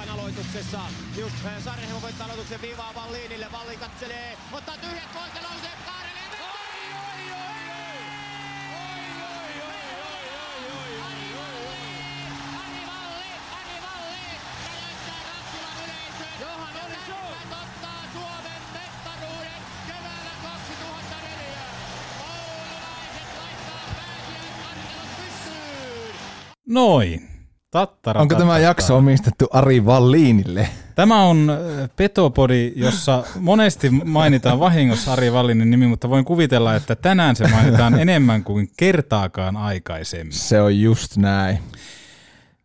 Raikkaan aloituksessa. Just Sarjanheimo voittaa aloituksen viivaa Valliinille. Valli katselee, ottaa tyhjät pois ja nousee kaarelle. Johan Olisson ottaa Suomen mestaruuden keväällä 2004. Oululaiset laittaa pääkiekkoartelun pystyyn. Noin. Tattara, Onko tämä tattara. jakso omistettu Ari Valliinille? Tämä on Petopodi, jossa monesti mainitaan vahingossa Ari Vallinin nimi, mutta voin kuvitella, että tänään se mainitaan enemmän kuin kertaakaan aikaisemmin. Se on just näin.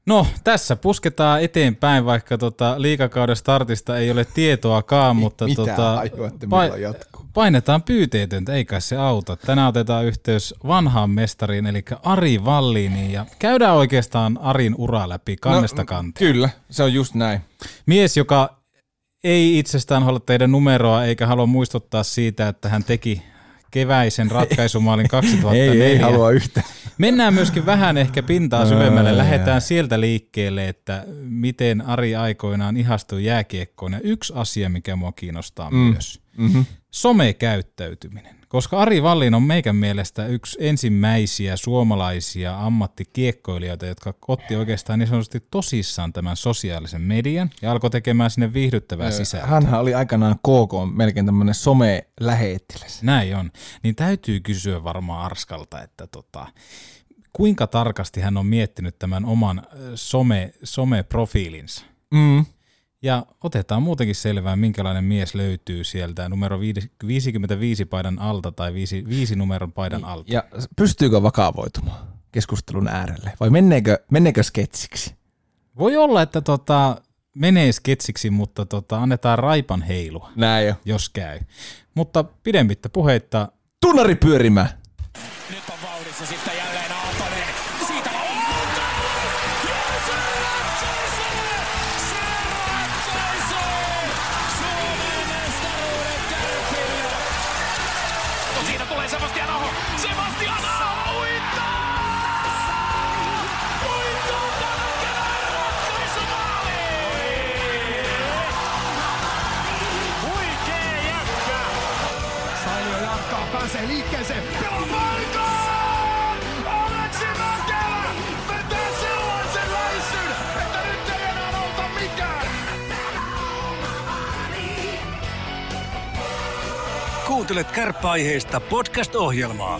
No, tässä pusketaan eteenpäin, vaikka tota liikakauden startista ei ole tietoakaan, mutta Mitä tota, ajoitte, jatkuu? painetaan pyyteetöntä, eikä se auta. Tänään otetaan yhteys vanhaan mestariin, eli Ari Valliniin, ja käydään oikeastaan Arin ura läpi kannesta No, kanteen. Kyllä, se on just näin. Mies, joka ei itsestään halua teidän numeroa, eikä halua muistuttaa siitä, että hän teki keväisen ratkaisumaalin 2004. Ei, ei halua yhtään. Mennään myöskin vähän ehkä pintaa syvemmälle. Lähdetään sieltä liikkeelle, että miten Ari aikoinaan ihastui jääkiekkoon. Ja yksi asia, mikä mua kiinnostaa mm. myös. Mm-hmm. Somekäyttäytyminen. Koska Ari Vallin on meikän mielestä yksi ensimmäisiä suomalaisia ammattikiekkoilijoita, jotka otti oikeastaan niin sanotusti tosissaan tämän sosiaalisen median ja alkoi tekemään sinne viihdyttävää sisältöä. Hänhän oli aikanaan KK melkein tämmöinen some-lähettiläs. Näin on. Niin täytyy kysyä varmaan Arskalta, että tota, kuinka tarkasti hän on miettinyt tämän oman some, some-profiilinsa. Mm. Ja otetaan muutenkin selvää, minkälainen mies löytyy sieltä numero viisi- 55 paidan alta tai 5, 5 numeron paidan alta. Ja pystyykö vakavoitumaan keskustelun äärelle vai menneekö, menneekö sketsiksi? Voi olla, että tota, menee sketsiksi, mutta tota, annetaan raipan heilua, Näin jo. jos käy. Mutta pidemmittä puheitta, Tunnari pyörimään. Nyt on vauhdissa sitten Kuuntelet kärppäaiheista podcast-ohjelmaa.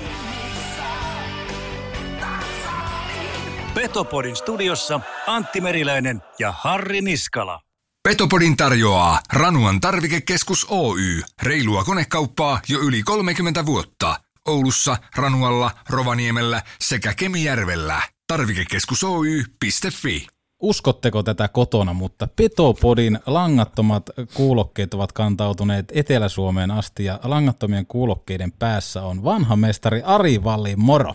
Petopodin studiossa Antti Meriläinen ja Harri Niskala. Petopodin tarjoaa Ranuan tarvikekeskus Oy. Reilua konekauppaa jo yli 30 vuotta. Oulussa, Ranualla, Rovaniemellä sekä Kemijärvellä. Tarvikekeskus Oy.fi. uskotteko tätä kotona, mutta Petopodin langattomat kuulokkeet ovat kantautuneet Etelä-Suomeen asti ja langattomien kuulokkeiden päässä on vanha mestari Ari Vallin moro.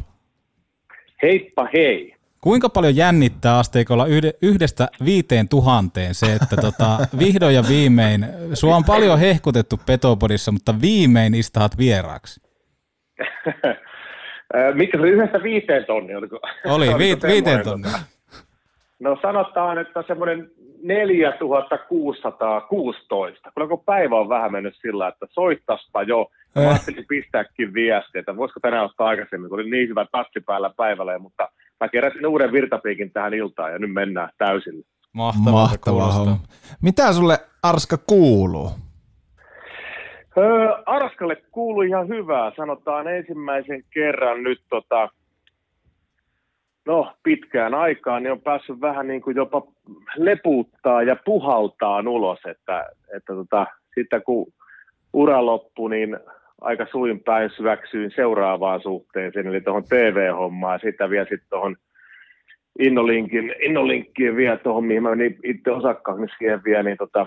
Heippa hei. Kuinka paljon jännittää asteikolla yhde, yhdestä viiteen tuhanteen se, että tota, vihdoin ja viimein, sua on paljon hehkutettu Petopodissa, mutta viimein istahat vieraaksi. Mikä se oli yhdestä viiteen tonni? Oliko, Oli, vi, semmoinen? viiteen tonnia. No sanotaan, että semmoinen 4616. Kyllä kun päivä on vähän mennyt sillä, että soittaspa jo. Ja Mä Eh. ajattelin pistääkin viestiä, että voisiko tänään ottaa aikaisemmin, kun oli niin hyvä tassi päällä päivällä. Mutta mä keräsin uuden virtapiikin tähän iltaan ja nyt mennään täysillä. Mahtavaa, Mahtava homma. Mitä sulle Arska kuuluu? Öö, Arskalle kuului ihan hyvää. Sanotaan ensimmäisen kerran nyt tota, no, pitkään aikaan, niin on päässyt vähän niin kuin jopa lepuuttaa ja puhaltaa ulos, että, että tota, sitten kun ura loppui, niin aika suin päin syväksyin seuraavaan suhteeseen, eli tuohon TV-hommaan, sitä vielä sitten tuohon Innolinkin, Innolinkkiin vielä tuohon, mihin mä menin itse osakkaaksi siihen vielä, niin tota,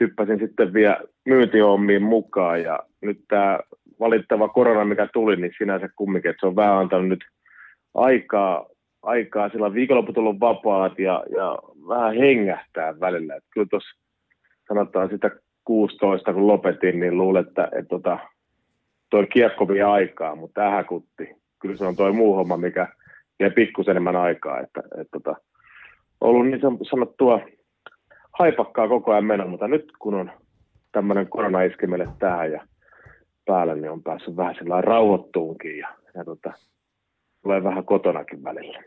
hyppäsin sitten vielä myyntihommiin mukaan, ja nyt tämä valittava korona, mikä tuli, niin sinänsä kumminkin, että se on vähän antanut nyt aikaa, aikaa sillä viikonloput on vapaat ja, ja vähän hengähtää välillä. Et kyllä tuossa sanotaan sitä 16, kun lopetin, niin luulen, että, että tota, toi kiekko vie aikaa, mutta ähäkutti. Kyllä se on toi muu homma, mikä vie pikkusen enemmän aikaa. Että, että tota, ollut niin sanottua haipakkaa koko ajan meno, mutta nyt kun on tämmöinen korona iski meille tähän ja päälle, niin on päässyt vähän sillä rauhoittuunkin ja, ja tota, tulee vähän kotonakin välillä.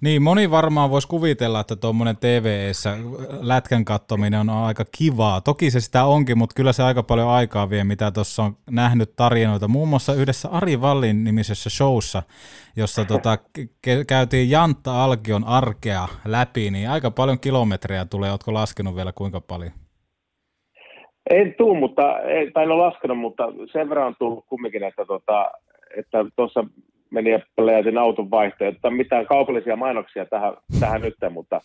Niin, moni varmaan voisi kuvitella, että tuommoinen TVEssä lätkän kattominen on aika kivaa. Toki se sitä onkin, mutta kyllä se aika paljon aikaa vie, mitä tuossa on nähnyt tarinoita. Muun muassa yhdessä Ari Vallin nimisessä showssa, jossa tota, ke- käytiin Jantta Alkion arkea läpi, niin aika paljon kilometrejä tulee. Oletko laskenut vielä kuinka paljon? En tuu, mutta, ei, tai en ole laskenut, mutta sen verran on tullut kumminkin, että tota, että tuossa meni ja pläjätin auton vaihtoehto. Että mitään kaupallisia mainoksia tähän, tähän nyt, mutta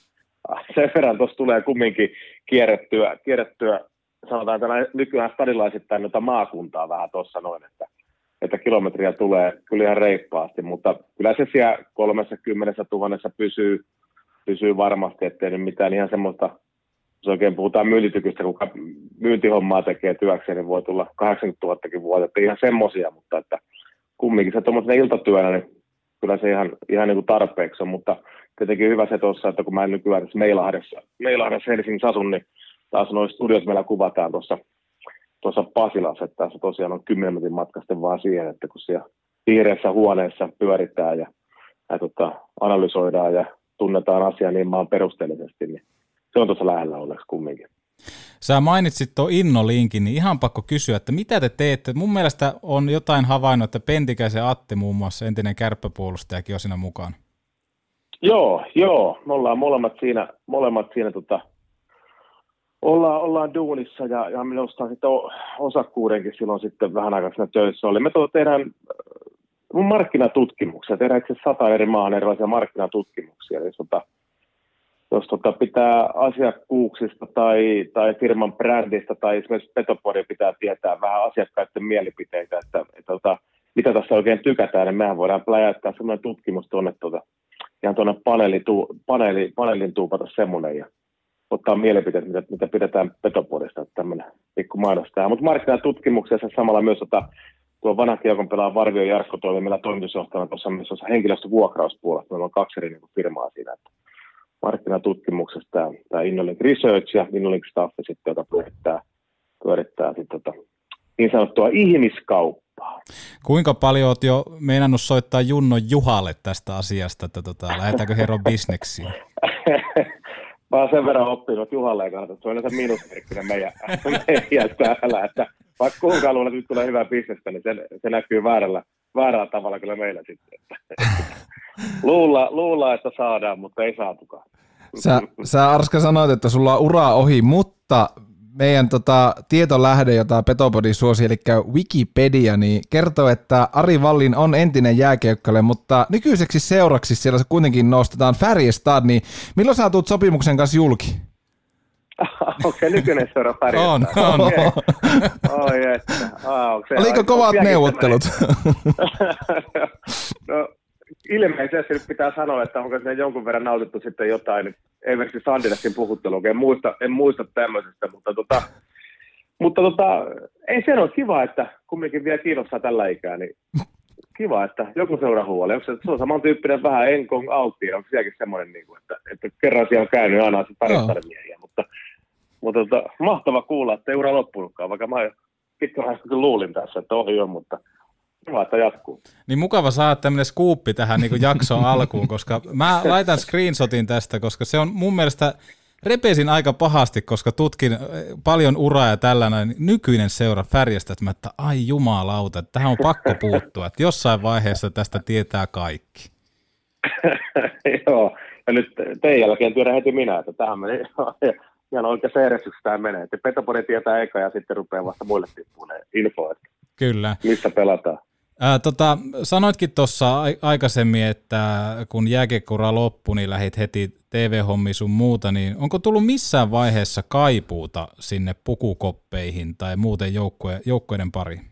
sen verran tuossa tulee kumminkin kierrettyä, kierrettyä sanotaan, että nykyään stadilaisittain noita maakuntaa vähän tuossa noin, että, että kilometriä tulee kyllä ihan reippaasti, mutta kyllä se siellä 30 tuhannessa pysyy, pysyy varmasti, ettei nyt mitään ihan semmoista, jos oikein puhutaan myyntitykystä, kuka myyntihommaa tekee työkseen, niin voi tulla 80 000 vuotta, ihan semmoisia, mutta että kumminkin se tuommoisena iltatyönä, niin kyllä se ihan, ihan niin kuin tarpeeksi on, mutta tietenkin hyvä se tuossa, että kun mä nykyään tässä Meilahdessa, Meilahdessa Helsingissä asun, niin taas noissa studiot meillä kuvataan tuossa tuossa Pasilassa, että tässä tosiaan on 10 minuutin matkasta vaan siihen, että kun siellä vihreässä huoneessa pyöritään ja, ja tota, analysoidaan ja tunnetaan asia niin maan perusteellisesti, niin se on tuossa lähellä onneksi kumminkin. Sä mainitsit tuon Inno-linkin, niin ihan pakko kysyä, että mitä te teette? Mun mielestä on jotain havainnut, että Pentikäisen Atti muun muassa, entinen kärppäpuolustajakin on siinä mukaan. Joo, joo. Me ollaan molemmat siinä, molemmat siinä tota, ollaan, ollaan duunissa ja, ja minusta sitten osakkuudenkin silloin sitten vähän aikaa siinä töissä oli. Me to, tehdään markkinatutkimuksia, tehdään itse sata eri maahan erilaisia markkinatutkimuksia. Eli tota, jos tota pitää asiakkuuksista tai, tai firman brändistä tai esimerkiksi Petopodin pitää tietää vähän asiakkaiden mielipiteitä, että, että, että tota, mitä tässä oikein tykätään, niin mehän voidaan pläjäyttää sellainen tutkimus tuonne tuota, ihan tuonne paneeli, paneeli, paneelin tuupata semmoinen ja ottaa mielipiteet, mitä, mitä pidetään Petopodista, että tämmöinen pikku mainos tähän. Mutta markkinatutkimuksessa samalla myös tota, tuo vanha kiekon pelaa Varvio Jarkko toimii meillä toimitusjohtajana tuossa myös henkilöstövuokrauspuolella. Meillä on kaksi eri niin firmaa siinä, että markkinatutkimuksesta tämä, tämä Innolink Research ja Innolink Staff, sitten, joka pyörittää, pyörittää sitten, tota, niin sanottua ihmiskauppaa. Kuinka paljon olet jo meinannut soittaa Junno Juhalle tästä asiasta, että tota, lähdetäänkö hero bisneksiin? Mä oon sen verran oppinut, että Juhalle ei kannata. Se on yleensä miinusmerkkinen meidän, meidän täällä, että vaikka kuinka luulen, että nyt tulee hyvää bisnestä, niin se, se näkyy väärällä, väärällä tavalla kyllä meillä sitten. luulla, luulla, että saadaan, mutta ei saatukaan. Sä, sä Arska sanoit, että sulla on ura ohi, mutta meidän tota, tietolähde, jota Petopodi suosi, eli Wikipedia, niin kertoo, että Ari Vallin on entinen jääkiekkale, mutta nykyiseksi seuraksi siellä se kuitenkin nostetaan Färjestad, niin milloin sä tulet sopimuksen kanssa julki? Okei, okay, nykyinen seura Färjestad. On, on. Okay. Oh, että. Ah, okay. Oliko kovat neuvottelut? no, ilmeisesti nyt pitää sanoa, että onko sinne jonkun verran nautittu sitten jotain Eversti Sandineskin puhuttelua, en muista, en muista tämmöisestä, mutta, tota, mutta tota, ei se ole kiva, että kumminkin vielä kiinnostaa tällä ikää, niin kiva, että joku seuraa huoli. Onko se, se on samantyyppinen vähän Enkong Altti, onko sielläkin semmoinen, niin kuin, että, että kerran siellä on käynyt aina se paristarmiehiä, mutta, mutta tota, mahtava kuulla, että ei ura loppunutkaan, vaikka mä pitkään luulin tässä, että ohi on, mutta Hyvä, että jatkuu. Niin mukava saada tämmöinen skuuppi tähän niin jaksoon alkuun, koska mä laitan screenshotin tästä, koska se on mun mielestä repesin aika pahasti, koska tutkin paljon uraa ja tällainen nykyinen seura Färjestä, että, mä, että ai jumalauta, että tähän on pakko puuttua, että jossain vaiheessa tästä tietää kaikki. Joo, ja nyt teidän jälkeen tiedän heti minä, että tähän meni ihan oikeassa järjestyksessä tämä menee. Että Petopodi tietää eka ja sitten rupeaa vasta muille tippuun info, että Kyllä. mistä pelataan. Ää, tota, sanoitkin tuossa aikaisemmin, että kun jääkiekkura loppui, niin lähit heti TV-hommi sun muuta, niin onko tullut missään vaiheessa kaipuuta sinne pukukoppeihin tai muuten joukkojen, pariin?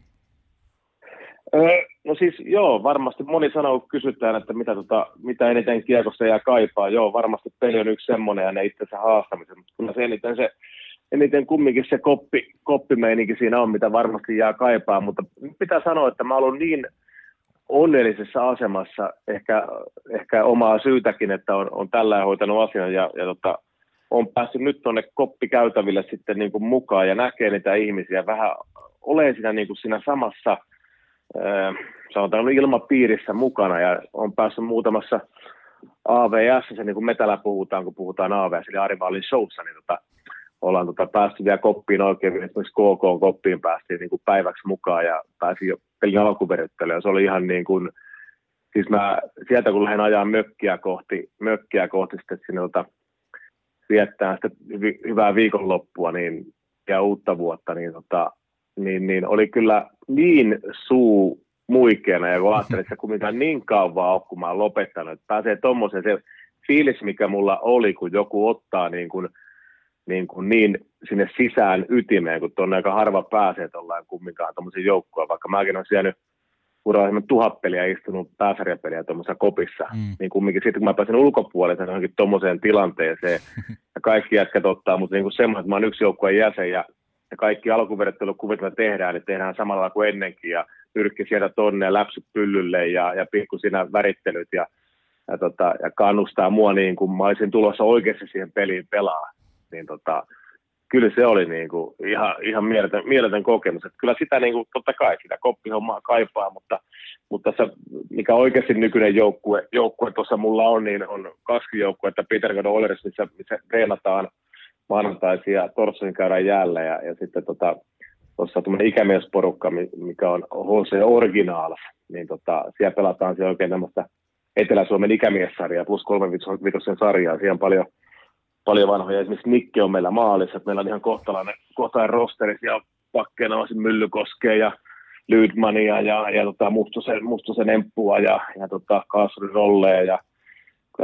No siis joo, varmasti moni sanoo, kun kysytään, että mitä, tota, mitä eniten kiekossa jää kaipaa. Joo, varmasti peli on yksi semmoinen ja ne itsensä haastamisen, mutta kyllä se eniten se eniten kumminkin se koppi, koppimeininki siinä on, mitä varmasti jää kaipaa, mutta pitää sanoa, että mä olen niin onnellisessa asemassa, ehkä, ehkä omaa syytäkin, että on, on tällä hoitanut asian ja, ja tota, on päässyt nyt tuonne koppikäytäville sitten niin kuin mukaan ja näkee niitä ihmisiä vähän, ole siinä, niin kuin siinä samassa sanotaan ilmapiirissä mukana ja on päässyt muutamassa AVS, se niin kuin me täällä puhutaan, kun puhutaan AVS, eli Ari Vallin showssa, niin tota, ollaan tota päästy vielä koppiin oikein, esimerkiksi KK-koppiin päästiin niin kuin päiväksi mukaan ja pääsin jo pelin alkuveryttelyyn ja se oli ihan niin kuin, siis mä sieltä kun lähden ajaa mökkiä kohti, mökkiä kohti sitten sinne tota, viettää sitä hy- hyvää viikonloppua niin, ja uutta vuotta, niin, tota, niin, niin oli kyllä niin suu muikeena ja kun ajattelin, että kumminkaan niin kauan ole, kun mä oon lopettanut, että pääsee tuommoiseen se fiilis, mikä mulla oli, kun joku ottaa niin, kuin, niin, kuin niin sinne sisään ytimeen, kun tuonne aika harva pääsee tuollain kumminkaan tuommoisen joukkoon, vaikka mäkin olen siellä uralla tuhat peliä istunut pääsarjapeliä tuommoisessa kopissa, mm. niin kumminkin sitten kun mä pääsin ulkopuolelle johonkin tuommoiseen tilanteeseen, ja kaikki jätkät ottaa, mutta niin kuin semmoinen, että mä oon yksi joukkueen jäsen, ja, ja kaikki alkuverittelukuvit, mitä tehdään, niin tehdään samalla kuin ennenkin, ja pyrkki sieltä tonne ja läpsyt pyllylle, ja, ja pikku siinä värittelyt, ja, ja, tota, ja kannustaa mua niin kuin mä olisin tulossa oikeasti siihen peliin pelaa, niin tota, kyllä se oli niin kuin ihan, ihan mieletön, mieletön kokemus. Että kyllä sitä niin kuin, totta kai sitä koppihommaa kaipaa, mutta, mutta tässä, mikä oikeasti nykyinen joukkue, joukkue tuossa mulla on, niin on kaksi joukkuetta, Peter Oilers, missä, missä treenataan maanantaisin ja torstaisin käydään jäällä ja, ja sitten tota, tuossa tuommoinen ikämiesporukka, mikä on HC Originals, niin tota, siellä pelataan siellä oikein tämmöistä Etelä-Suomen ikämiessarjaa plus kolmen vitosen sarjaa. Siellä on paljon, paljon vanhoja. Esimerkiksi Nikke on meillä maalissa, että meillä on ihan kohtalainen, kohtalainen rosteri. Siellä pakkeena on Myllykoskea ja Lydmania ja, ja tota Mustosen, Mustosen Emppua ja, ja tota Kaasurin Rolleja ja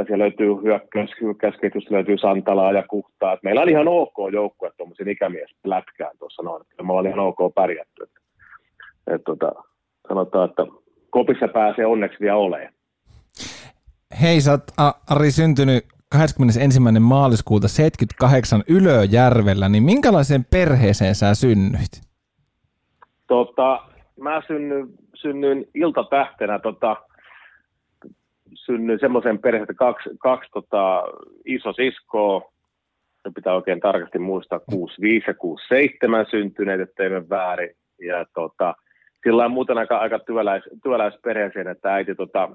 siellä löytyy hyökkäys, hyökkäysketjusta löytyy Santalaa ja Kuhtaa. Et meillä on ihan ok joukkue tuommoisen ikämieslätkään tuossa noin. Kyllä me ollaan ihan ok pärjätty. Et, et tota, sanotaan, että kopissa pääsee onneksi vielä olemaan. Hei, sä oot Ari syntynyt 21. maaliskuuta 78 Ylöjärvellä, niin minkälaiseen perheeseen sä synnyit? Tota, mä synnyin, synnyin iltatähtenä tota, synnyin semmoisen että kaksi, kaksi tota, iso siskoa, se pitää oikein tarkasti muistaa, 65 ja 67 syntyneet, ettei mene väärin. Ja tota, sillä on muuten aika, aika työläis, työläisperheeseen, että äiti, tota,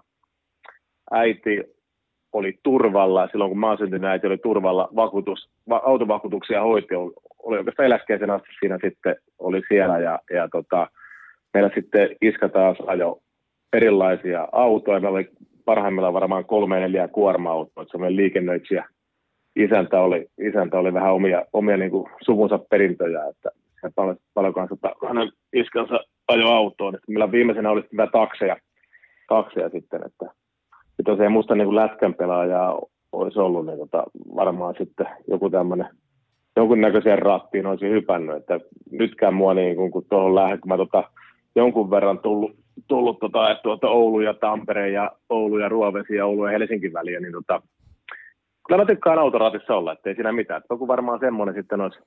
äiti oli turvalla, silloin kun mä syntynyt, äiti oli turvalla, vakuutus, va, autovakuutuksia hoiti, oli, oikeastaan eläkkeisen asti siinä sitten, oli siellä ja, ja tota, meillä sitten iskä taas ajo erilaisia autoja, meillä oli parhaimmillaan varmaan kolme neljä kuorma-autoa, että semmoinen liikennöitsijä isäntä oli, isäntä oli vähän omia, omia niin kuin suvunsa perintöjä, että se paljon, paljon kanssa, että hänen iskansa ajo autoon, että meillä viimeisenä oli hyvä takseja, takseja sitten, että jos ei musta niin lätkän pelaajaa olisi ollut, niin tota, varmaan sitten joku tämmöinen jonkunnäköiseen rattiin olisi hypännyt, että nytkään mua niin kun, kun tuohon lähden, kun mä tota, jonkun verran tullut, tullut tota, että tuota Oulu ja Tampere ja Oulu ja Ruovesi ja Oulu ja Helsinki väliä, niin tota, kyllä mä tykkään autoraatissa olla, ettei siinä mitään. Joku varmaan semmoinen sitten olisi,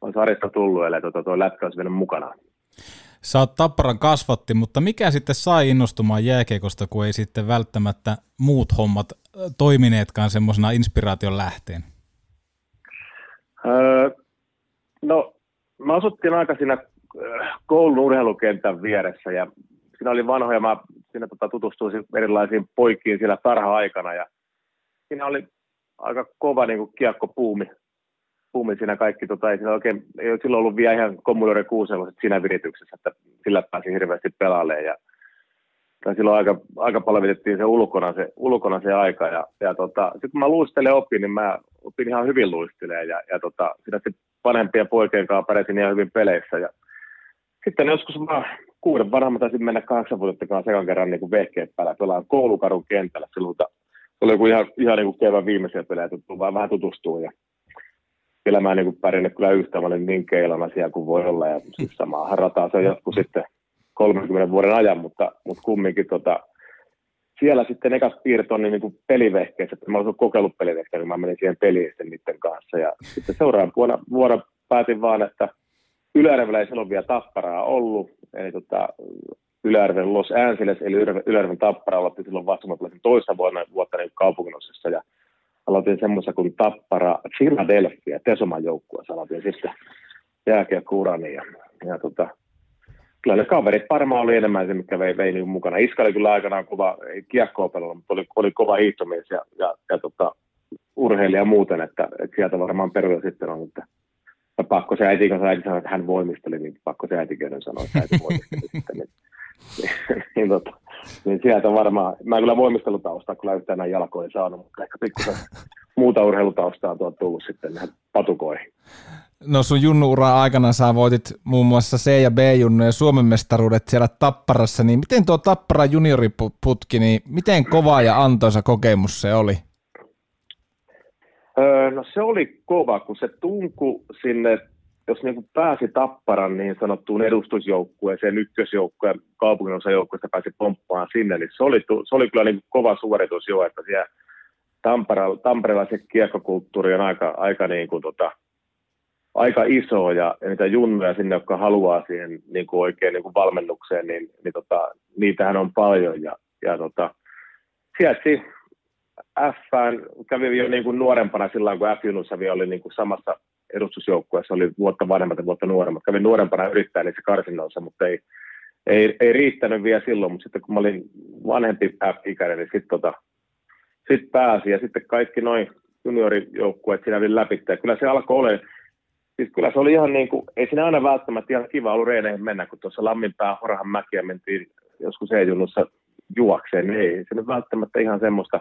olisi Arista tullut, eli tota, tuo lätkä olisi mennyt mukanaan. Sä oot Tapparan kasvatti, mutta mikä sitten sai innostumaan jääkeikosta, kun ei sitten välttämättä muut hommat toimineetkaan semmoisena inspiraation lähteen? Öö, no, mä asuttiin aika siinä koulun urheilukentän vieressä ja siinä oli vanhoja, mä siinä tota, tutustuin erilaisiin poikiin siellä tarha-aikana ja siinä oli aika kova niin kuin kiekkopuumi puumi siinä kaikki, tota, ei, siinä oikein, ei ole silloin ollut vielä ihan Commodore 6 siinä virityksessä, että sillä pääsi hirveästi pelaamaan ja tai silloin aika, aika paljon vietettiin se ulkona se, ulkona se aika. Ja, ja tota, sitten kun mä luistelen opin, niin mä opin ihan hyvin luistelee. Ja, ja tota, sitä vanhempien poikien kanssa pärjäsin ihan hyvin peleissä. Ja sitten joskus mä kuuden vanha, mä taisin mennä kahdeksan vuotta sekan kerran niin kuin vehkeet päällä. Pelaan koulukarun kentällä. Silloin, se oli joku ihan, ihan niin kuin kevään viimeisiä pelejä, tuttu, vaan vähän tutustuu ja kyllä mä niin pärjännyt kyllä yhtä, mä olin niin keilana siellä kuin voi olla ja siis samaa rataa se jatkuu sitten 30 vuoden ajan, mutta, mutta kumminkin tota, siellä sitten ekas piirto on niin kuin pelivehkeissä, että mä olisin kokeillut pelivehkeissä, niin mä menin siihen peliin sitten niiden kanssa. Ja sitten seuraavan vuonna, vuonna päätin vaan, että Ylärvellä ei silloin vielä tapparaa ollut, eli tota, Ylärven Los Angeles, eli Ylärven tappara aloitti silloin vasta toista vuonna, vuotta niin kaupunginosissa, ja aloitin semmoisen kuin Tappara Philadelphia, Tesoman joukkueessa aloitin sitten jääkiekkourani ja, ja tota, kyllä ne kaverit varmaan oli enemmän se, mikä vei, vei niin mukana. Iska oli kyllä aikanaan kova, ei kiekkoa pelannut, mutta oli, oli kova hiihtomies ja, ja, ja tota, urheilija muuten, että, että sieltä varmaan peruja sitten on, että ja pakko se äiti, kun äiti sanoi, että hän voimisteli, niin pakko se äitiköiden sanoa, että äiti voimisteli. Niin, niin, tota, niin, sieltä varmaan, mä en kyllä voimistelutaustaa kyllä yhtään näin jalkoihin saanut, mutta ehkä pikkusen muuta urheilutaustaa on tullut sitten näihin patukoihin. No sun junnuura aikana sä voitit muun muassa C- ja B-junnu ja Suomen mestaruudet siellä Tapparassa, niin miten tuo Tappara junioriputki, niin miten kova ja antoisa kokemus se oli? Öö, no se oli kova, kun se tunku sinne, jos niin pääsi Tapparan niin sanottuun edustusjoukkueeseen, ykkösjoukkueen, kaupunginosajoukkueesta pääsi pomppaan sinne, niin se oli, se oli kyllä niin kova suoritus jo, että siellä Tampereella, Tampereella se kiekkokulttuuri on aika, aika, niin kuin tota, aika iso ja, ja niitä junnuja sinne, jotka haluaa siihen niin kuin oikein niin kuin valmennukseen, niin, niin tota, niitähän on paljon ja, ja tota, sieltä F kävi jo niin kuin nuorempana silloin, kun F-junnussa vielä oli niin kuin samassa edustusjoukkueessa, oli vuotta vanhemmat ja vuotta nuoremmat. Kävin nuorempana yrittää niissä karsinnoissa, mutta ei, ei, ei, riittänyt vielä silloin, mutta sitten kun mä olin vanhempi F-ikäinen, niin sitten tota, sit pääsi ja sitten kaikki noin juniorijoukkueet siinä vielä läpi. Ja kyllä se alkoi olla, siis kyllä se oli ihan niin kuin, ei siinä aina välttämättä ihan kiva ollut reeneihin mennä, kun tuossa Lamminpää Horahan mäkiä mentiin joskus E-junnussa juokseen, niin ei se nyt välttämättä ihan semmoista,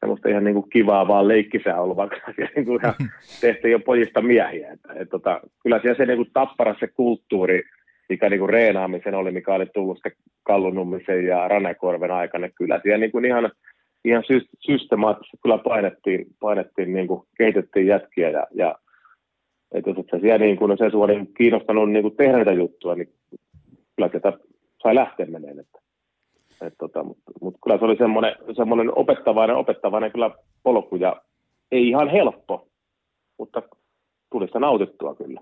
semmoista ihan niin kuin kivaa vaan leikkisää ollut, vaikka siellä niin kuin ihan tehtiin jo pojista miehiä. Että, et, tota, kyllä siellä se niin kuin tappara se kulttuuri, mikä niin kuin reenaamisen oli, mikä oli tullut sitten Kallunummisen ja Ranekorven aikana, kyllä siellä niin kuin ihan, ihan systemaattisesti kyllä painettiin, painettiin niin kuin kehitettiin jätkiä ja, ja että jos et siellä niin kuin, no se sua niin kiinnostanut niin kuin tehdä näitä juttuja, niin kyllä tätä sai lähteä meneen. Että. Et tota, Mutta mut kyllä se oli semmoinen, semmoinen opettavainen, opettavainen kyllä polku ja ei ihan helppo, mutta tuli sitä nautittua kyllä.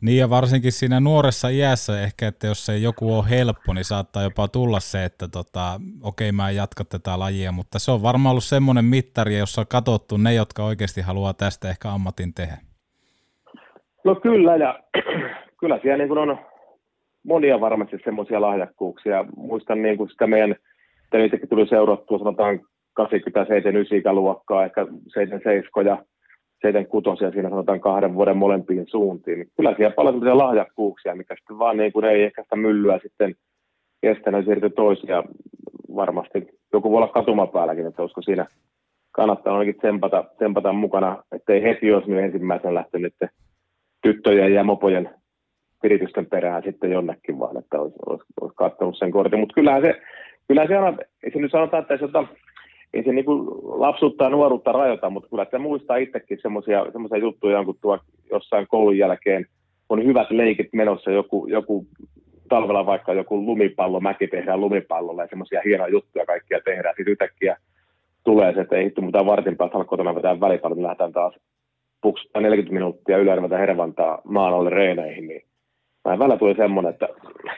Niin ja varsinkin siinä nuoressa iässä ehkä, että jos se joku on helppo, niin saattaa jopa tulla se, että tota, okei mä en jatka tätä lajia, mutta se on varmaan ollut semmoinen mittari, jossa on katsottu ne, jotka oikeasti haluaa tästä ehkä ammatin tehdä. No kyllä ja kyllä siellä niin kuin on monia varmasti semmoisia lahjakkuuksia. Muistan niin kuin sitä meidän, niitäkin tuli seurattua sanotaan 87 ikäluokkaa, ehkä 77 ja 76 siinä sanotaan kahden vuoden molempiin suuntiin. Niin kyllä siellä paljon semmoisia lahjakkuuksia, mikä sitten vaan niin kuin ei ehkä sitä myllyä sitten kestänyt siirtyä toisia varmasti. Joku voi olla katumapäälläkin, että olisiko siinä kannattaa ainakin tsempata, tsempata mukana, ettei heti olisi nyt ensimmäisenä lähtenyt tyttöjen ja mopojen viritysten perään sitten jonnekin vaan, että olisi, olisi, olisi katsonut sen kortin. Mutta kyllähän se, kyllähän se ei se nyt sanotaan, että se, ei se niin kuin lapsuutta ja nuoruutta rajoita, mutta kyllä se muistaa itsekin semmoisia juttuja, kun tuo jossain koulun jälkeen on hyvät leikit menossa, joku, joku talvella vaikka joku lumipallo, mäki tehdään lumipallolla ja semmoisia hienoja juttuja kaikkia tehdään. Sitten yhtäkkiä tulee se, että ei hittu mitään vartin päästä alkaa kotona vetää välipallon, niin lähdetään taas puksuttaa 40 minuuttia Ylärveltä Hervantaa maan alle reeneihin, niin Vähän välillä tuli semmoinen, että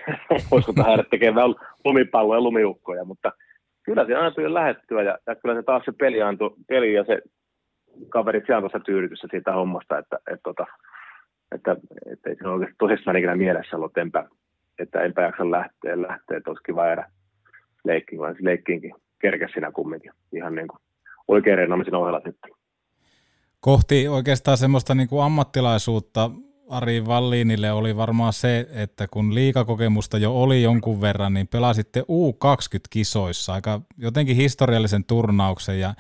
voisiko tähän tekemään lumipalloja ja lumiukkoja, mutta kyllä se aina tuli lähettyä ja, ja kyllä se taas se peli, antoi, peli ja se kaverit siellä tuossa tyydytyssä siitä hommasta, että, että, tota, että, että, että ei se oikeasti tosissaan ikinä mielessä ollut, että enpä, että enpä jaksa lähteä, lähteä että olisi kiva jäädä leikkiin, vaan leikkiinkin kerkesi siinä kumminkin ihan niin kuin oikein reenaamisen ohella sitten. Kohti oikeastaan semmoista niin kuin ammattilaisuutta Ari Valliinille oli varmaan se, että kun liikakokemusta jo oli jonkun verran, niin pelasitte U20-kisoissa aika jotenkin historiallisen turnauksen ja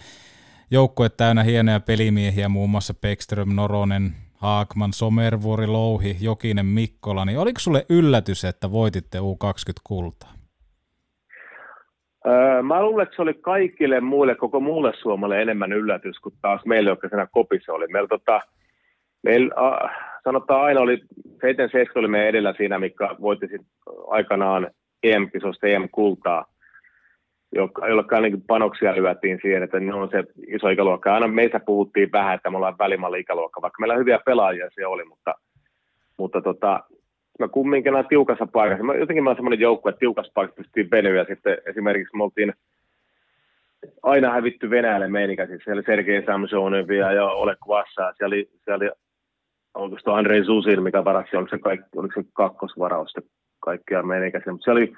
joukkue täynnä hienoja pelimiehiä, muun muassa Pekström, Noronen, Haakman, Somervuori, Louhi, Jokinen, Mikkola, niin oliko sulle yllätys, että voititte U20-kultaa? Öö, mä luulen, että se oli kaikille muille, koko muulle Suomelle enemmän yllätys kuin taas meille, jotka siinä kopissa oli. Meillä tota, Meillä äh, sanotaan aina oli, 77 oli meidän edellä siinä, mikä voitti aikanaan EM-kisosta EM-kultaa, jolla niin panoksia lyötiin siihen, että ne on se iso ikäluokka. Aina meistä puhuttiin vähän, että me ollaan välimalli ikäluokka, vaikka meillä hyviä pelaajia se oli, mutta, mutta tota, mä kumminkin näin tiukassa paikassa. Mä, jotenkin mä olen semmoinen joukko, että tiukassa paikassa pystyttiin venyä. Sitten esimerkiksi me oltiin aina hävitty Venäjälle meinikäisesti. Siellä oli Sergei Samsonev ja, Oleg Kvassa. Siellä oli, siellä oli oikeastaan Andrei Susin, mikä varasi, oliko se, kaikki, oliko se kakkosvarausta kaikkia meinikäisiä. Mutta siellä oli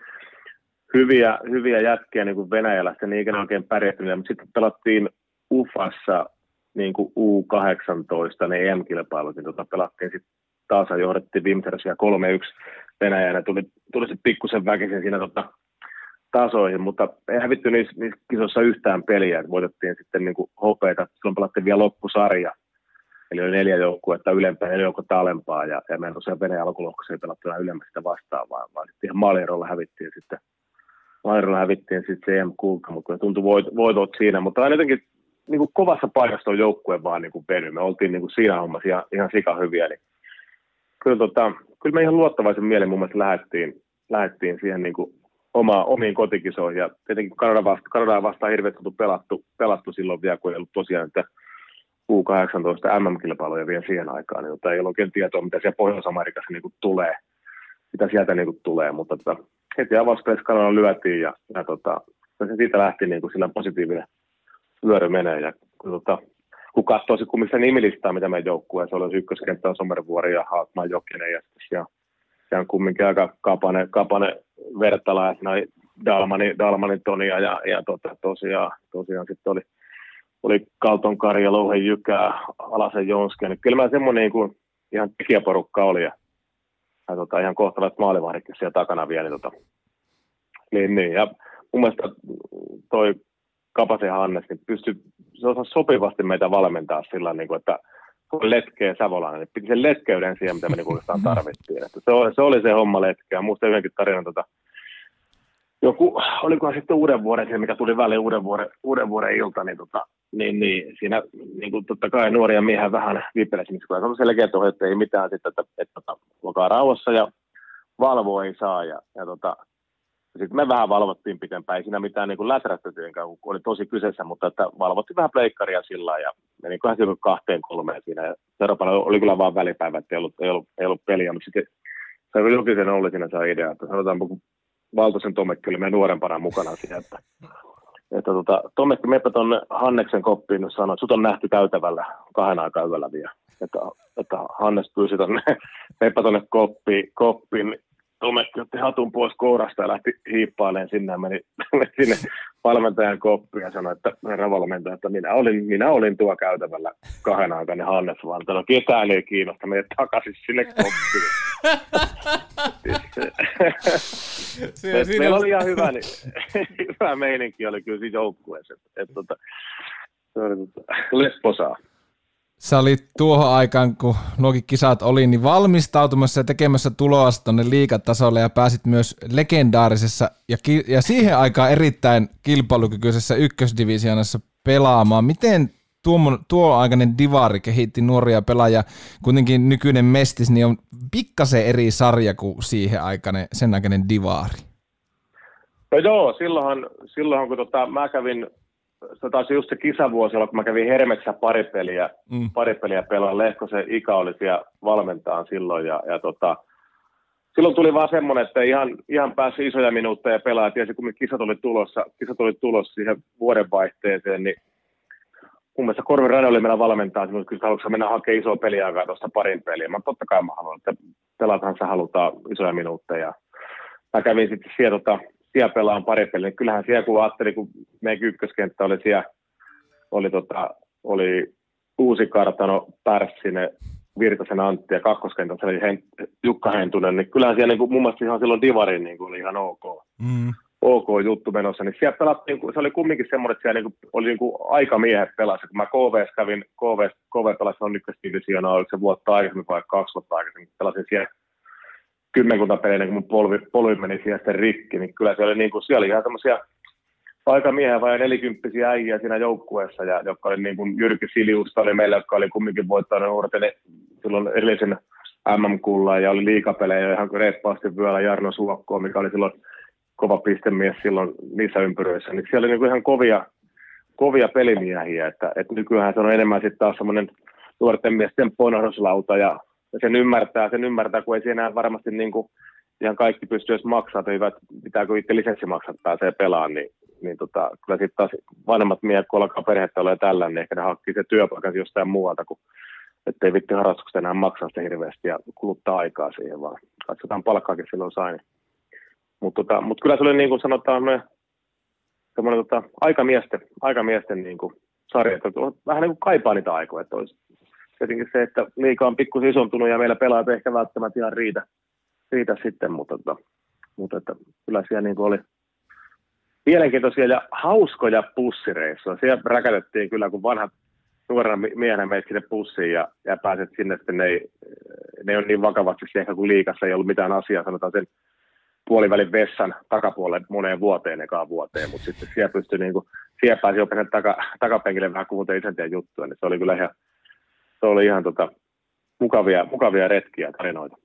hyviä, hyviä jätkiä niin kuin Venäjällä, sitten niin ikinä oikein pärjätty. Mutta sitten pelattiin UFassa niin kuin U18, ne EM-kilpailut, niin tota pelattiin sitten taas johdettiin viimeisessä 3-1 Venäjänä. Tuli, tuli sitten pikkusen väkisin siinä tota, tasoihin, mutta ei hävitty niissä, niissä kisoissa yhtään peliä, voitettiin sitten niin kuin hopeita. Silloin pelattiin vielä loppusarja, eli oli neljä joukkuetta ylempää ja joukkuetta alempaa, ja, ja meidän tosiaan Venäjän alkulohkossa ei pelattu enää ylemmästä vastaan, vaan, vaan sitten ihan maalierolla hävittiin sitten Maalierolla hävittiin sitten se EM-kulta, mutta tuntui voit, voitot siinä, mutta aina jotenkin niin kuin kovassa paikassa on joukkue vaan niin kuin veny. Me oltiin niin kuin siinä hommassa ihan, ihan sika hyviä, niin kyllä, tota, kyllä me ihan luottavaisen mielen mun mielestä lähdettiin, lähdettiin siihen niin kuin oma, omiin kotikisoihin. Ja tietenkin Kanada vasta, Kanadaa vastaan hirveästi pelattu, pelattu silloin vielä, kun ei ollut tosiaan että U18 MM-kilpailuja vielä siihen aikaan, niin tota, ei ollut oikein tietoa, mitä siellä Pohjois-Amerikassa niin tulee, mitä sieltä niin kuin tulee, mutta tota, heti avauspelissä Kanada lyötiin ja, ja tota, se siitä lähti niin kuin sillä positiivinen vyöry menee. Ja, kun, tota, kun katsoo se kummin nimilistaa, mitä meidän joukkueessa oli, ykköskenttä on Somervuori ja Haakman Jokinen ja sitten siellä on kumminkin aika kapane, kapane vertala ja siinä oli Dalmani, Dalmanin Tonia ja, ja tota, tosiaan, tosiaan sitten oli, oli Kalton Kari ja Louhen Jykää, Alasen Jonski, niin kyllä mä semmoinen niin kuin, ihan tekijäporukka oli ja, ja tota, ihan kohtavat maalivahditkin siellä takana vielä. Niin, tota, niin, niin, ja mun mielestä toi Kapasen Hannes, niin pystyi se osaa sopivasti meitä valmentaa sillä niin kuin, että kun letkeä Savolainen, niin piti sen letkeyden siihen, mitä me niin oikeastaan tarvittiin. Että se, oli, se, oli se homma letkeä. Muista yhdenkin tarinan tota, joku, olikohan sitten uuden vuoden, mikä tuli väliin uuden vuoden, uuden vuoden ilta, niin, tota, niin, niin siinä niin kuin totta kai nuoria miehiä vähän viipelesi, kun on selkeä tuohon, että ei mitään sitten, että, että, että että rauhassa ja valvo ei saa. Ja, ja tota, sitten me vähän valvottiin pitempään, ei siinä mitään niin läträttytyynkään, kun oli tosi kyseessä, mutta että valvottiin vähän pleikkaria sillä ja meni kyllä kahteen kolmeen siinä. Ja seuraavana oli kyllä vaan välipäivä, että ei ollut, ei ollut, ei ollut peliä, mutta sitten se oli julkisen oli siinä se idea, että sanotaan, kun Valtosen Tomekki oli meidän nuorempana mukana siinä, että, että tota, Tomekki, meppä tuonne Hanneksen koppiin, sanoi, että sut on nähty käytävällä kahden aikaa yöllä vielä. Että, että Hannes pyysi tuonne, meppä tuonne koppiin, koppiin Tomekki otti hatun pois kourasta ja lähti hiippailemaan sinne ja meni, meni sinne valmentajan koppiin ja sanoi, että herra valmentaja, että minä olin, minä olin tuo käytävällä kahden aikana Hannes vaan, että ketään ei kiinnosta, mene takaisin sinne koppiin. se, siinä... Meillä oli ihan hyvä, niin, hyvä meininki oli kyllä siinä joukkueessa. Että, että, että, se oli tota, lepposaa sä olit tuohon aikaan, kun nuokin kisat oli, niin valmistautumassa ja tekemässä tuloa tuonne liikatasolle ja pääsit myös legendaarisessa ja, ki- ja siihen aikaan erittäin kilpailukykyisessä ykkösdivisioonassa pelaamaan. Miten tuo, tuo aikainen divari kehitti nuoria pelaajia, kuitenkin nykyinen mestis, niin on pikkasen eri sarja kuin siihen aikainen, sen aikainen divari. No joo, silloinhan, silloinhan kun tota, mä kävin se taisi just se kisavuosi olla, kun mä kävin Hermeksä pari peliä, mm. pari peliä pelaan. Lehkosen ikä oli siellä valmentaan silloin ja, ja tota, silloin tuli vaan semmoinen, että ihan, ihan pääsi isoja minuutteja pelaa. Tiesi, kun kisat oli tulossa, kisat oli tulossa siihen vuodenvaihteeseen, niin mun mielestä Korven Rane oli meillä valmentaa, että kyllä haluatko mennä hakemaan isoa peliaikaa tuosta parin peliä. Mä totta kai mä haluan, että pelataan se halutaan isoja minuutteja. Mä kävin sitten siellä tota, siellä pelaan pari peliä. Niin kyllähän siellä kun ajattelin, kun meidän ykköskenttä oli siellä, oli, tota, oli Uusi Kartano, Pärssinen, Virtasen Antti ja kakkoskentässä oli Hen, Jukka Hentunen, niin kyllähän siellä niin kuin, mun mielestä ihan silloin Divarin niin kuin, oli ihan ok. Mm. Ok juttu menossa, niin siellä pelattiin, se oli kumminkin semmoinen, että siellä niin kuin, oli niin kuin aikamiehet pelasi. Kun mä KVS kävin, KV, KV pelasi on ykkösdivisioonaa, oliko se vuotta aikaisemmin vai kaksi vuotta aikaisemmin, pelasin siellä kymmenkunta peliä, kun mun polvi, polvi meni siellä sitten rikki, niin kyllä siellä oli, niin kuin, siellä oli ihan semmoisia aikamiehiä vai nelikymppisiä äijä siinä joukkueessa, ja, jotka oli niin kuin Jyrki Siliusta oli meillä, jotka oli kumminkin voittanut nuorten silloin edellisen MM-kullaan ja oli liikapelejä ihan reippaasti vyöllä. Jarno Suokkoa, mikä oli silloin kova pistemies silloin niissä ympyröissä, niin siellä oli niin kuin ihan kovia, kovia pelimiehiä, että, että nykyään se on enemmän sitten taas semmoinen nuorten miesten ponahduslauta ja ja sen ymmärtää, sen ymmärtää, kun ei siinä varmasti niin kuin ihan kaikki pysty edes maksaa, että pitääkö itse lisenssi maksaa, että pääsee pelaamaan, niin, niin tota, kyllä sitten taas vanhemmat miehet, kun alkaa perhettä olla tällä, niin ehkä ne hankkii se työpaikan jostain muualta, kun ettei vitti harrastukset enää maksaa sitä hirveästi ja kuluttaa aikaa siihen, vaan katsotaan palkkaakin silloin sai. Niin. Mutta tota, mut kyllä se oli niin kuin sanotaan, me, semmoinen tota, aikamiesten, aikamiesten niin kuin sarja, että vähän niin kuin kaipaa niitä aikoja, että olisi tietenkin se, että liika on pikkusen isontunut ja meillä pelaat ehkä välttämättä ihan riitä, riitä sitten, mutta, tota, mutta että kyllä siellä niin oli mielenkiintoisia ja hauskoja pussireissuja. Siellä räkätettiin kyllä, kun vanhat nuorena miehenä menet sinne pussiin ja, ja pääset sinne, sitten ne ei, ne ei ole niin vakavasti ehkä kuin liikassa ei ollut mitään asiaa, sanotaan sen puolivälin vessan takapuolelle moneen vuoteen ekaan vuoteen, mutta sitten siellä pystyi niin kuin, siellä pääsi jopa taka, takapenkille vähän kuunteen isäntien juttuja, niin se oli kyllä ihan, se oli ihan tota, mukavia, mukavia retkiä ja tarinoita.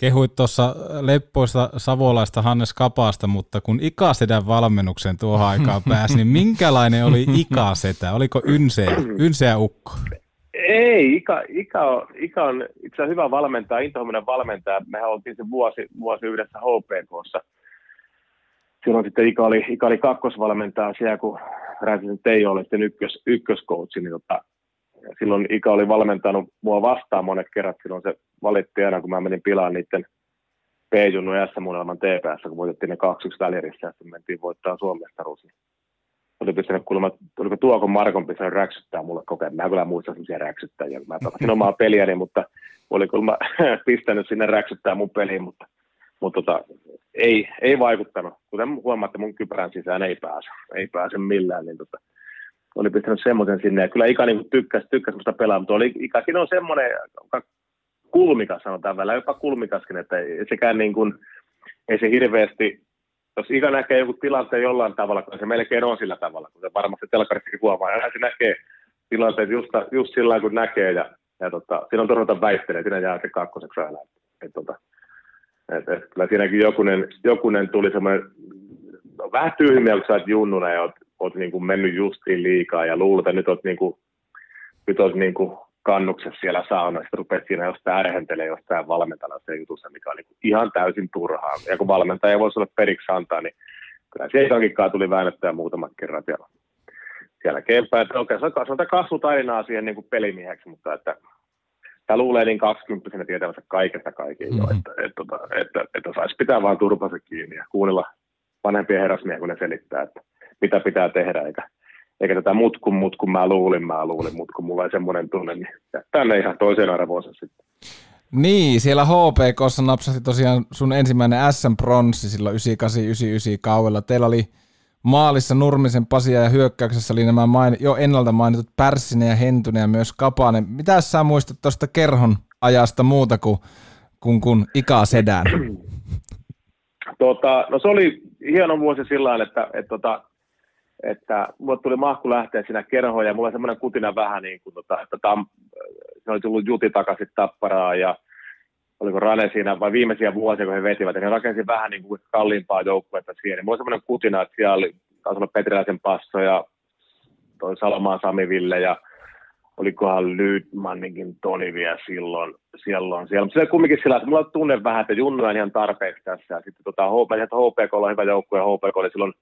Kehuit tuossa leppoista savolaista Hannes Kapaasta, mutta kun Ikasedän valmennuksen tuohon aikaan pääsi, niin minkälainen oli Ikasetä? Oliko ynseä, ynseä ukko? Ei, Ika, Ika, on, Ika on itse asiassa hyvä valmentaja, intohimoinen valmentaja. Mehän oltiin se vuosi, vuosi yhdessä HPKssa. Silloin sitten Ika oli, Ika oli kakkosvalmentaja siellä, kun Räntisen Teijo oli sitten ykkös, ykköskoutsi, niin tota, silloin Ika oli valmentanut mua vastaan monet kerrat. Silloin se valitti aina, kun mä menin pilaan niiden P-junnu ja S-munelman TPS, kun voitettiin ne 2-1 välirissä ja sitten mentiin voittaa Suomestaruus. Niin oli pistänyt kuulemma, oliko Tuokon Markon pistänyt räksyttää mulle koko ajan. Mä kyllä muistan sellaisia räksyttäjiä, mä pelasin omaa peliäni, mutta oli kuulemma pistänyt sinne räksyttää mun peliin, mutta, mutta tota, ei, ei vaikuttanut. Kuten huomaatte, mun kypärän sisään ei pääse, ei pääse millään, niin tota, oli pistänyt semmoisen sinne. Ja kyllä Ika niin tykkäsi, tykkäsi musta pelaa, mutta oli, Ikakin on semmoinen kulmikas, sanotaan välillä, jopa kulmikaskin, että sekään niin kuin, ei se hirveästi, jos Ika näkee joku tilanteen jollain tavalla, kun se melkein on sillä tavalla, kun se varmasti telkkarissakin huomaa, ja se näkee tilanteet just, just sillä kun näkee, ja, ja tota, siinä on turvata väittelee, siinä jää se kakkoseksi aina. Et, tota, et, et, kyllä siinäkin jokunen, jokunen tuli semmoinen, no, vähän tyhmiä, kun sä oot junnuna ja oot oot niin kuin mennyt justiin liikaa ja luulet, että nyt oot, niin kuin, nyt oot niin kuin kannuksessa siellä saunassa, sitten rupeat siinä jostain ärhentelee jostain valmentajana se jutussa, mikä on niin kuin ihan täysin turhaa. Ja kun valmentaja ei voisi olla periksi antaa, niin kyllä se ikankikkaa tuli väännettyä muutaman kerran siellä jälkeenpäin. Että okei, se on kasvutarinaa siihen niin kuin pelimieheksi, mutta että tämä luulee niin 20 tietävänsä kaikesta kaiken mm-hmm. että, että, että, että, että saisi pitää vaan turpansa kiinni ja kuunnella vanhempien herrasmiehiä, kun ne selittää, että mitä pitää tehdä, eikä, eikä tätä mutkun mutkun mä luulin, mä luulin, mutta kun mulla ei semmoinen tunne, niin tänne ihan toiseen arvoonsa sitten. Niin, siellä HPKssa napsasi tosiaan sun ensimmäinen SM-pronssi silloin 98-99 kaudella. Teillä oli maalissa Nurmisen Pasia ja hyökkäyksessä oli nämä main, jo ennalta mainitut Pärssinen ja Hentunen ja myös Kapanen. Mitä sä muistat tuosta kerhon ajasta muuta kuin kun, kun Ika Sedän? Tota, no se oli hieno vuosi sillä että, että, tota, että mulle tuli mahku lähteä siinä kerhoon ja mulla oli semmoinen kutina vähän niin kuin, tota, että tam, se oli tullut juti takaisin tapparaa ja oliko Rane siinä vai viimeisiä vuosia, kun he vetivät, ja he rakensi vähän niin kuin kalliimpaa joukkuetta siihen. Mulla oli semmoinen kutina, että siellä oli taas olla Petriläisen passo ja toi Salomaan Sami Ville ja olikohan Lydmanninkin Toni vielä silloin, silloin siellä. Mutta se kumminkin sillä, että mulla tunne vähän, että Junnu on ihan tarpeeksi tässä. Ja sitten tota, HPK on hyvä joukkue ja HPK oli silloin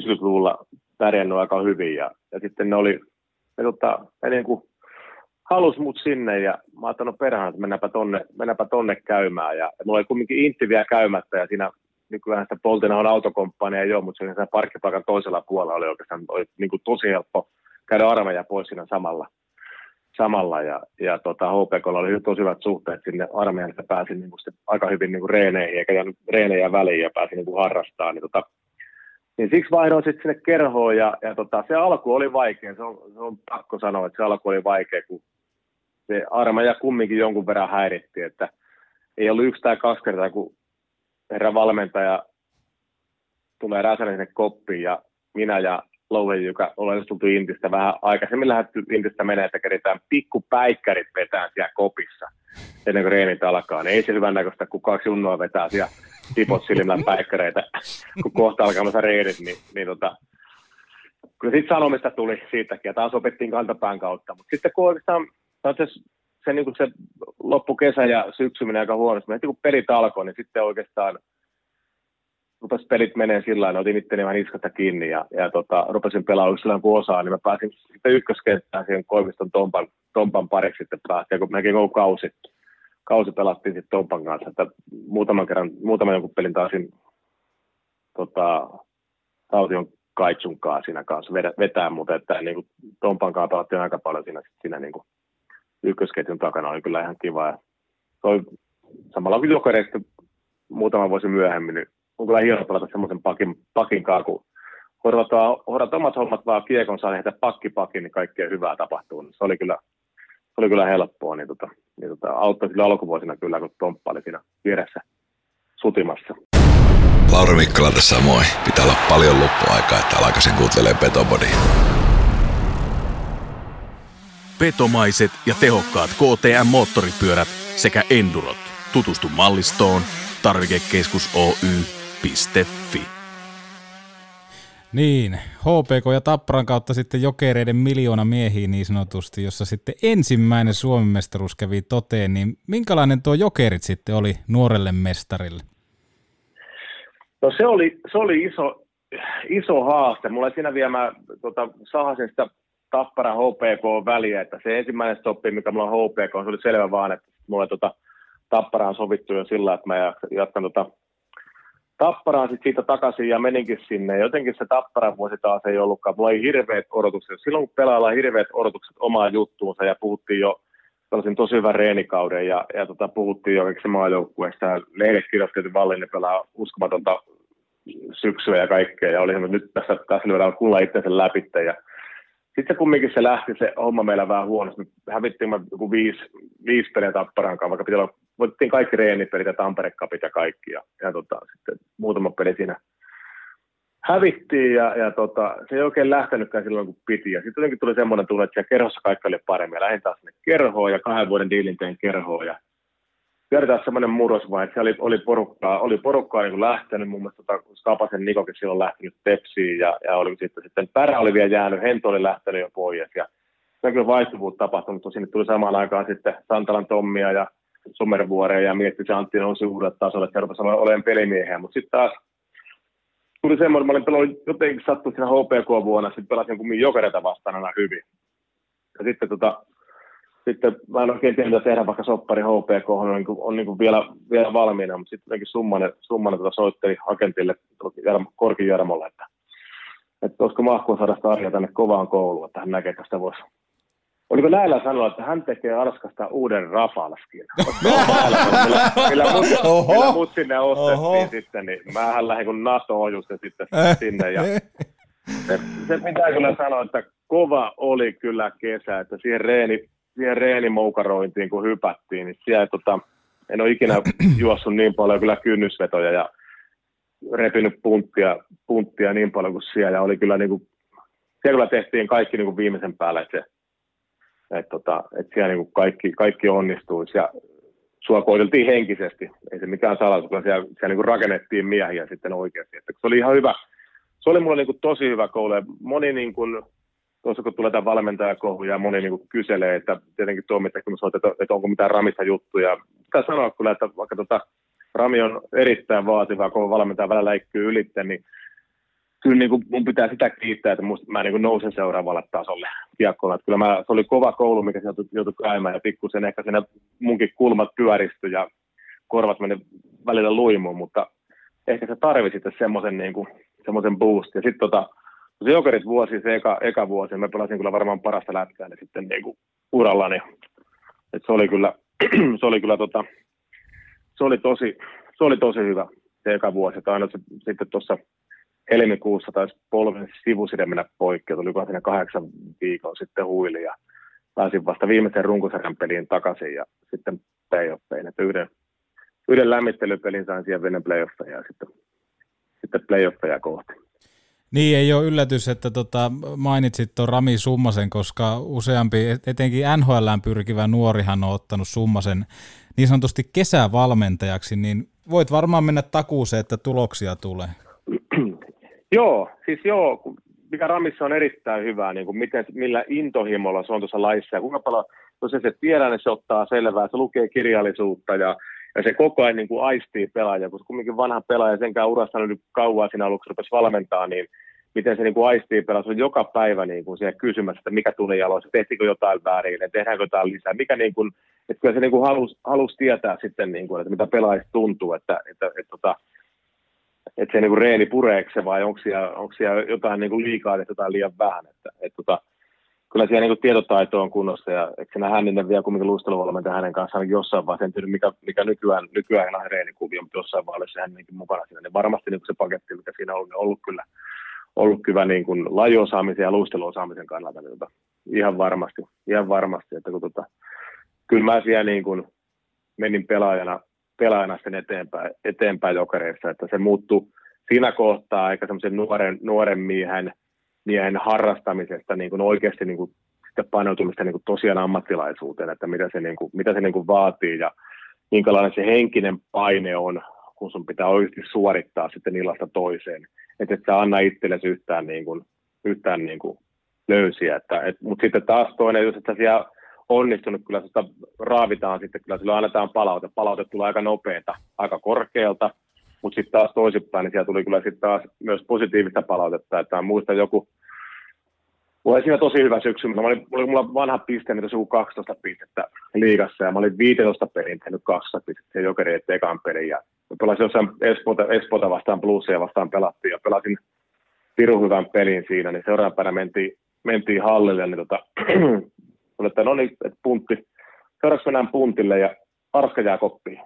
90-luvulla pärjännyt aika hyvin. Ja, ja sitten ne oli, ne, tota, ne niin kuin halus mut sinne ja mä ajattelin, no perään, että mennäänpä tonne, mennäänpä tonne käymään. Ja, ja mulla oli kumminkin intti vielä käymättä ja siinä nykyään sitä Poltina on autokomppania ole, mutta siinä parkkipaikan toisella puolella oli oikeastaan oli niin kuin tosi helppo käydä armeija pois siinä samalla samalla ja, ja tota, HPKlla oli tosi hyvät suhteet sinne armeijan, että pääsi niin kuin aika hyvin niin kuin reeneihin eikä reenejä väliin ja pääsi niin kuin harrastamaan. Niin, tota, niin siksi vaihdoin sitten sinne kerhoon ja, ja tota, se alku oli vaikea, se on, se on pakko sanoa, että se alku oli vaikea, kun se armeija kumminkin jonkun verran häiritti, että ei ollut yksi tai kaksi kertaa, kun herra valmentaja tulee Räsänen koppiin ja minä ja Lowe, joka ollaan tultu Intistä vähän aikaisemmin lähdetty Intistä menee, että keritään pikkupäikkärit vetää siellä kopissa ennen kuin reenit alkaa. Niin ei se hyvän näköistä, kun kaksi junnoa vetää siellä tipot silmään päikkäreitä, kun kohta alkaa reenit, niin, niin tota, kyllä siitä sanomista tuli siitäkin, ja taas opettiin kantapään kautta. Mutta sitten kun oikeastaan se, se, niin kuin se loppukesä ja syksy menee aika huonosti, mutta kun pelit alkoi, niin sitten oikeastaan rupesi pelit menee sillä tavalla, otin itteni vähän niskasta kiinni ja, ja tota, rupesin pelaamaan silloin kun osaa, niin mä pääsin sitten ykköskenttään siihen Koiviston Tompan, Tompan pariksi sitten pääsin, kun melkein koko kausi, kausi pelattiin sitten Tompan kanssa, että muutaman kerran, muutaman jonkun pelin taisin tota, Taution Kaitsun kanssa siinä kanssa vetää, mutta että niin kuin Tompan kanssa pelattiin aika paljon siinä, siinä niin kuin ykkösketjun takana, oli kyllä ihan kiva. Ja toi, samalla kuin Jokereista muutama vuosi myöhemmin, niin on kyllä hieno pelata semmoisen pakin, pakin kanssa, kun hoidataan omat hommat vaan kiekon saa tehdä pakki pakin, niin kaikkea hyvää tapahtuu. Se oli kyllä, se oli kyllä helppoa, niin, tota, niin tota, auttoi kyllä alkuvuosina kyllä, kun Tomppa oli siinä vieressä sutimassa. Lauri Mikkola tässä moi. Pitää olla paljon loppuaikaa, että alkaisin kuuntelee Petobody. Petomaiset ja tehokkaat KTM-moottoripyörät sekä Endurot. Tutustu mallistoon tarvikekeskus Oy.fi. Niin, HPK ja Tapparan kautta sitten jokereiden miljoona miehiä niin sanotusti, jossa sitten ensimmäinen Suomen mestaruus kävi toteen, niin minkälainen tuo jokerit sitten oli nuorelle mestarille? No se oli, se oli iso, iso haaste. Mulla siinä vielä mä tota, sahasin sitä Tappara HPK väliä, että se ensimmäinen stoppi, mikä mulla on HPK, se oli selvä vaan, että mulla tota, Tappara on sovittu jo sillä, että mä jatkan tota, Tapparaan sitten siitä takaisin ja meninkin sinne. Jotenkin se Tapparan vuosi taas ei ollutkaan. Mulla oli hirveät odotukset. Silloin kun pelaalla hirveät odotukset omaan juttuunsa ja puhuttiin jo tällaisen tosi hyvän reenikauden ja, ja tota, puhuttiin jo se maajoukkueesta. Lehdet kirjoitti, että pelaa uskomatonta syksyä ja kaikkea ja oli nyt tässä, tässä lyödään kuulla itsensä läpi ja sitten kumminkin se lähti se homma meillä vähän huonosti. Me hävittiin joku viisi, viisi peliä Tapparan kanssa, vaikka pitää olla, voitettiin kaikki reenipelit ja Tampere Cupit ja kaikki. Ja, ja tota, sitten muutama peli siinä hävittiin ja, ja tota, se ei oikein lähtenytkään silloin kun piti. Ja sitten jotenkin tuli semmoinen tunne, että siellä kerhossa kaikki oli paremmin. Ja lähdin taas sinne kerhoon ja kahden vuoden diilin tein kerhoon. Ja taas semmoinen murrosvaihe, että siellä oli, oli porukkaa, oli porukkaa niin lähtenyt, muun muassa tota, Nikokin silloin lähtenyt Tepsiin ja, ja oli sitten, sitten Pärä oli vielä jäänyt, Hento oli lähtenyt jo pois ja se on kyllä vaihtuvuutta tapahtunut, kun sinne tuli samaan aikaan sitten Santalan Tommia ja Sommervuorea ja mietti se Antti nousi uudelle tasolle, että rupesi olemaan pelimiehiä, mutta sitten taas tuli semmoinen, mä olin pelannut jotenkin sattunut siinä HPK-vuonna, sitten pelasin kummin jokereita vastaan aina hyvin. Ja sitten tota, sitten mä en oikein tiedä, mitä tehdä, vaikka soppari HPK on, niin kuin, on niin kuin vielä, vielä valmiina, mutta sitten jotenkin summanen, summanen tota soitteli agentille Korki Jarmolle, että, että olisiko mahkua saada sitä Arja tänne kovaan kouluun, että hän näkee, että sitä voisi Oliko näillä sanoa, että hän tekee Arskasta uuden Rafalskin? millä, millä, mut, millä mut sinne ostettiin Oho. sitten, niin mähän lähdin kun NATO just sitten sinne. Ja se, se pitää kyllä sanoa, että kova oli kyllä kesä, että siihen reeni, siihen reenimoukarointiin, kun hypättiin, niin siellä tota, en ole ikinä juossut niin paljon kyllä kynnysvetoja ja repinyt punttia, punttia niin paljon kuin siellä. Ja oli kyllä niin kuin, siellä kyllä tehtiin kaikki niin kuin viimeisen päälle, että, se, että, tota, että siellä niin kaikki, kaikki onnistuisi. Ja sua koiteltiin henkisesti, ei se mikään salaisuus, kun siellä, siellä niin rakennettiin miehiä sitten oikeasti. Että se oli ihan hyvä, se oli mulle niin kuin tosi hyvä koulu. Ja moni niin kuin, tuossa kun tulee tämä valmentajakohu ja moni niin kuin kyselee, että tietenkin tuomittaa, kun että, että onko mitään ramista juttuja. Pitää sanoa kyllä, että vaikka tota, Rami on erittäin vaativa, kun valmentaja välillä läikkyy ylitte, niin kyllä niin kuin mun pitää sitä kiittää, että musta, mä niin kuin nousen seuraavalle tasolle kiekkoon. Että kyllä mä, se oli kova koulu, mikä sieltä joutui käymään ja pikkusen ehkä siinä munkin kulmat pyöristyi ja korvat meni välillä luimuun, mutta ehkä se tarvitsi sitten semmoisen niin kuin, semmoisen boost. Ja sitten tota, se Jokerit vuosi, se eka, eka vuosi, mä pelasin kyllä varmaan parasta lätkää niin sitten niin kuin urallani. Et se oli kyllä, se oli kyllä tota, se oli tosi, se oli tosi hyvä se eka vuosi. Tai aina se, sitten tuossa helmikuussa taisi polven sivuside mennä poikki, tuli siinä kahdeksan viikon sitten huili ja pääsin vasta viimeisen runkosarjan peliin takaisin ja sitten playoffeihin. Että yhden, yhden lämmittelypelin sain siihen ennen playoffeja ja sitten, sitten playoffeja kohti. Niin, ei ole yllätys, että tota, mainitsit tuon Rami Summasen, koska useampi, etenkin NHL pyrkivä nuorihan on ottanut Summasen niin sanotusti kesävalmentajaksi, niin voit varmaan mennä takuuseen, että tuloksia tulee. Joo, siis joo, mikä Ramissa on erittäin hyvää, niin kuin miten, millä intohimolla se on tuossa laissa ja kuinka paljon, jos se tiedä, niin se ottaa selvää, se lukee kirjallisuutta ja, ja se koko ajan niin kuin aistii pelaajia, koska kumminkin vanha pelaaja, senkään urassa nyt kauan siinä aluksi rupesi valmentaa, niin miten se niin kuin aistii pelaa, se on joka päivä niin kuin siellä kysymässä, että mikä tuli jaloissa, tehtiinkö jotain väärin, tehdäänkö jotain lisää, mikä niin kuin, että kyllä se niin kuin halusi, halusi tietää sitten, niin kuin, että mitä pelaajista tuntuu, että, että, että, että, että se niin reeni pureeko se vai onko siellä, onko siellä jotain niin kuin liikaa tai jotain liian vähän. Että, että, että, kyllä siellä niin kuin tietotaito on kunnossa ja se Hänninen vielä kumminkin luisteluvalmentaja hänen kanssaan jossain vaiheessa, en mikä, mikä nykyään, nykyään on reenikuvio, mutta jossain vaiheessa hänenkin mukana siinä, niin varmasti niin kuin se paketti, mikä siinä on ollut, ollut kyllä, ollut kyllä niin kuin lajiosaamisen ja luisteluosaamisen kannalta, niin tota, ihan varmasti, ihan varmasti, että kun tota, kyllä mä siellä niin kuin menin pelaajana pelaajana sen eteenpäin, eteenpäin jokereissa, että se muuttui siinä kohtaa aika semmoisen nuoren, nuoren miehen, miehen harrastamisesta niin kuin oikeasti niin kuin sitä paneutumista niin kuin tosiaan ammattilaisuuteen, että mitä se, niin kuin, mitä se niin kuin vaatii ja minkälainen se henkinen paine on, kun sun pitää oikeasti suorittaa sitten illasta toiseen. Että et sä anna itsellesi yhtään, niin kuin, yhtään niin kuin löysiä. Että, et, mutta sitten taas toinen, jos että siellä onnistunut, kyllä sitä raavitaan sitten, kyllä sillä annetaan palaute. Palaute tulee aika nopeata, aika korkealta, mutta sitten taas toisinpäin, niin siellä tuli kyllä sitten taas myös positiivista palautetta, että muista joku, oli siinä tosi hyvä syksy, mutta mulla oli mulla vanha piste, mitä joku 12 pistettä liigassa, ja mä olin 15 pelin tehnyt 12 pistettä jokeri ettei ekan pelin, ja pelasin jossain Espoota, Espoota vastaan Bluesia vastaan pelattiin, ja pelasin pirun hyvän pelin siinä, niin seuraavana mentiin, mentiin hallille, niin tota, Oli, että no niin, että puntti. Seuraavaksi mennään puntille ja Arska jää koppiin.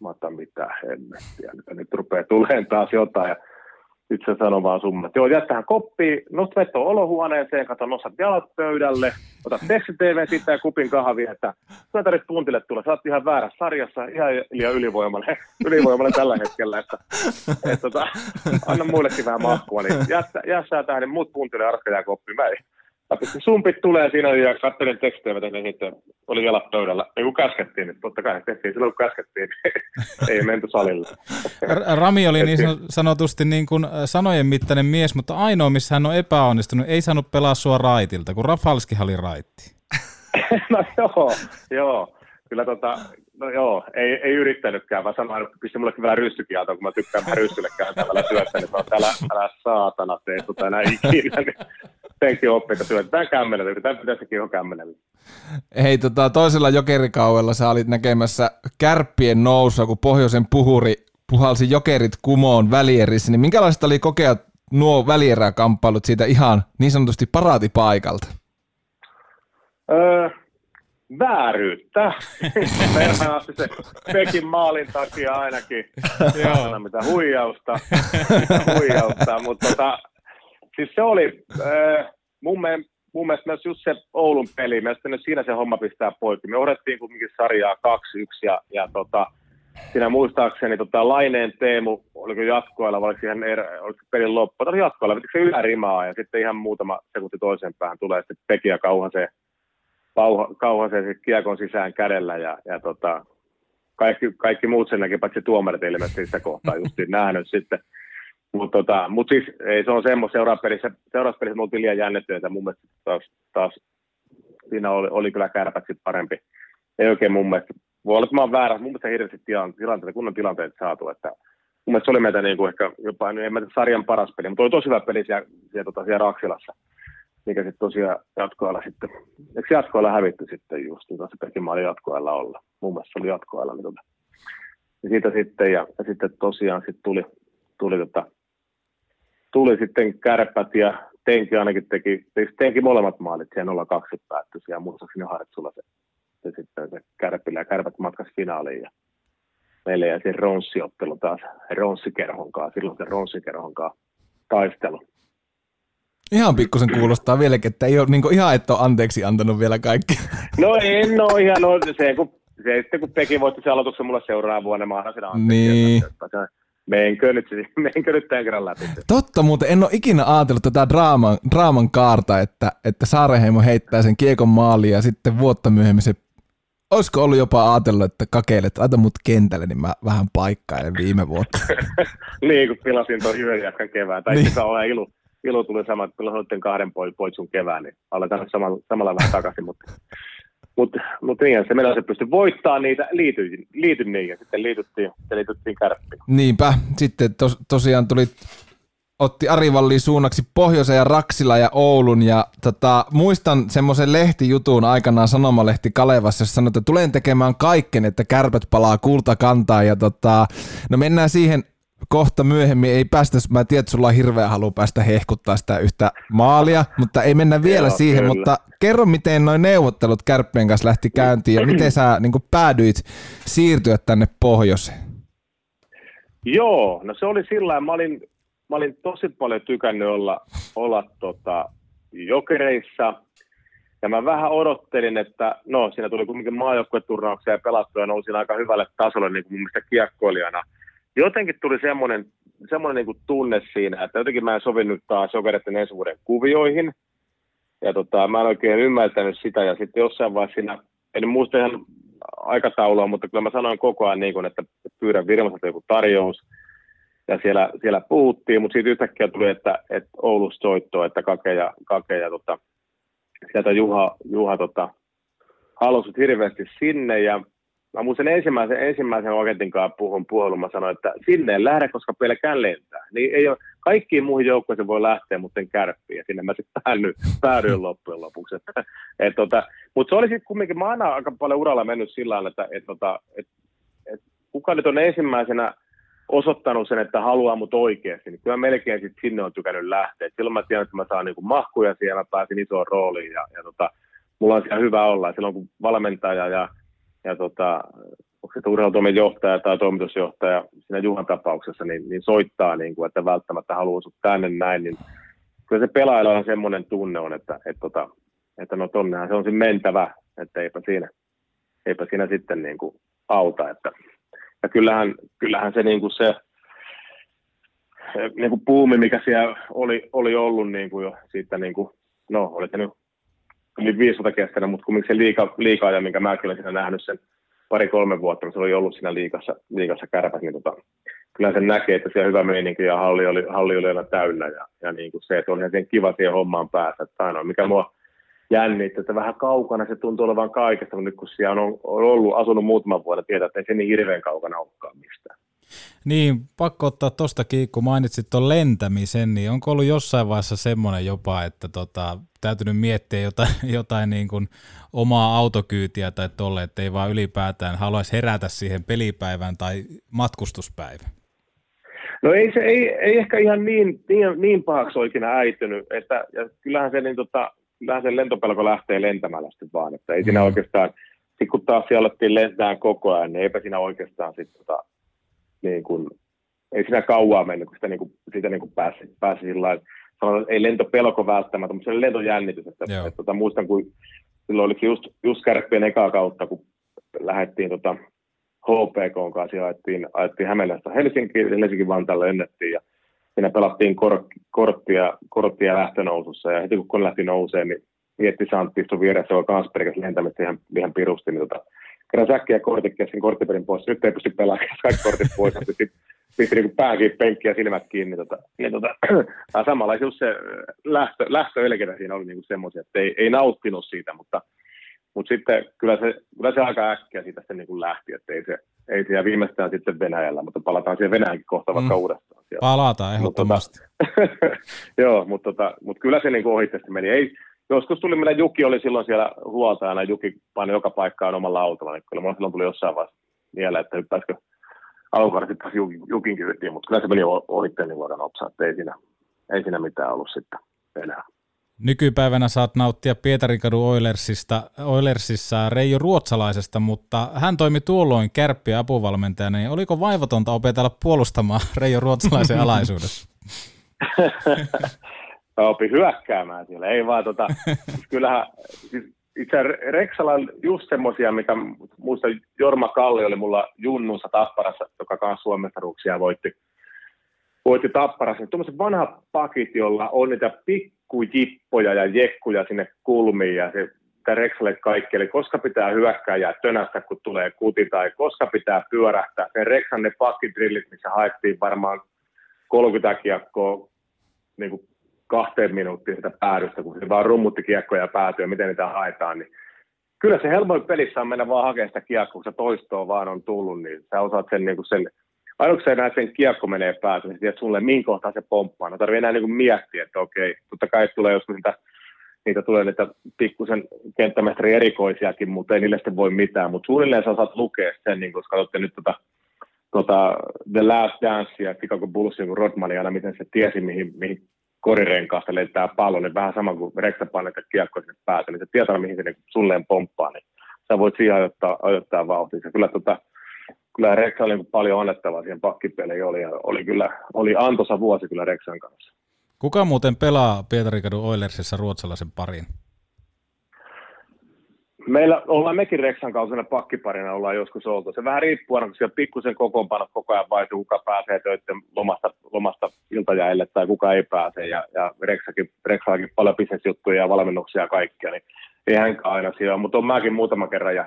Mä otan mitä hemmettiä. Nyt, nyt rupeaa tuleen taas jotain. Ja nyt se sanoo vaan summa, että joo, jää tähän koppiin, nosta veto olohuoneeseen, kato, nostat jalat pöydälle, ota teksti-TV siitä ja kupin kahvia, että sä tarvitset puntille tulla, sä oot ihan väärässä sarjassa, ihan liian ylivoimalle, ylivoimalle tällä hetkellä, että, että tota, anna muillekin vähän mahkua, niin jää, jää sä tähän, niin muut puntille arska jää koppiin, mä ei, Sumpit tulee siinä ja katselin tekstejä, mitä sitten oli jalat pöydällä. Ei kun käskettiin, niin totta kai tehtiin silloin kun käskettiin, ei menty salille. Rami oli niin sanotusti niin kuin sanojen mittainen mies, mutta ainoa missä hän on epäonnistunut, ei saanut pelaa sua raitilta, kun Rafalski oli raitti. no joo, joo. Kyllä tota, no joo, ei, ei yrittänytkään, vaan sanoin, että pisti mullekin vähän rystykin kun mä tykkään vähän rystylle käytävällä syöstä, niin mä älä, älä saatana tee tota enää ikinä, niin senkin oppii, että syötetään kämmenellä, tämä pitäisikin jo kämmenellä. Hei, tota, toisella jokerikaudella sä olit näkemässä kärppien nousua, kun pohjoisen puhuri puhalsi jokerit kumoon välierissä, niin minkälaista oli kokea nuo välieräkamppailut siitä ihan niin sanotusti paraatipaikalta? Öö, vääryyttä. Perhaasti se Pekin maalin takia ainakin. Joo. mitä huijausta. huijausta. Mutta tota, siis se oli äh, mun, me, mun mielestä myös just se Oulun peli, mielestäni siinä se homma pistää poikki. Me ohdettiin kuitenkin sarjaa 2-1 ja, ja tota, siinä muistaakseni tota, Laineen Teemu, oliko jatkoilla, vai oliko, ihan er, oliko pelin loppu, tai jatkoilla, se ylärimaa ja sitten ihan muutama sekunti toisen päähän tulee sitten Peki ja Kauhasen sitten kiekon sisään kädellä ja, ja tota, kaikki, kaikki muut sen näki, paitsi tuomarit ilmeisesti sitä kohtaa justiin nähnyt sitten. Mutta tota, mut siis ei, se on semmoista seuraavassa pelissä me oltiin liian jännittyneitä. Mun mielestä taas, taas siinä oli, oli kyllä kärpät parempi. Ei oikein mun mielestä, voi olla, että mä oon väärä, mun mielestä hirveästi tilanteita, kunnon tilanteita saatu, että mun mielestä se oli meitä niin kuin ehkä jopa, en mä sarjan paras peli, mutta oli tosi hyvä peli siellä, siellä, tota, siellä Raksilassa, mikä sitten tosiaan jatkoilla sitten, eikö jatkoilla hävitty sitten just, niin se Pekin oli jatkoilla olla, mun mielestä se oli jatkoilla, niin tota, ja siitä sitten, ja, ja sitten tosiaan sitten tuli, tuli tota, tuli sitten kärpät ja Tenki ainakin teki, Tenki molemmat maalit, siellä 0-2 päättyi siellä muistaakseni Hartsulla se, se, sitten se kärpillä ja kärpät matkas finaaliin ja meille jäi se ronssiottelu taas ronssikerhon kanssa, silloin se ronssikerhon kanssa taistelu. Ihan pikkusen kuulostaa vieläkin, että ei ole niin ihan, että ole anteeksi antanut vielä kaikki. No en ole ihan, no se kun, se, sitten kun Peki voitti sen aloituksen mulle seuraavana vuonna, mä annan sen anteeksi. Niin. Että, Menkö nyt, menkö nyt tämän kerran läpi? Totta muuten, en ole ikinä ajatellut tätä draaman, draaman kaarta, että, että Saareheimo heittää sen kiekon maaliin ja sitten vuotta myöhemmin se Olisiko ollut jopa ajatellut, että kakeile, että laita mut kentälle, niin mä vähän paikkailen viime vuotta. niin, kun pilasin tuon jatkan kevään. Tai niin. sitä ole ilu, ilu tuli sama, että pilasin kahden poitsun kevään, niin aletaan samalla, samalla vähän takaisin. Mutta Mutta mut niin, se se pystyi voittaa niitä, liityin, liityin niihin ja sitten liityttiin, sitten liityttiin kärppiin. Niinpä, sitten tos, tosiaan tuli otti Arivalliin suunnaksi Pohjoisen ja Raksila ja Oulun ja tota, muistan semmoisen lehtijutun aikanaan Sanomalehti Kalevassa, jossa sanoi, että tulen tekemään kaiken, että kärpät palaa kultakantaan ja tota, no mennään siihen kohta myöhemmin, ei päästä, mä tiedän, että sulla on hirveä halu päästä hehkuttaa sitä yhtä maalia, mutta ei mennä vielä Joo, siihen, kyllä. mutta kerro miten noin neuvottelut kärppien kanssa lähti käyntiin ja miten sä niin päädyit siirtyä tänne pohjoiseen? Joo, no se oli sillä mä olin, mä olin tosi paljon tykännyt olla, olla tota, jokereissa. Ja mä vähän odottelin, että no siinä tuli kuitenkin maajoukkueturnauksia ja pelattua ja nousin aika hyvälle tasolle niin kuin mun mielestä kiekkoilijana. Jotenkin tuli semmoinen, semmoinen niin tunne siinä, että jotenkin mä en sovinnut taas jokereiden ensi vuoden kuvioihin. Ja tota, mä en oikein ymmärtänyt sitä ja sitten jossain vaiheessa siinä, en muista ihan aikataulua, mutta kyllä mä sanoin koko ajan niin kuin, että pyydän Virmaselta joku tarjous. Ja siellä, siellä puhuttiin, mutta siitä yhtäkkiä tuli, että, että Oulusta soitto, että Kake ja, Kake ja tota, sieltä Juha, Juha tota, halusit hirveästi sinne ja mä muistan ensimmäisen, ensimmäisen agentin kanssa puhun puhelun, mä sanoin, että sinne en lähde, koska pelkään lentää. Niin ei ole, kaikkiin muihin joukkoihin voi lähteä, mutta en kärppiin. Ja sinne mä sitten päädyin, päädyin loppujen lopuksi. Että, et, tota, mutta se oli sitten kumminkin, mä aina aika paljon uralla mennyt sillä tavalla, että et, tota, et, et, kuka nyt on ensimmäisenä osoittanut sen, että haluaa mut oikeasti, niin kyllä melkein sit sinne on tykännyt lähteä. Et silloin mä tiedän, että mä saan niinku mahkuja siellä, pääsin isoon rooliin ja, ja tota, mulla on siellä hyvä olla. Ja silloin kun valmentaja ja, ja tota, onko se urheilutoimen johtaja tai toimitusjohtaja siinä Juhan tapauksessa, niin, niin soittaa, niin kuin, että välttämättä haluaa sut tänne näin, niin kyllä se pelaajalla on semmoinen tunne on, että, että, tota, että no tonnehan se on siinä mentävä, että eipä siinä, eipä siinä sitten niin kuin auta, että. Ja kyllähän, kyllähän se, niin kuin se niin kuin puumi, mikä siellä oli, oli ollut niin kuin jo siitä, niin kuin, no oli se nyt yli 500 kestänyt, mutta kumminkin se liika, liika minkä mäkin olen siinä nähnyt sen pari-kolme vuotta, kun se oli ollut siinä liikassa, liikassa kärpät, niin tota, kyllä sen näkee, että siellä hyvä meininki ja halli oli, halli oli aina täynnä ja, ja niin kuin se, että on ihan sen kiva siihen hommaan päästä. Että ainoa, mikä mua jännitti, että vähän kaukana se tuntuu olevan kaikesta, mutta nyt kun siellä on, on ollut, asunut muutaman vuoden, tietää, että ei se niin hirveän kaukana olekaan mistään. Niin, pakko ottaa tostakin, kun mainitsit tuon lentämisen, niin onko ollut jossain vaiheessa semmoinen jopa, että tota, täytynyt miettiä jotain, jotain niin kuin omaa autokyytiä tai tolle, että ei vaan ylipäätään haluaisi herätä siihen pelipäivään tai matkustuspäivään? No ei se ei, ei ehkä ihan niin, niin, niin pahaksi ole ikinä äitynyt, että ja kyllähän se niin tota, kyllähän se lentopelko lähtee lentämällä sitten vaan, että ei siinä Mm. oikeastaan, sit kun taas siellä alettiin lentää koko ajan, niin eipä siinä oikeastaan sitten tota, niin kuin, ei siinä kauaa mennyt, kun sitä, niin kuin, siitä niin kuin pääsi, pääsi sillä lailla, sanotaan, että ei lentopelko välttämättä, mutta se oli lentojännitys, että, Joo. että, tota, muistan, kun silloin oliko just, just kärppien ekaa kautta, kun lähdettiin tota, HPK kanssa ja ajettiin, ajettiin Hämeenlästä Helsinkiin, Helsingin Vantaalle lennettiin ja siinä pelattiin kor, korttia, korttia lähtönousussa ja heti kun kone lähti nouseen, niin mietti Santti istui vieressä, joka kanssa pelkäs lentämistä ihan, ihan pirusti, niin tota, kerran säkkiä kortit kesken korttiperin pois, nyt ei pysty pelaamaan kaikki kortit pois, mutta sitten pisti niin pääkin penkki ja silmät kiinni. Tota, niin tota, ja samalla just se lähtö, lähtöelkeitä siinä oli niinku semmoisia, että ei, ei nauttinut siitä, mutta, mutta sitten kyllä se, kyllä se aika äkkiä siitä sitten niin lähti, että ei se, ei ja viimeistään sitten Venäjällä, mutta palataan siihen Venäjänkin kohta vaikka Mm. uudestaan. Siellä. Palataan ehdottomasti. Joo, mutta, tota, mutta kyllä se niin ohitte meni. Ei, joskus tuli, meillä Juki oli silloin siellä huoltajana, Juki painoi joka paikkaan omalla autolla, niin kyllä mulla silloin tuli jossain vaiheessa mieleen, että hyppäisikö alkukarsit taas Jukin, Jukin kyytiin, mutta kyllä se meni ohitte niin luokan nopsaa, että ei siinä, ei siinä mitään ollut sitten enää. Nykypäivänä saat nauttia Pietarinkadun Oilersista, Oilersissa Reijo Ruotsalaisesta, mutta hän toimi tuolloin kärppiä apuvalmentajana, niin oliko vaivatonta opetella puolustamaan Reijo Ruotsalaisen alaisuudessa? Mä opin hyökkäämään siellä, ei vaan tota, siis kyllähän, siis itse Reksalla on just semmosia, mikä muista Jorma Kalli oli mulla junnussa Tapparassa, joka kanssa Suomestaruuksia voitti, voitti Tapparassa. Tuommoiset vanhat pakit, jolla on niitä pikkujippoja ja jekkuja sinne kulmiin ja se mitä Reksalle kaikki, eli koska pitää hyökkää ja tönästä, kun tulee kuti, tai koska pitää pyörähtää. Se Reksan ne pakkidrillit, missä haettiin varmaan 30 kiekkoa niin kuin kahteen minuuttiin sitä päädystä, kun se vaan rummutti kiekkoja ja päätyä, miten niitä haetaan, niin kyllä se helpoin pelissä on mennä vaan hakemaan sitä kiekkoa, kun se toistoa vaan on tullut, niin sä osaat sen, niin kuin sen aina kun sen kiekko menee päätä, niin tiedät sulle, mihin kohtaan se pomppaa. No tarvii enää niin kuin miettiä, että okei, totta kai tulee joskus niitä, niitä tulee niitä pikkusen kenttämestari erikoisiakin, mutta ei niille sitten voi mitään. Mutta suunnilleen sä saat lukea sen, niin kun katsotte nyt tota, tota The Last Dance ja Chicago Bullsin kun Rodmani aina, miten se tiesi, mihin, mihin korirenkaasta lentää pallo, niin vähän sama kuin Reksa painaa kiekko sinne päätä, niin se tietää, mihin se niin sunneen pomppaa, niin sä voit siihen ajoittaa, ajoittaa vauhtia. Kyllä, tota, kyllä Reksa oli paljon annettavaa siihen pakkipeleihin, oli, ja oli kyllä oli antoisa vuosi kyllä Reksan kanssa. Kuka muuten pelaa Pietarikadun Oilersissa ruotsalaisen parin? Meillä ollaan mekin Reksan kausina pakkiparina ollaan joskus oltu. Se vähän riippuu aina, siellä pikkusen kokoonpano koko ajan vaihtuu, kuka pääsee töiden lomasta, lomasta iltajäille tai kuka ei pääse. Ja, ja Reksakin, Reksallakin paljon bisnesjuttuja ja valmennuksia ja kaikkea, niin ei hänkään aina siellä mutta on mäkin muutama kerran. Ja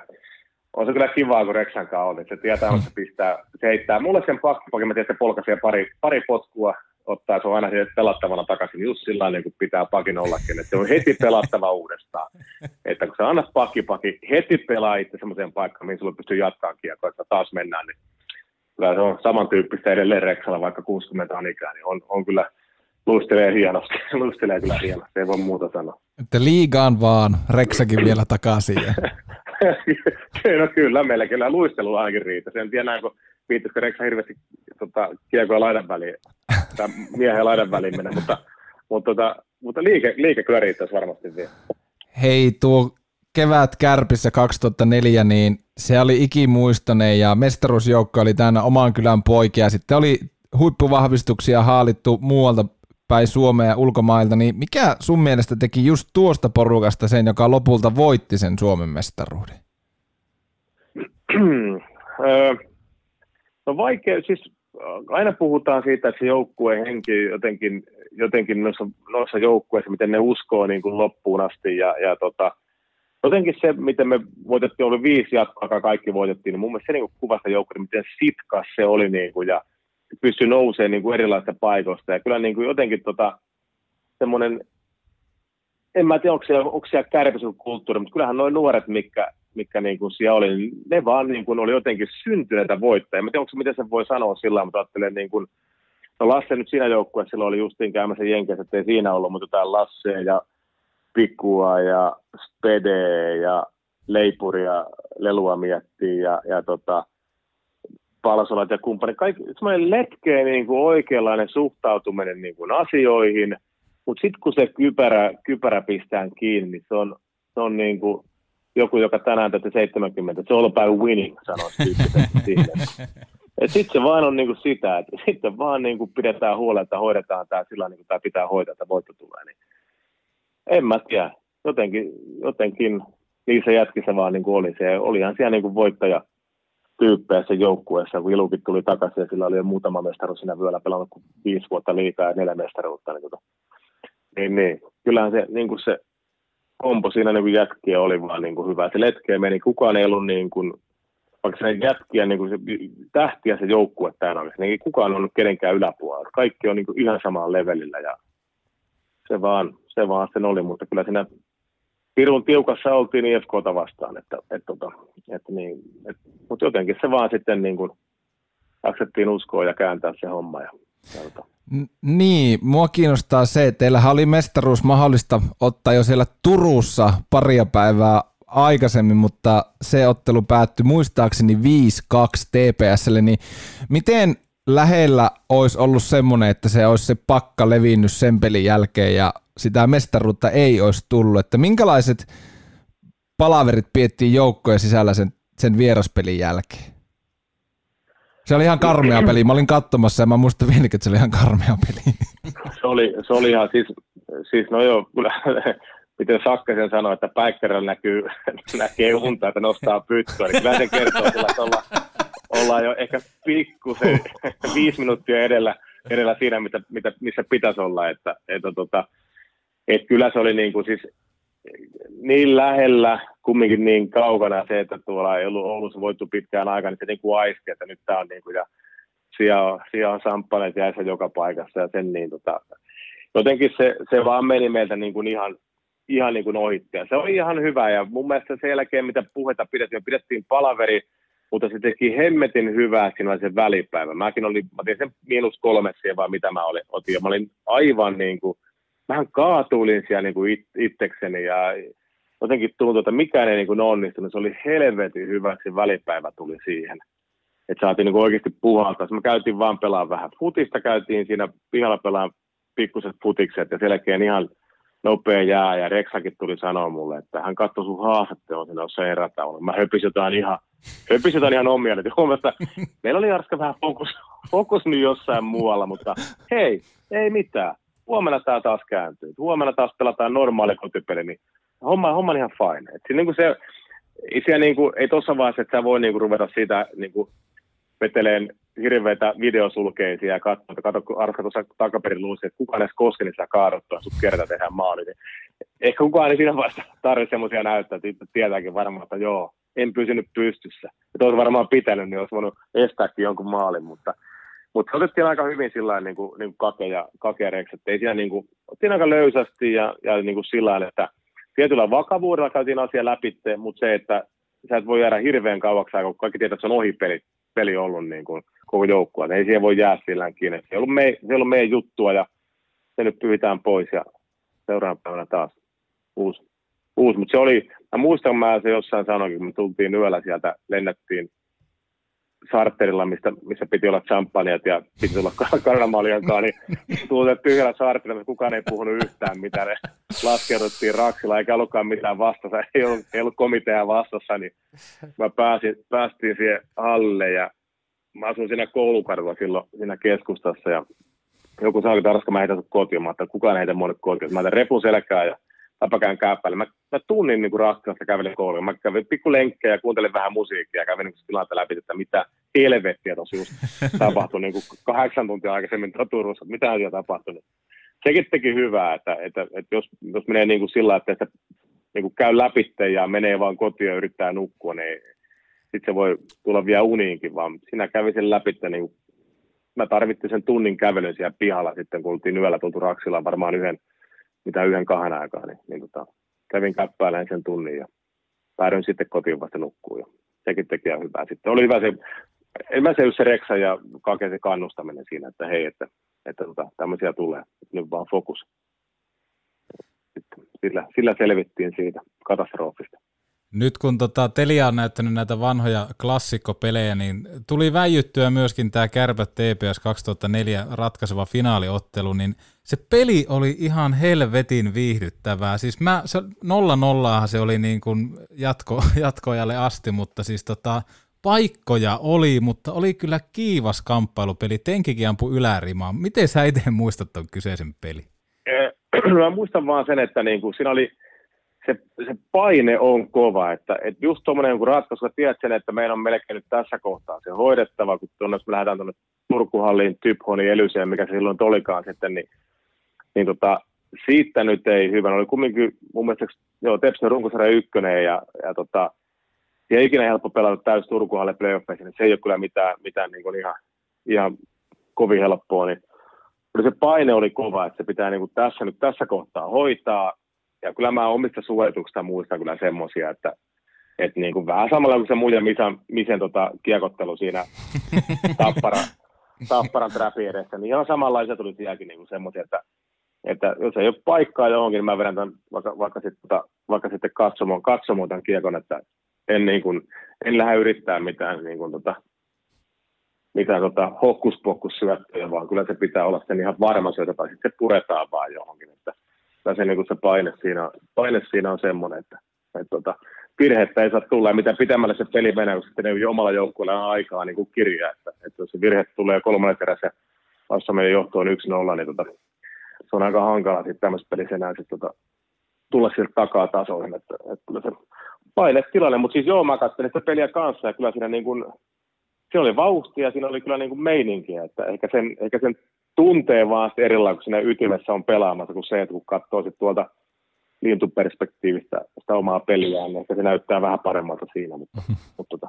on se kyllä kivaa, kun Reksan on, että se tietää, että se pistää, se heittää. Mulle sen pakkipakin, mä tiedän, että se polkaisee pari, pari potkua, ottaa, se on aina pelattavana takaisin just sillä niin kuin pitää pakin ollakin, että se on heti pelattava uudestaan. Että kun sä annat pakki, pakki heti pelaa itse semmoiseen paikkaan, mihin sulla pystyy jatkamaan kiekkoa, että taas mennään, niin kyllä se on samantyyppistä edelleen Reksalla, vaikka 60 on ikää, niin on, on kyllä luistelee hienosti, luistelee kyllä hienosti, ei voi muuta sanoa. Että liigaan vaan, Reksakin vielä takaisin. no kyllä, meillä kyllä luistelu ainakin riittää. Sen tiedä, kun viittaisiko Reksa hirveästi tota, kiekoja laidan väliin, tai miehen laidan väliin mennä, mutta, mutta, tota, mutta liike, liike kyllä riittäisi varmasti vielä. Hei, tuo kevät Kärpissä 2004, niin se oli ikimuistoinen ja mestaruusjoukko oli täynnä oman kylän poikia. Sitten oli huippuvahvistuksia haalittu muualta päin Suomea ja ulkomailta, niin mikä sun mielestä teki just tuosta porukasta sen, joka lopulta voitti sen Suomen mestaruuden? no vaikea, siis aina puhutaan siitä, että se joukkueen henki jotenkin, jotenkin noissa, noissa joukkueissa, miten ne uskoo niin kuin loppuun asti ja, ja tota, jotenkin se, miten me voitettiin, oli viisi jatkoa, kaikki voitettiin, niin mun mielestä se niin kuvasta joukkueen, miten sitkas se oli niin kuin, ja pystyi nousemaan niin kuin erilaisista paikoista. Ja kyllä niin kuin jotenkin tota, semmoinen, en mä tiedä, onko siellä, onko siellä kulttuuri, mutta kyllähän noin nuoret, mikä, mikä niin kuin siellä oli, niin ne vaan niin kuin oli jotenkin syntyneitä voittajia. En tiedä, onko miten se voi sanoa sillä mutta ajattelen niin kuin, no Lasse nyt siinä joukkueessa silloin oli justiin käymässä Jenkessä, että ei siinä ollut, mutta jotain Lasse ja Pikua ja Spede ja Leipuria, Lelua miettii ja, ja tota, Palsolat ja kumppani. Kaikki, semmoinen letkeä niin kuin oikeanlainen suhtautuminen niin kuin asioihin, mutta sitten kun se kypärä, kypärä pistää kiinni, niin se on, se on niin kuin joku, joka tänään tätä 70, it's all about winning, sanoisi Sitten se vaan on niin kuin sitä, että sitten vaan niin kuin pidetään huolta, että hoidetaan tämä sillä niin kuin tämä pitää hoitaa, että voitto tulee. Niin en mä tiedä. Jotenkin, jotenkin niissä jätkissä vaan niin kuin oli se. Olihan siellä niin kuin voittaja, tyyppejä sen joukkueessa, kun Ilukin tuli takaisin ja sillä oli jo muutama mestaruus siinä vyöllä pelannut kuin viisi vuotta liikaa ja neljä mestaruutta. Niin, tota. niin, niin. Kyllähän se, niin kuin se kompo siinä niin jätkiä oli vaan niin kuin hyvä. Se letkeä meni, kukaan ei ollut niin kuin, vaikka se jätkiä, niin kuin se, tähtiä se joukkue täällä olisi, niin kukaan ollut kenenkään yläpuolella. Kaikki on niin kuin ihan samalla levelillä ja se vaan, se vaan sen oli, mutta kyllä siinä pirun tiukassa oltiin IFKta vastaan, että, että, että, että niin, että, mutta jotenkin se vaan sitten niin kuin jaksettiin uskoa ja kääntää se homma. Ja, ja, niin, mua kiinnostaa se, että teillähän oli mestaruus mahdollista ottaa jo siellä Turussa paria päivää aikaisemmin, mutta se ottelu päättyi muistaakseni 5-2 TPSlle, niin miten lähellä olisi ollut semmoinen, että se olisi se pakka levinnyt sen pelin jälkeen ja sitä mestaruutta ei olisi tullut, että minkälaiset palaverit piettiin joukkojen sisällä sen, sen vieraspelin jälkeen? Se oli ihan karmea peli. Mä olin katsomassa ja mä muistan vieläkin, että se oli ihan karmea peli. Se oli, se oli ihan siis, siis no joo, kyllä, miten Sakkasen sanoi, että päikkärällä näkyy, näkee unta, että nostaa pyttyä, niin kyllä se kertoo että ollaan, ollaan jo ehkä pikkusen viisi minuuttia edellä, edellä siinä, mitä, mitä, missä pitäisi olla, että, että tota, et kyllä se oli niin kuin siis niin lähellä, kumminkin niin kaukana se, että tuolla ei ollut Oulussa voittu pitkään aikaa, niin se niin kuin aisti, että nyt tämä on niin kuin, ja siellä siellä on samppaneet jäissä joka paikassa ja sen niin tota, jotenkin se, se vaan meni meiltä niin kuin ihan, ihan niin kuin ohitti. Se oli ihan hyvä ja mun mielestä sen jälkeen, mitä puheita pidettiin, pidettiin palaveri, mutta se teki hemmetin hyvää, siinä oli se välipäivä. Mäkin olin, mä tein sen miinus kolme siihen, vai mitä mä olin, otin, ja mä olin aivan niin kuin, vähän kaatuilin siellä niin kuin it, itsekseni, ja jotenkin tuntui, että mikään ei niin kuin onnistunut. Se oli helvetin hyväksi, välipäivä tuli siihen. Että saatiin niin oikeasti puhaltaa. Me käytiin vaan pelaa vähän futista, käytiin siinä pihalla pelaan pikkuset futikset ja selkeän ihan nopea jää. Ja Reksakin tuli sanoa mulle, että hän katsoi sun haastattelun siinä erätaululla. Mä höpisin jotain ihan, höpisin jotain ihan omia. Että huomasta, meillä oli Arska vähän fokus, fokus nyt jossain muualla, mutta hei, ei mitään. Huomenna tämä taas kääntyy. Huomenna taas pelataan normaali kotipeli, niin homma, homma on ihan fine. Et siinä niin kuin se, siellä niin kuin, ei tuossa vaiheessa, että sä voi niin kuin ruveta siitä niin kuin veteleen hirveitä videosulkeisia ja katsoa, että kato, kun Arska tuossa takaperin luusi, että kukaan edes koske, niin sä kaaduttua, sut kertaa tehdään maali. Niin ehkä kukaan ei siinä vaiheessa tarvitse semmoisia näyttää, että tietääkin varmaan, että joo, en pysynyt pystyssä. Ja olisi varmaan pitänyt, niin olisi voinut estääkin jonkun maalin, mutta mutta otettiin aika hyvin sillä niin kuin, niin kuin kake ja kakereiksi, että ei siinä niin kuin, otettiin aika löysästi ja, ja niin kuin sillä että tietyllä vakavuudella käytiin asia läpi, mutta se, että sä et voi jäädä hirveän kauaksi aikaa, kun kaikki tietää, että se on ohipeli peli ollut niin kuin koko joukkue. Ei siihen voi jää sillä kiinni. Se ei ollut, se ei ollut meidän juttua ja se nyt pyhitään pois ja seuraavana päivänä taas uusi. uusi. Mutta se oli, mä muistan, mä se jossain sanoinkin, kun me tultiin yöllä sieltä, lennettiin sarterilla, mistä, missä piti olla champagnat ja piti tulla karnamaaliankaan, niin tultiin tyhjällä sarterilla, kukaan ei puhunut yhtään mitään. Ne laskeuduttiin raksilla, eikä ollutkaan mitään vastassa, ei ollut, ei ollut komitea vastassa, niin mä pääsin, päästiin siihen alle ja mä asuin siinä koulukadulla silloin siinä keskustassa ja joku sanoi, että Arska, mä heitän kotiin, mä että kukaan ei heitä mua kotiin. Mä heitän repun selkää ja tapakään käppäille. Mä, mä tunnin niin raskaasta kävelin kouluun. Mä kävin pikku lenkkejä ja kuuntelin vähän musiikkia ja kävin niin tilannetta läpi, että mitä helvettiä tuossa just tapahtui niin kuin kahdeksan tuntia aikaisemmin Turussa, että mitä asia tapahtui. Sekin teki hyvää, että, että, että jos, jos menee niin kuin sillä, että, että niin kuin käy läpi ja menee vaan kotiin ja yrittää nukkua, niin sitten se voi tulla vielä uniinkin, vaan sinä kävi sen läpi, että niin mä tarvittiin sen tunnin kävelyn siellä pihalla sitten, kun oltiin yöllä tultu Raksilla varmaan yhden, mitä yhden kahden aikaa, niin, niin tota, kävin käppäilemään sen tunnin ja päädyin sitten kotiin vasta nukkuun. Ja sekin teki ihan hyvää. Sitten oli hyvä se, en mä se, reksa ja kaiken se kannustaminen siinä, että hei, että, että tota, tämmöisiä tulee, että nyt vaan fokus. Sitten sillä, sillä selvittiin siitä katastrofista. Nyt kun tota Telia on näyttänyt näitä vanhoja klassikkopelejä, niin tuli väijyttyä myöskin tämä Kärpät TPS 2004 ratkaiseva finaaliottelu, niin se peli oli ihan helvetin viihdyttävää. Siis mä, se, nolla nollaahan se oli niin kuin jatko, jatkoajalle asti, mutta siis tota, paikkoja oli, mutta oli kyllä kiivas kamppailupeli. Tenkikin ampui ylärimaan. Miten sä itse muistat tuon kyseisen peli? Mä muistan vaan sen, että niin kuin siinä oli se, se paine on kova, että, että just tuommoinen ratkaisu, tiedät sen, että meidän on melkein nyt tässä kohtaa se hoidettava, kun tuonne, jos me lähdetään tuonne Turkuhalliin, Typhoni, Elyseen, mikä se silloin olikaan sitten, niin, niin tota, siitä nyt ei hyvä. oli kumminkin mun mielestä, joo, Tepsin runkosarja ykkönen ja, ja tota, ei ikinä helppo pelata täys Turkuhalle playoffeissa, niin se ei ole kyllä mitään, mitään niin kuin ihan, ihan kovin helppoa, niin se paine oli kova, että se pitää niin kuin tässä nyt tässä kohtaa hoitaa, ja kyllä mä omista suorituksista muistan kyllä semmoisia, että, että niin kuin vähän samalla kuin se muiden Misan, Misen tota, kiekottelu siinä tappara, tapparan trappi edessä, niin ihan samanlaisia tuli sielläkin niin semmoisia, että, että jos ei ole paikkaa johonkin, niin mä vedän tämän vaikka, vaikka, sit, tota, vaikka sitten katsomaan, katsomaan tämän kiekon, että en, niin kuin, en lähde yrittää mitään, niin kuin, tota, mitään tota, hokkuspokkussyöttöjä, vaan kyllä se pitää olla sen ihan varma syötä, tai sitten se puretaan vaan johonkin. Että, se, niin kuin se paine, siinä, paine siinä on semmoinen, että, että tota, virhettä ei saa tulla, ja mitä pitemmälle se peli menee, kun sitten ei omalla joukkueella aikaa niin kuin kirjaa, että, että jos se virhe tulee kolmannen erässä, vasta meidän johto on 1-0, niin tota, se on aika hankala sitten tämmöisessä pelissä enää sitten tota, tulla sieltä takaa tasoihin, että, että kyllä se paine tilanne, mutta siis joo, mä katselin sitä peliä kanssa, ja kyllä siinä niin kuin, siinä oli vauhtia, siinä oli kyllä niin kuin meininkiä, että ehkä sen, ehkä sen tuntee vaan erilainen, kun siinä ytimessä on pelaamassa, kuin se, että kun katsoo sitten tuolta lintuperspektiivistä sitä omaa peliään, niin ehkä se näyttää vähän paremmalta siinä, mutta, mutta tota,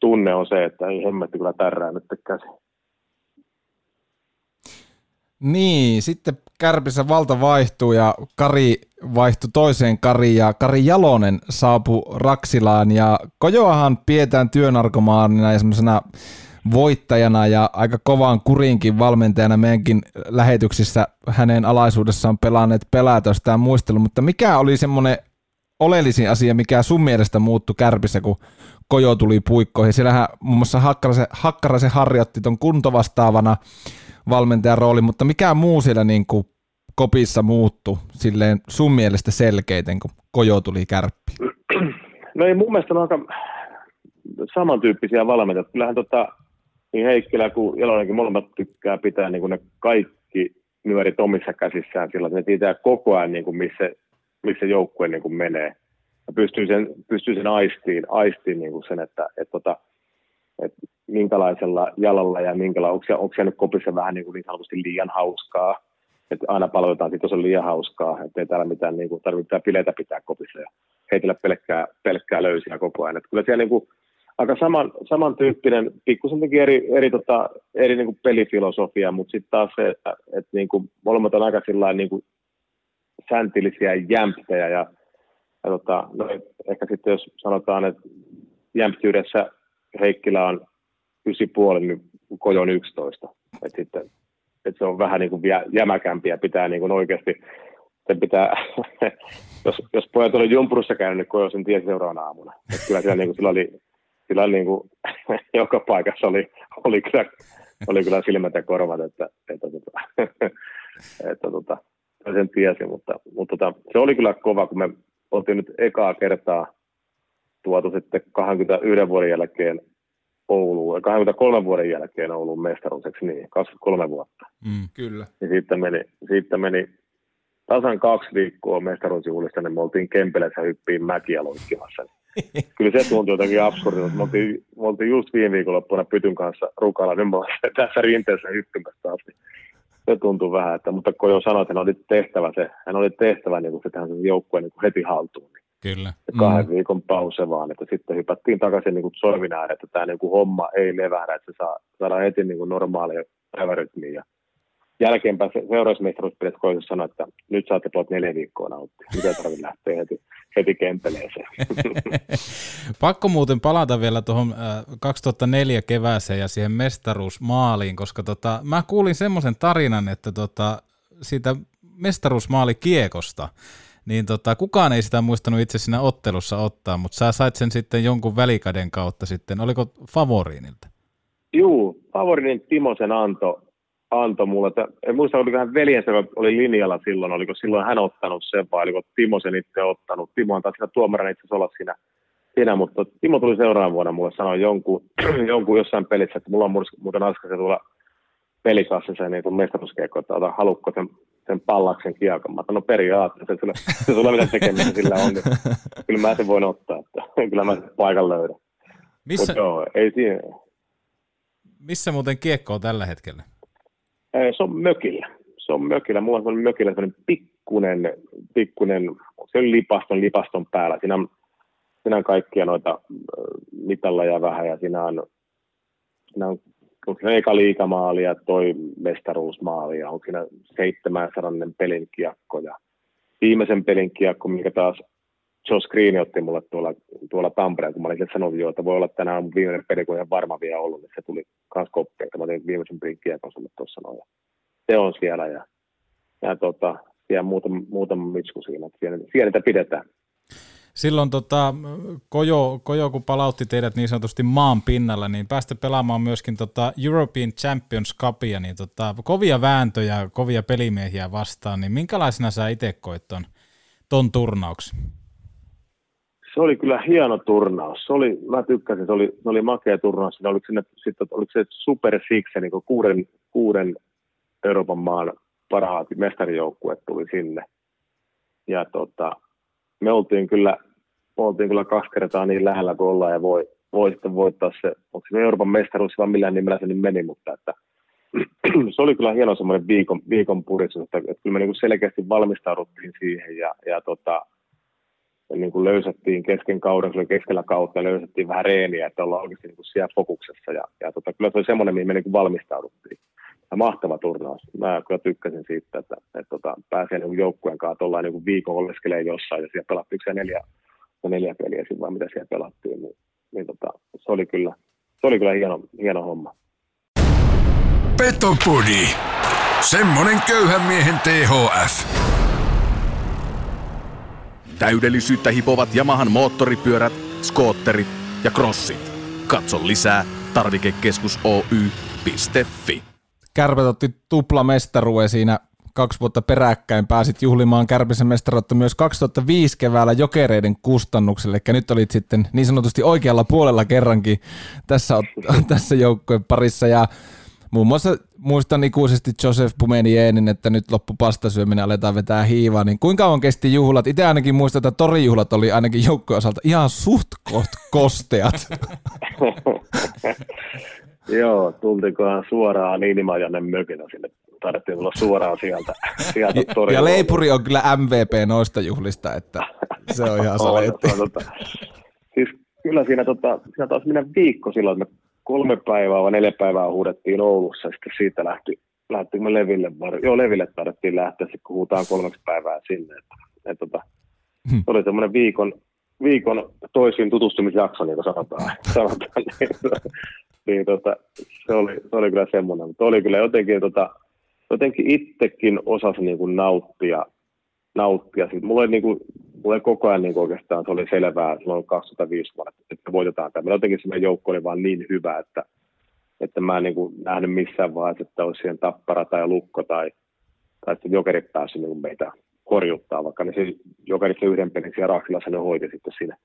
tunne on se, että ei hemmetti kyllä tärrää nyt käsi. Niin, sitten Kärpissä valta vaihtuu ja Kari vaihtui toiseen Kariin ja Kari Jalonen saapui Raksilaan ja Kojoahan pidetään työnarkomaanina ja semmoisena voittajana ja aika kovaan kurinkin valmentajana meidänkin lähetyksissä hänen alaisuudessaan pelanneet pelaajat on sitä muistellut, mutta mikä oli semmoinen oleellisin asia, mikä sun mielestä muuttui Kärpissä, kun Kojo tuli puikkoihin. Siellähän muun muassa Hakkarasen, Hakkarasen harjoitti ton kuntovastaavana valmentajan rooli, mutta mikä muu siellä niin kuin kopissa muuttu silleen sun mielestä selkeiten, kun Kojo tuli kärppiin? No ei mun mielestä on aika samantyyppisiä valmentajia. Kyllähän tota, niin Heikkilä kuin Jalonenkin molemmat tykkää pitää niin kuin ne kaikki nyörit omissa käsissään sillä, että ne tietää koko ajan, niin kuin missä, missä joukkue niin kuin menee. Ja pystyy sen, pystyy sen aistiin, aistiin niin kuin sen, että, että, tota, että minkälaisella jalalla ja minkäla, onko, siellä, onko siellä nyt kopissa vähän niin, kuin niin sanotusti liian hauskaa. Että aina palvelutaan, että se on liian hauskaa, että ei täällä mitään niin kuin, tarvitse bileitä pitää kopissa ja heitellä pelkkää, pelkkää löysiä koko ajan. Että kyllä siellä niin kuin, aika saman, samantyyppinen, pikkusen eri, eri, tota, eri niin kuin pelifilosofia, mutta sitten taas se, että, että niin kuin, molemmat on aika niin kuin säntillisiä jämptejä ja, ja tota, no, ehkä sitten jos sanotaan, että jämptyydessä Heikkilä on 9,5, niin Kojon 11. että sitten, että se on vähän niin kuin jämäkämpiä, pitää niin kuin oikeasti se pitää, jos, jos pojat oli jumpurussa käynyt, niin Kojo sen tiesi seuraavana aamuna. Että kyllä siellä niin kuin, sillä oli kyllä niin kuin, joka paikassa oli, oli, kyllä, oli kyllä silmät ja korvat, että, että, tota, että, että tota, sen tiesi, mutta, mutta tota, se oli kyllä kova, kun me oltiin nyt ekaa kertaa tuotu sitten 21 vuoden jälkeen Ouluun, 23 vuoden jälkeen Ouluun mestaruuseksi, niin 23 vuotta. Mm, kyllä. Ja siitä meni, siitä meni tasan kaksi viikkoa mestaruusjuhlista, niin me oltiin Kempelässä hyppiin mäkiä loikkimassa. Kyllä se tuntui jotenkin absurdilta. Me oltiin, me oltiin just viime viikonloppuna Pytyn kanssa rukalla, nyt me tässä rinteessä hyppimässä taas. Niin se tuntuu vähän, että, mutta kun jo sanoit, että hän oli tehtävä, se, hän oli tehtävä niin se tähän joukkueen niin heti haltuun. Niin Kyllä. Se kahden mm. viikon pause vaan, että sitten hypättiin takaisin niin Soivin ääreen, että tämä niin kuin homma ei levähdä, että se saa, saadaan heti niin kuin normaalia päivärytmiä. Ja jälkeenpäin se, seuraavassa mestaruuspelissä koitus sanoa, että nyt saatte puolet neljä viikkoa nauttia. Mitä tarvitse lähteä heti, heti kempeleeseen. Pakko muuten palata vielä tuohon 2004 kevääseen ja siihen mestaruusmaaliin, koska tota, mä kuulin semmoisen tarinan, että tota, siitä mestaruusmaali kiekosta, niin tota, kukaan ei sitä muistanut itse siinä ottelussa ottaa, mutta sä sait sen sitten jonkun välikaden kautta sitten. Oliko favoriinilta? Juu, favorinin Timo sen antoi mulle. Että, en muista, oliko hän veljensä, oli linjalla silloin, oliko silloin hän ottanut sen vai oliko Timo sen itse ottanut. Timo on taas sitä tuomaran itse olla siinä, siinä, mutta Timo tuli seuraavana vuonna mulle sanoa jonkun, jonkun jossain pelissä, että mulla on muuten askaisen tuolla pelikassissa niin kuin mestaruuskiekko, että ota, halukko sen, sen pallaksen kiekon. Mä no periaatteessa, se, se sulla mitä tekemistä sillä on, niin kyllä mä sen voin ottaa, että kyllä mä sen paikan löydän. Missä, Mut joo, ei siinä. missä muuten kiekko on tällä hetkellä? Se on mökillä. Se on mökillä. Mulla on sellainen mökillä sellainen pikkunen, pikkunen, se on lipaston, lipaston päällä. Siinä on, siinä on kaikkia noita mitalleja vähän ja siinä on, siinä on onko siinä eka liikamaali ja toi mestaruusmaali ja onko siinä 700 pelin kiekko ja viimeisen pelin kiekko, mikä taas Josh Green otti mulle tuolla, tuolla Tampereen, kun mä olin sanonut jo, että voi olla tänään viimeinen peli, kun en varma vielä ollut, niin se tuli kans koppia, että mä tein viimeisen pelin kiekon tuossa noin. Se on siellä ja, ja tota, siellä muutama, muutama mitsku siinä, että siellä, siellä niitä pidetään. Silloin tota, Kojo, Kojo, kun palautti teidät niin sanotusti maan pinnalla, niin päästä pelaamaan myöskin tota European Champions Cupia, niin tota, kovia vääntöjä, kovia pelimiehiä vastaan, niin minkälaisena sä itse koit ton, ton turnauksen? Se oli kyllä hieno turnaus. Se oli, mä tykkäsin, se oli, se oli makea turnaus. Siinä oliko, sinne, sitten, oliko se Super Six, niin kuuden, kuuden Euroopan maan parhaat mestarijoukkueet tuli sinne. Ja tota, me oltiin kyllä, oltiin kyllä kaksi kertaa niin lähellä kuin ollaan ja voi, voi sitten voittaa se, onko se Euroopan mestaruus vai millään nimellä se niin meni, mutta että, se oli kyllä hieno semmoinen viikon, viikon puristus, että, että kyllä me niin selkeästi valmistauduttiin siihen ja, ja tota, niin kuin löysättiin kesken kauden, se oli keskellä kautta löysättiin vähän reeniä, että ollaan oikeasti niin kuin siellä fokuksessa. Ja, ja tota, kyllä se oli semmoinen, mihin me niin kuin valmistauduttiin. ja mahtava turnaus. Mä kyllä tykkäsin siitä, että, että tota, pääsee niin joukkueen kanssa tuolla niin viikon oleskelee jossain ja siellä pelattiin se neljä, neljä peliä siinä, vai mitä siellä pelattiin, niin, niin tota, se oli kyllä, se oli kyllä hieno, hieno homma. Petopodi. Semmonen köyhän miehen THF. Täydellisyyttä hipovat Yamahan moottoripyörät, skootterit ja crossit. Katso lisää tarvikekeskus Oy.fi. Kärpät otti tuplamestaruuden siinä kaksi vuotta peräkkäin. Pääsit juhlimaan Kärpisen mestaruutta myös 2005 keväällä jokereiden kustannukselle. Eli nyt olit sitten niin sanotusti oikealla puolella kerrankin tässä, tässä joukkojen parissa. Ja muun muassa muistan ikuisesti Joseph Pumeni että nyt loppu pastasyöminen aletaan vetää hiivaa, niin kuinka kauan kesti juhlat? Itse ainakin muistan, että torijuhlat oli ainakin joukkojen osalta ihan suht kosteat. Joo, tultikohan suoraan Niinimajanen mökinä sinne. Tarvittiin tulla suoraan sieltä, sieltä ja, ja Leipuri on kyllä MVP noista juhlista, että se on ihan saletti. tota, siis kyllä siinä, tota, siinä taas mennä viikko silloin, että me kolme päivää vai neljä päivää huudettiin Oulussa, ja sitten siitä lähti, lähti me Leville, joo Leville tarvittiin lähteä, kun huutaan kolmeksi päivää sinne. Että, et, tota, hmm. oli semmoinen viikon, viikon toisiin tutustumisjakso, niin kuin sanotaan. sanotaan niin, niin tota, se, oli, se oli kyllä semmoinen, mutta oli kyllä jotenkin, tota, jotenkin itsekin osasi niin kuin nauttia, nauttia. Sitten mulla oli, niin kuin, mulla oli koko ajan niin kuin oikeastaan, se oli selvää silloin 2005 vuonna, että voitetaan tämä. Jotenkin se joukko oli vaan niin hyvä, että, että mä en niin kuin nähnyt missään vaiheessa, että olisi siihen tappara tai lukko tai, tai sitten jokerit päässyt niin meitä horjuttaa, vaikka ne se jokerit se yhden pelin siellä Raksilla ne hoiti sitten siinä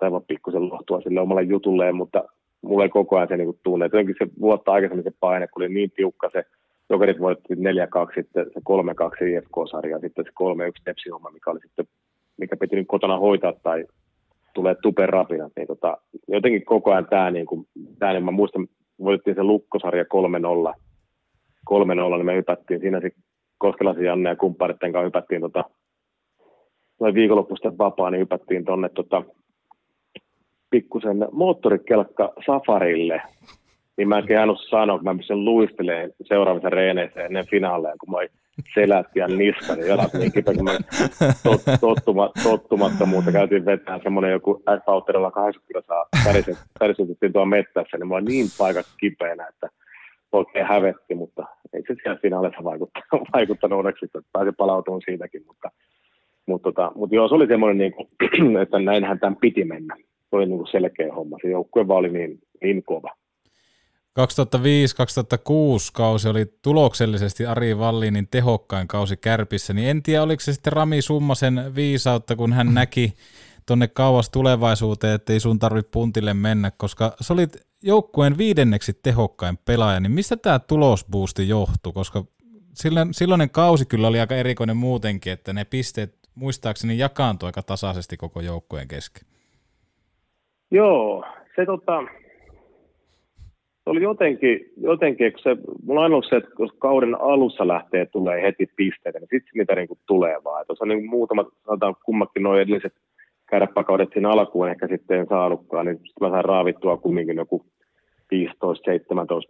aivan pikkusen lohtua sille omalle jutulleen, mutta mulla ei koko ajan se niin tunne. Jotenkin se vuotta aikaisemmin se paine, kun oli niin tiukka se, jokerit voitti 4-2, sitten se 3-2 IFK-sarja, sitten se 3-1 Tepsi-homma, mikä oli sitten, mikä piti nyt kotona hoitaa tai tulee tupen rapinat, niin tota, jotenkin koko ajan tämä, niin kuin, tämä niin mä muistan, voitettiin se lukkosarja 3-0, 3-0, niin me hypättiin siinä se Koskelaisen Janne ja kumppaneiden kanssa hypättiin tota, noin viikonloppuisten vapaa, niin hypättiin tonne tota, pikkusen moottorikelkka safarille, niin mä en kehannut sanoa, kun mä pystyn luistelemaan seuraavissa reeneissä ennen finaaleja, kun mä selät ja niska ja jalat niin kipeä, kun mä tot, tottuma, tottumattomuutta käytiin vetää semmoinen joku S-Outterilla 80 kilsaa pärisytettiin tuolla mettässä, niin mä oon niin paikat kipeänä, että oikein hävetti, mutta ei se siellä finaalissa vaikuttanut, vaikuttanut onneksi, että pääsi palautumaan siitäkin, mutta, mutta, tota, mutta joo, se oli semmoinen, niin kuin, että näinhän tämän piti mennä se oli niin selkeä homma. Se joukkue vaan oli niin, niin kova. 2005-2006 kausi oli tuloksellisesti Ari Vallinin tehokkain kausi Kärpissä, niin en tiedä oliko se sitten Rami Summasen viisautta, kun hän näki tonne kauas tulevaisuuteen, että ei sun tarvitse puntille mennä, koska se oli joukkueen viidenneksi tehokkain pelaaja, niin mistä tämä tulosboosti johtui, koska silloin, silloinen kausi kyllä oli aika erikoinen muutenkin, että ne pisteet muistaakseni jakaantui aika tasaisesti koko joukkueen kesken. Joo, se tota, se oli jotenkin, jotenkin kun se, mulla on se, että kun kauden alussa lähtee, tulee heti pisteitä, niin sitten niitä niin kuin tulee vaan. Tuossa niin muutamat, sanotaan kummakin nuo edelliset kärppäkaudet siinä alkuun ehkä sitten en saanutkaan, niin sitten mä sain raavittua kumminkin joku 15-17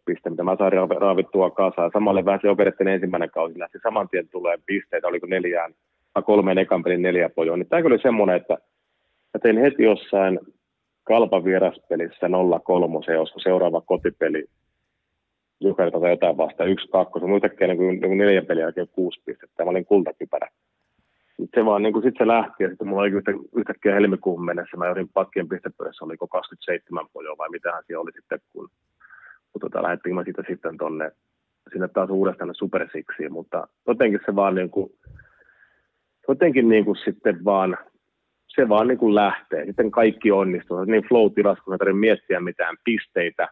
pistettä, mitä mä sain raavittua kasaan. Samalle vähän se ensimmäinen kausi lähti saman tien tulee pisteitä, oliko neljään, kolmeen ekan pelin neljä pojoa. Niin tämä oli semmoinen, että mä tein heti jossain Kalpa vieraspelissä 0-3, olisiko seuraava kotipeli Jukarilta tai jotain vasta, yksi kakkosen, muistakin niin kuin, niin neljän pelin jälkeen kuusi pistettä, mä olin kultakypärä. Sitten se vaan, niin kuin, sit se lähti ja sitten mulla oli yhtä, yhtäkkiä helmikuun mennessä, mä joudin pakkien pistepöydässä, oliko 27 pojoa vai mitähän siellä oli sitten, kun, kun tota, lähdettiin mä siitä sitten tonne, sinne taas uudestaan supersiksiin, mutta jotenkin se vaan niin kuin, jotenkin niin kuin sitten vaan se vaan niin kuin lähtee. Sitten kaikki onnistuu. Niin flow-tilassa, kun ei tarvitse miettiä mitään pisteitä,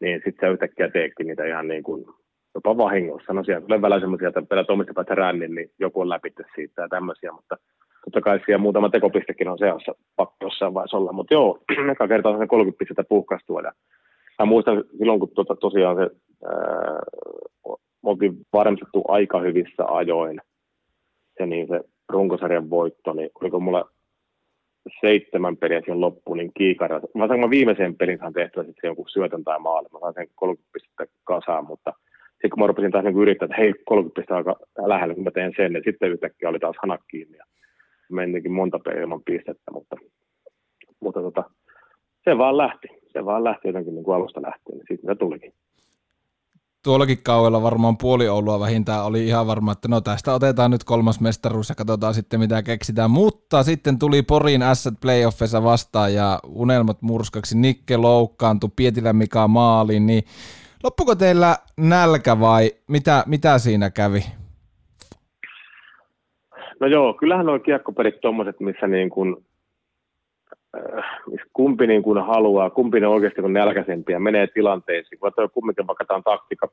niin sitten sä yhtäkkiä teekin niitä ihan niin kuin jopa vahingossa. No siellä tulee välillä semmoisia, että pelät omista päästä rännin, niin joku on läpi siitä ja tämmöisiä, mutta totta kai siellä muutama tekopistekin on seassa pakko jossain vaiheessa olla. Mutta joo, eka kertaa on se 30 pistettä puhkastua. Ja mä muistan silloin, kun tuota, tosiaan se, ää, oltiin varmistettu aika hyvissä ajoin se, niin se runkosarjan voitto, niin oliko mulla seitsemän peliä siihen loppuun, niin kiikara. Mä sain mä viimeisen pelin saan tehtyä sitten jonkun syötön tai maali. Mä sain sen 30 pistettä kasaan, mutta sitten kun mä rupesin taas niin yrittää, että hei, 30 pistettä aika lähellä, kun mä teen sen, niin sitten yhtäkkiä oli taas hanat kiinni ja menikin monta peliä ilman pistettä, mutta, mutta tota, se vaan lähti. Se vaan lähti jotenkin niin kuin alusta lähtien, niin sitten se tulikin. Tuollakin kaudella varmaan puoli Oulua vähintään oli ihan varma, että no tästä otetaan nyt kolmas mestaruus ja katsotaan sitten mitä keksitään. Mutta sitten tuli Porin Asset Playoffissa vastaan ja unelmat murskaksi. Nikke loukkaantui, Pietilä Mika maaliin, niin loppuko teillä nälkä vai mitä, mitä siinä kävi? No joo, kyllähän nuo kiekkopelit tuommoiset, missä niin kuin, kumpi niin kuin haluaa, kumpi ne oikeasti on nälkäisempiä, menee tilanteisiin. Vaikka on kumminkin vaikka tämä on taktiikka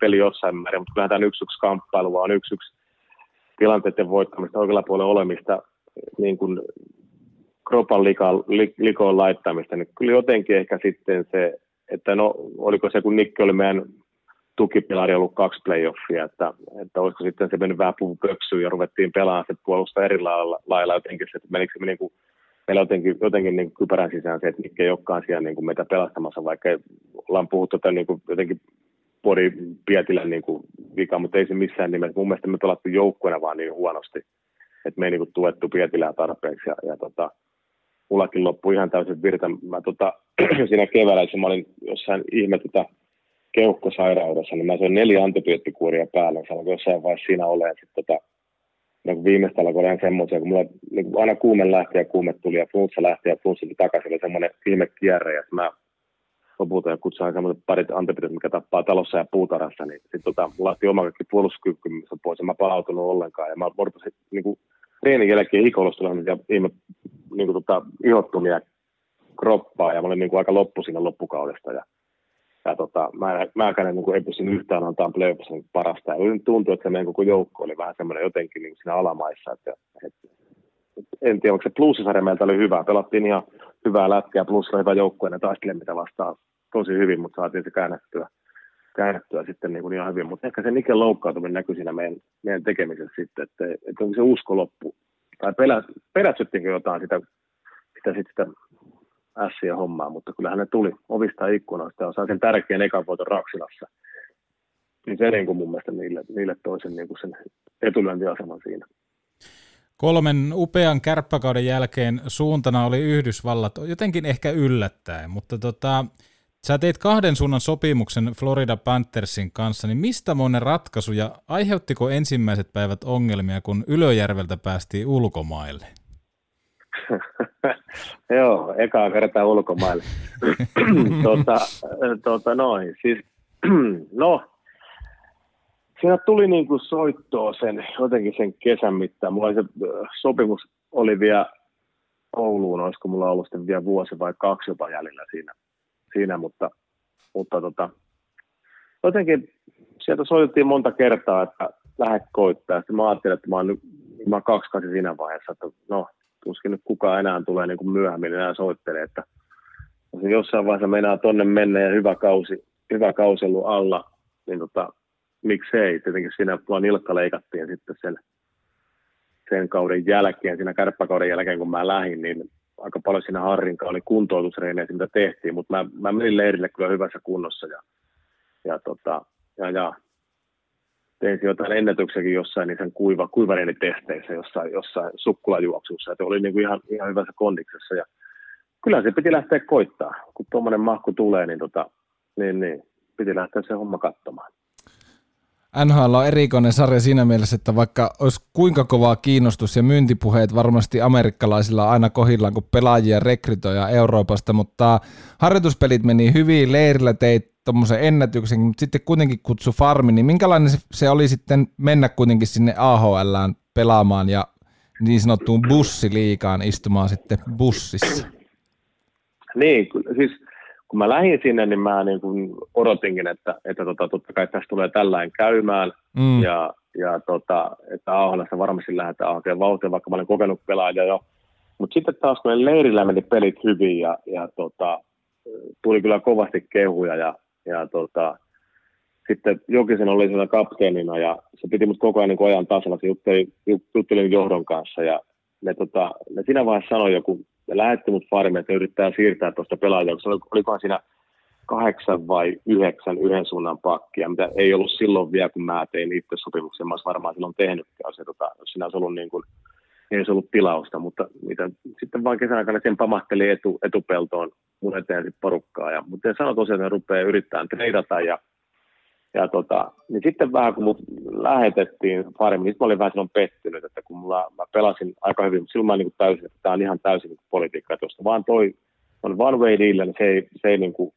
peli, jossain määrin, mutta kyllähän tämä on yksi yksi kamppailu, vaan yksi yksi tilanteiden voittamista oikealla puolella olemista, niin kuin kropan likoon, likoon laittamista, niin kyllä jotenkin ehkä sitten se, että no oliko se, kun Nikki oli meidän tukipilari ollut kaksi playoffia, että, että olisiko sitten se mennyt vähän pöksyyn ja ruvettiin pelaamaan se puolusta eri lailla, lailla jotenkin, että menikö se niin kuin, meillä jotenkin, jotenkin niin kypärän sisään se, että Nikke ei olekaan siellä niin kuin meitä pelastamassa, vaikka ollaan puhuttu että niin kuin jotenkin Pori Pietilän niin kuin vika, mutta ei se missään nimessä. Mun mielestä me pelattu joukkueena vaan niin huonosti, että me ei niin kuin tuettu Pietilää tarpeeksi ja, ja tota, mullakin loppui ihan täysin virta. Mä tota, siinä keväällä, mä olin jossain ihme tota, keuhkosairaudessa, niin mä söin neljä antibioottikuuria päällä, niin sanoin jossain vaiheessa siinä olen. Sitten tota, no, viimeistä alkoi ihan semmoisia, kun mulla niin kun aina kuume lähti ja kuume tuli ja flunssa lähti ja flunssa tuli takaisin, oli semmoinen ihme kierre, ja mä lopulta ja kutsuin semmoiset parit antibiootit, mikä tappaa talossa ja puutarhassa, niin sitten tota, mulla lähti oma kaikki puolustuskyky pois, ja mä palautunut ollenkaan, ja mä rupesin niin kuin treenin jälkeen hikoilusta ja ihme niin kuin, tota, ihottumia kroppaa, ja mä olin niin kuin, aika loppu siinä loppukaudesta, ja ja tota, mä, mäkään niin kuin, ei pystynyt yhtään antaa playoffissa niin parasta. Ja tuntui, että se meidän koko joukko oli vähän semmoinen jotenkin niin siinä alamaissa. Että, että, en tiedä, onko se plussisarja meiltä oli hyvä. Pelattiin ihan hyvää lätkää, plussilla hyvä joukkue, ne taisteli mitä vastaan tosi hyvin, mutta saatiin se käännettyä, käännettyä sitten niin kuin ihan hyvin. Mutta ehkä se Niken loukkaantuminen näkyy siinä meidän, meidän tekemisessä sitten, että, että onko se usko loppu. Tai pelätsyttiinkö jotain sitä, sitä, sitä, sitä ässiä hommaa, mutta kyllähän ne tuli ovista ikkunoista ja sai sen tärkeän ekan voiton Raksilassa. Niin se niin kuin mun mielestä niille, niille toisen niin kuin sen etulyöntiaseman siinä. Kolmen upean kärppäkauden jälkeen suuntana oli Yhdysvallat, jotenkin ehkä yllättäen, mutta tota, sä teit kahden suunnan sopimuksen Florida Panthersin kanssa, niin mistä monen ratkaisu ja aiheuttiko ensimmäiset päivät ongelmia, kun Ylöjärveltä päästiin ulkomaille? Joo, ekaa kertaa ulkomaille. tota, tota noin, siis, no, siinä tuli niin kuin soittoa sen, jotenkin sen kesän mittaan. Mulla se sopimus oli vielä Ouluun, olisiko mulla ollut sitten vielä vuosi vai kaksi jopa jäljellä siinä, siinä mutta, mutta tota, jotenkin sieltä soitettiin monta kertaa, että lähde koittaa. Sitten mä ajattelin, että mä oon, mä oon kaksi siinä vaiheessa, että no, tuskin nyt kukaan enää tulee niin kuin myöhemmin enää soittelee, että jos jossain vaiheessa meinaa tonne mennä ja hyvä kausi, hyvä kausi ollut alla, niin tota, miksei, tietenkin siinä vaan nilkka leikattiin sitten sen, sen kauden jälkeen, siinä kärppäkauden jälkeen, kun mä lähdin, niin aika paljon siinä Harrinkaan oli kuntoutusreenejä, mitä tehtiin, mutta mä, mä menin leirille kyllä hyvässä kunnossa ja, ja, tota, ja, ja tein jotain ennätyksiäkin jossain niin sen kuiva, kuivareenitesteissä, jossain, jossain sukkulajuoksussa, että oli niin kuin ihan, ihan hyvässä kondiksessa. Ja kyllä se piti lähteä koittaa. Kun tuommoinen mahku tulee, niin, tota, niin, niin piti lähteä se homma katsomaan. NHL on erikoinen sarja siinä mielessä, että vaikka olisi kuinka kovaa kiinnostus ja myyntipuheet varmasti amerikkalaisilla aina kohillaan, kun pelaajia rekrytoja Euroopasta, mutta harjoituspelit meni hyvin, leirillä teit tuommoisen ennätyksen, mutta sitten kuitenkin kutsu farmi, niin minkälainen se oli sitten mennä kuitenkin sinne AHLään pelaamaan ja niin sanottuun bussiliikaan istumaan sitten bussissa? Niin, siis kun mä lähdin sinne, niin mä niin kuin odotinkin, että, että tota, totta kai tässä tulee tällainen käymään mm. ja, ja tota, että AHLassa varmasti lähdetään hakemaan vauhtia, vaikka mä olin kokenut pelaaja jo. Mutta sitten taas kun leirillä meni pelit hyvin ja, ja tota, tuli kyllä kovasti kehuja ja ja tota, sitten Jokisen oli siellä kapteenina ja se piti mut koko ajan niin ajan tasalla. Se jutteli, juttelin johdon kanssa ja ne, tota, ne siinä vaiheessa sanoi joku, ne lähetti mut farmiin, että yrittää siirtää tuosta pelaajaa, koska olikohan siinä kahdeksan vai yhdeksän yhden suunnan pakkia, mitä ei ollut silloin vielä, kun mä tein itse sopimuksen. Mä olisin varmaan silloin tehnytkään se, tota, jos siinä olisi ollut niin kuin, ei olisi ollut tilausta, mutta mitä, sitten vaan kesän aikana sen pamahteli etu, etupeltoon mun eteen sit porukkaa. Ja, mutta en sano tosiaan, että ne rupeaa yrittämään treidata ja, ja tota, niin sitten vähän kun mut lähetettiin paremmin, niin mä olin vähän silloin pettynyt, että kun mulla, mä pelasin aika hyvin, mutta silloin mä niin kuin täysin, että tämä on ihan täysin niin politiikka, että jos vaan toi on one way deal, niin se ei, se ei niin kuin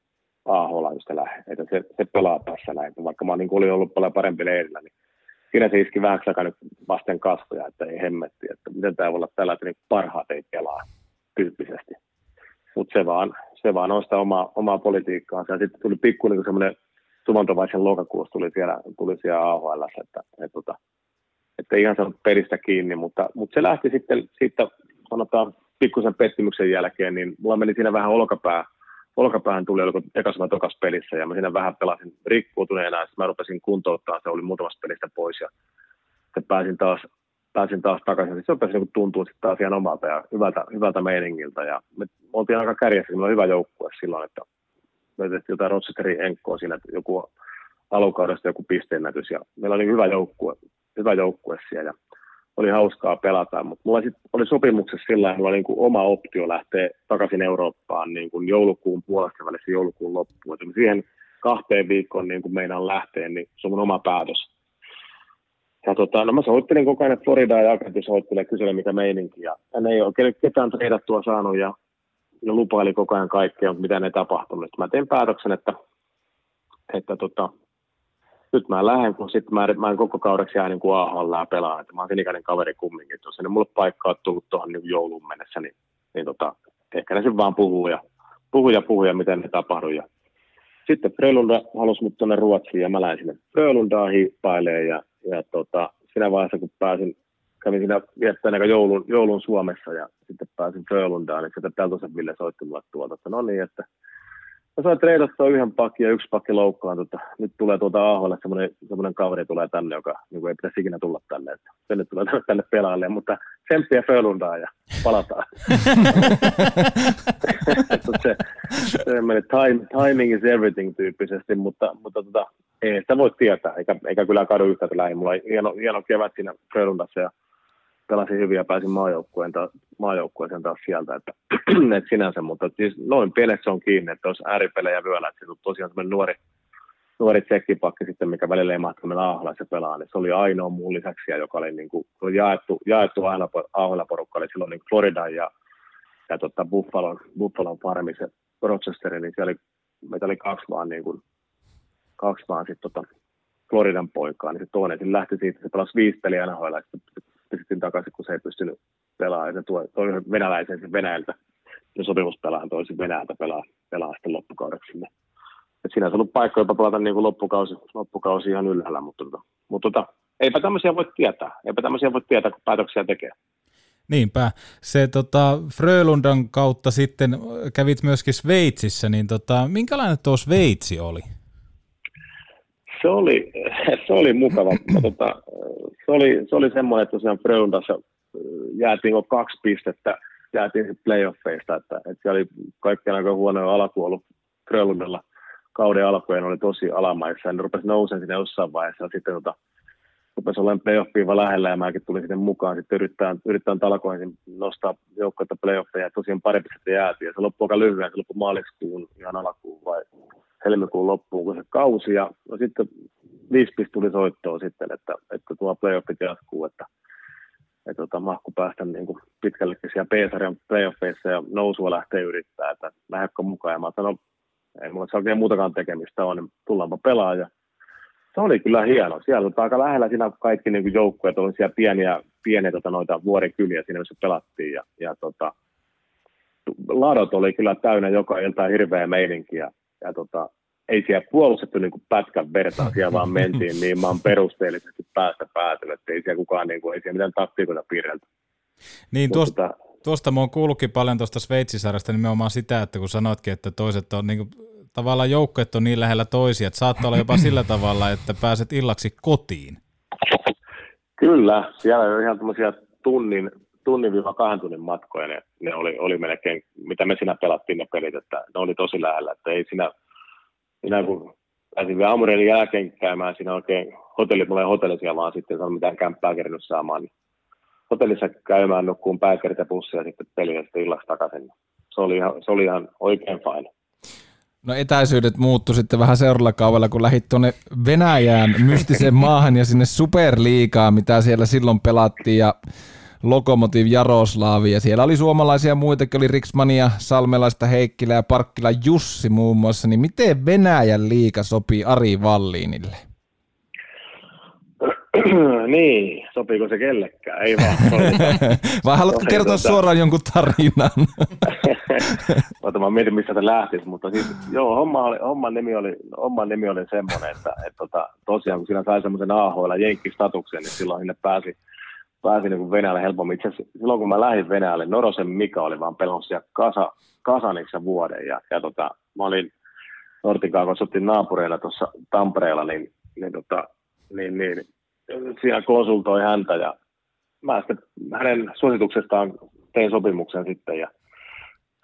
AHL lähde, että se, se pelaa tässä näin, vaikka mä niin olin ollut paljon parempi leirillä, niin siinä se iski vähän nyt vasten kasvoja, että ei hemmetti, että miten tämä voi olla tällä, että niin parhaat ei pelaa tyyppisesti. Mutta se vaan, se vaan on sitä omaa, omaa politiikkaansa. Ja sitten tuli pikku niin semmoinen sumantovaisen lokakuussa tuli siellä, tuli siellä AHL, että, että, että, että ei ihan saanut peristä kiinni, mutta, mutta se lähti sitten siitä, sanotaan, pikkusen pettymyksen jälkeen, niin mulla meni siinä vähän olkapää, olkapäähän tuli, oliko ekas vai tokas pelissä, ja mä siinä vähän pelasin rikkuutuneena, ja mä rupesin kuntouttaa, se oli muutamasta pelistä pois, ja sitten pääsin taas, pääsin taas takaisin. Sitten se rupesi niin tuntua sitten taas ihan omalta ja hyvältä, hyvältä meiningiltä, ja me oltiin aika kärjessä, meillä oli hyvä joukkue silloin, että me tehtiin jotain Rochesterin enkkoa siinä, että joku alukaudesta joku pisteennätys, ja meillä oli hyvä joukkue, hyvä joukkue siellä, ja oli hauskaa pelata, mutta mulla sit oli sopimuksessa sillä oli niin kuin oma optio lähteä takaisin Eurooppaan niin kuin joulukuun puolesta välissä joulukuun loppuun. Et siihen kahteen viikkoon niin kuin meinaan lähteä, niin se on mun oma päätös. Ja tota, no mä soittelin koko ajan Floridaan ja agentti soittelee kysellä mitä meininki. Ja hän ei oikein ketään treidattua saanut ja, ja lupaili koko ajan kaikkea, mutta mitä ei tapahtunut. Mä tein päätöksen, että, että tota, nyt mä lähden, kun sitten mä, mä en koko kaudeksi jää niin kuin AHL pelaan, että mä oon sinikäinen kaveri kumminkin, jos ei mulle paikkaa tullut tuohon niin jouluun mennessä, niin, niin tota, ehkä ne sen vaan puhuu ja puhuu ja puhuu ja miten ne tapahtuu. Ja sitten Frölunda halusi mut tuonne Ruotsiin ja mä lähdin sinne Frölundaa hiippailemaan ja, ja tota, siinä vaiheessa kun pääsin, kävin siinä viettäen joulun, joulun Suomessa ja sitten pääsin Frölundaan, niin sitten Peltosen Ville soitti mulle tuolta, että no niin, että Mä sain treidattua yhden pakki ja yksi pakki loukkaan. Tota, nyt tulee tuota AHL, semmoinen, semmoinen kaveri tulee tänne, joka niin kuin ei pitäisi ikinä tulla tänne. Että se nyt tulee tänne pelaalle, mutta tsemppiä Fölundaa ja palataan. se, se meni time, timing is everything tyyppisesti, mutta, mutta tota, ei sitä voi tietää, eikä, eikä kyllä kadu yhtä lähin. Mulla oli hieno, hieno kevät siinä Fölundassa ja pelasin hyvin ja pääsin maajoukkueen ta, maajoukkueeseen taas sieltä, että, että sinänsä, mutta siis noin pieneksi se on kiinni, että olisi ääripelejä vyöllä, että se tosiaan semmoinen nuori, nuori tsekkipakki sitten, mikä välillä ei mahtunut meillä Ahlaissa pelaa, niin se oli ainoa muun lisäksi, joka oli, niin kuin, jaettu, jaettu Ahla-porukka, oli silloin niin Floridan ja, ja tota Buffalon, Buffalon farmi, se Rochester, niin siellä oli, meitä oli kaksi vaan, niin kuin, kaksi vaan sitten tota, Floridan poikaa, niin se toinen sitten lähti siitä, se pelasi viisi peliä NHL, sitten pistettiin takaisin, kun se ei pystynyt pelaamaan. Ja toi, toi venäläisen sen Venäjältä, ja sopimuspelaajan toisin Venäjältä pelaa, pelaa sitten loppukaudeksi sinne. Et siinä on ollut paikka jopa pelata niin kuin loppukausi, loppukausi ihan ylhäällä, mutta, tota, mutta tota, eipä tämmöisiä voi tietää. Eipä tämmöisiä voi tietää, kun päätöksiä tekee. Niinpä. Se tota, Frölundan kautta sitten kävit myöskin Sveitsissä, niin tota, minkälainen tuo Sveitsi oli? Se oli, se oli mukava. tota, se oli, se oli semmoinen, että tosiaan Frölundassa äh, jäätiin kaksi pistettä, jäätiin playoffeista, että, että siellä oli kaikkien aika huono alku ollut Frölundalla kauden alkujen oli tosi alamaissa ja ne rupesi nousemaan sinne jossain vaiheessa ja sitten tota, rupesi olemaan playoffiin vaan lähellä ja mäkin tulin sinne mukaan sitten yrittää, yrittää talkoihin nostaa joukkoita playoffeja ja tosiaan pari pistettä jäätiin ja se loppui aika lyhyen, se loppui maaliskuun ihan alkuun vai helmikuun loppuun kun se kausi ja no sitten viisi tuli soittoa sitten, että, että tuo playoffit jatkuu, että, että tota, mahku päästä niin kuin pitkällekin siellä P-sarjan playoffeissa ja nousua lähtee yrittää, että lähdekö mukaan. Ja mä sanoin, ei mulla se oikein muutakaan tekemistä on, niin tullaanpa pelaaja. Se oli kyllä hieno. Siellä oli aika lähellä siinä kaikki niin joukkueet, oli siellä pieniä, pieniä tota, noita vuorikyliä siinä, missä pelattiin. Ja, ja tota, ladot oli kyllä täynnä joka ilta hirveä meininki. Ja, ja tota, ei siellä puolustettu niin pätkän vertaa, siellä vaan mentiin niin maan perusteellisesti päästä päätyä, että ei siellä kukaan, niin kuin, ei siellä mitään taktiikoita piirrelty. Niin tuosta, tota, tuosta mä oon kuullutkin paljon tuosta Sveitsisarjasta nimenomaan sitä, että kun sanoitkin, että toiset on niin kuin, tavallaan joukkueet on niin lähellä toisia, että saattaa olla jopa sillä tavalla, että pääset illaksi kotiin. Kyllä, siellä on ihan tämmöisiä tunnin, tunnin viiva kahden tunnin matkoja, ne, ne oli, oli melkein, mitä me siinä pelattiin ne pelit, että ne oli tosi lähellä, että ei siinä minä kun pääsin vielä aamureenin jälkeen käymään siinä oikein hotelli, mulla ei hotelli siellä vaan sitten, ei mitään kämppää kerännyt saamaan, niin hotellissa käymään nukkuun pääkerit ja bussia sitten peliä sitten illaksi takaisin. Se oli ihan, se oli ihan oikein fine. No etäisyydet muuttu sitten vähän seuraavalla kaudella, kun lähdit tuonne Venäjään mystiseen maahan ja sinne Superliigaan, mitä siellä silloin pelattiin ja Lokomotiv Jaroslavi ja siellä oli suomalaisia muitakin, oli Riksmania, Salmelaista Heikkilä ja Parkkila Jussi muun muassa, niin miten Venäjän liiga sopii Ari Valliinille? niin, sopiiko se kellekään? Ei vaan. Vai haluatko Oli kertoa tota- suoraan jonkun tarinan? Ota, mä mietin, mistä se lähtisi, mutta siis, joo, homma oli, homman, nimi oli, homman nimi oli semmoinen, että, että tota, tosiaan kun siinä sai semmoisen AHL jenkkistatuksen, niin silloin sinne pääsi, pääsi niin Venäjälle helpommin. Itse asiassa silloin kun mä lähdin Venäjälle, Norosen Mika oli vaan pelannut siellä kasa, Kasanissa vuoden ja, ja tota, mä olin Nortikaa, kun asuttiin naapureilla tuossa Tampereella, niin, niin, tota, niin, niin siellä konsultoi häntä ja mä sitten hänen suosituksestaan tein sopimuksen sitten ja